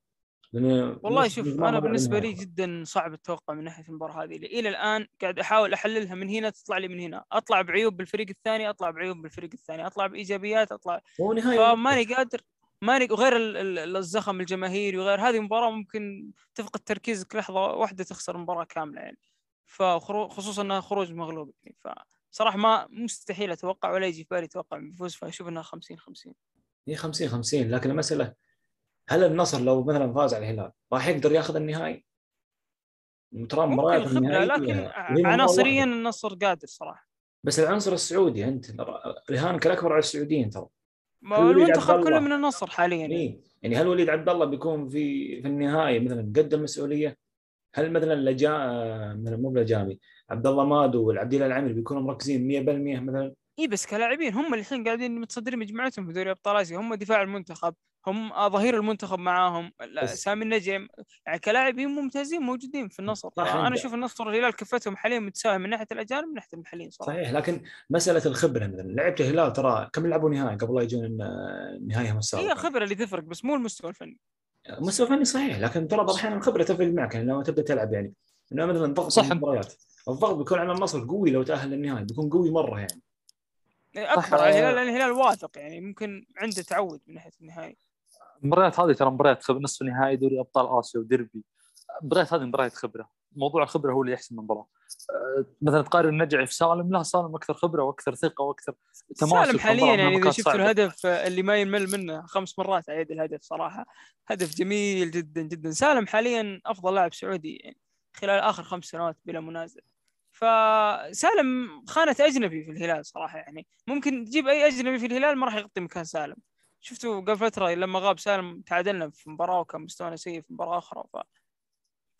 والله شوف أنا بالنسبة لي. جدا صعب التوقع من ناحية المباراة هذه. إلى الآن قاعد أحاول أحللها من هنا تطلع لي من هنا. أطلع بعيوب بالفريق الثاني أطلع بعيوب بالفريق الثاني. أطلع بإيجابيات أطلع هو نهاية فماني قادر ماني وغير ال- ال- الزخم الجماهيري وغير هذه مباراه ممكن تفقد تركيزك لحظة واحدة تخسر مباراه كاملة يعني. فخصوصا إنها خروج مغلوب يعني. فصراحه ما مستحيل أتوقع ولا يجي في بالي أتوقع بيفوز فاشوف إنها 50 50 هي 50 50 لكن المسألة هل النصر لو مثلا فاز على الهلال راح يقدر ياخذ النهائي؟ ترى مباريات النهائي لكن عناصريا. النصر قادر صراحة بس العنصر السعودي أنت رهانك الاكبر على السعوديين ترى المنتخب؟ كله من النصر حاليا يعني. إيه؟ يعني هل وليد عبد الله بيكون في في النهايه مثلا قد المسؤوليه؟ هل مثلا لجا مثلا مو بلجامي عبد الله مادو والعبد الله العمري بيكونوا مركزين 100% مثلا؟ إي بس كلاعبين هم الحين قاعدين متصدرين مجموعتهم في دوري أبطال آسيا هم دفاع المنتخب هم آه، ظهير المنتخب معاهم سامي النجم يعني كلاعبين ممتازين موجودين في النصر. أنا. أشوف النصر والهلال كفتهم حاليا متساويه من ناحية الأجانب من ناحية المحليين صراحة. صحيح لكن مسألة الخبرة مثلا لعبه الهلال ترى كم لعبوا نهائي قبل لا يجون نهايهم السابقة؟ هي الخبره اللي تفرق بس مو المستوى الفني. مستوى فني صحيح لكن ترى بعض الاحيان الخبره تفرق معك يعني لما تبدا تلعب يعني. إنه مثلا ضغط صح. المباريات الضغط بيكون على النصر قوي لو تأهل للنهائي بيكون قوي مرة يعني. اكبر صح، على آه. الهلال لأن الهلال واثق يعني ممكن عنده تعود من ناحية النهائي. المباريات هذه ترى مباريات خب... نصف نهائي دوري أبطال آسيا وديربي. المباريات هذه مباريات خبرة. موضوع الخبرة هو اللي يحسم المباراة. أه، مثلا تقارن النجعي في سالم لا سالم أكثر خبرة وأكثر ثقة وأكثر تماسك سالم حاليا يعني إذا كانت شفت صعبة. الهدف اللي ما يمل منه خمس مرات عيد الهدف صراحة هدف جميل جدا جدا. سالم حاليا أفضل لاعب سعودي يعني خلال آخر خمس سنوات بلا منازع. فسالم خانة أجنبي في الهلال صراحة يعني. ممكن تجيب أي أجنبي في الهلال ما راح يغطي مكان سالم. شفتوا قبل فترة لما غاب سالم تعادلنا في مباراة وكان مستوانا سيء في مباراة أخرى ف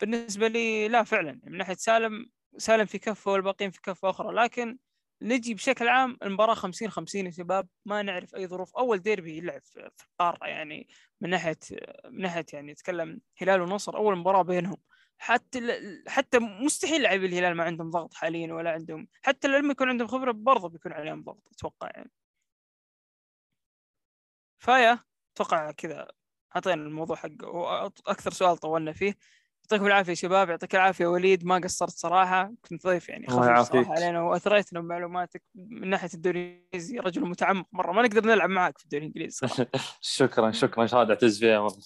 بالنسبة لي لا فعلا من ناحية سالم سالم في كفه والباقيين في كفه أخرى لكن نجي بشكل عام المباراة 50 50 يا شباب ما نعرف أي ظروف. أول ديربي يلعب في القارة يعني من ناحية من ناحية يعني نتكلم هلال ونصر أول مباراة بينهم. حتى حتى مستحيل لاعبي الهلال ما عندهم ضغط حاليا ولا عندهم حتى لما يكون عندهم خبرة برضه بيكون عليهم ضغط أتوقع يعني. فيا أتوقع كذا أعطينا الموضوع حقه. وأكثر سؤال طولنا فيه. يعطيكم العافية شباب يعطيك العافية وليد ما قصرت صراحة كنت ضيف يعني خفيف. صراحة علينا واثريتنا بمعلوماتك من ناحية الدوري الإنجليزي رجل متعمق مرة ما نقدر نلعب معاك في الدوري الإنجليزي شكرا شكرا شهاده اعتز فيها والله.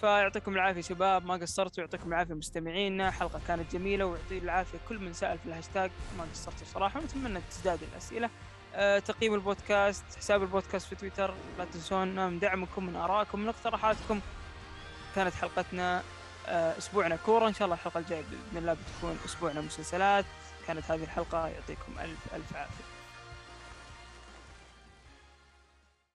فيعطيكم العافية شباب ما قصرتوا يعطيكم العافية مستمعينا حلقة كانت جميلة ويعطي العافية كل من سأل في الهاشتاج ما قصرتوا صراحة ونتمنى تزداد الأسئلة. أه تقييم البودكاست حساب البودكاست في تويتر لا تنسونا من دعمكم من آرائكم من اقتراحاتكم. كانت حلقتنا آه، أسبوعنا كورة. إن شاء الله الحلقة الجاية بإذن الله بتكون أسبوعنا مسلسلات. كانت هذه الحلقة. يعطيكم ألف ألف عافية.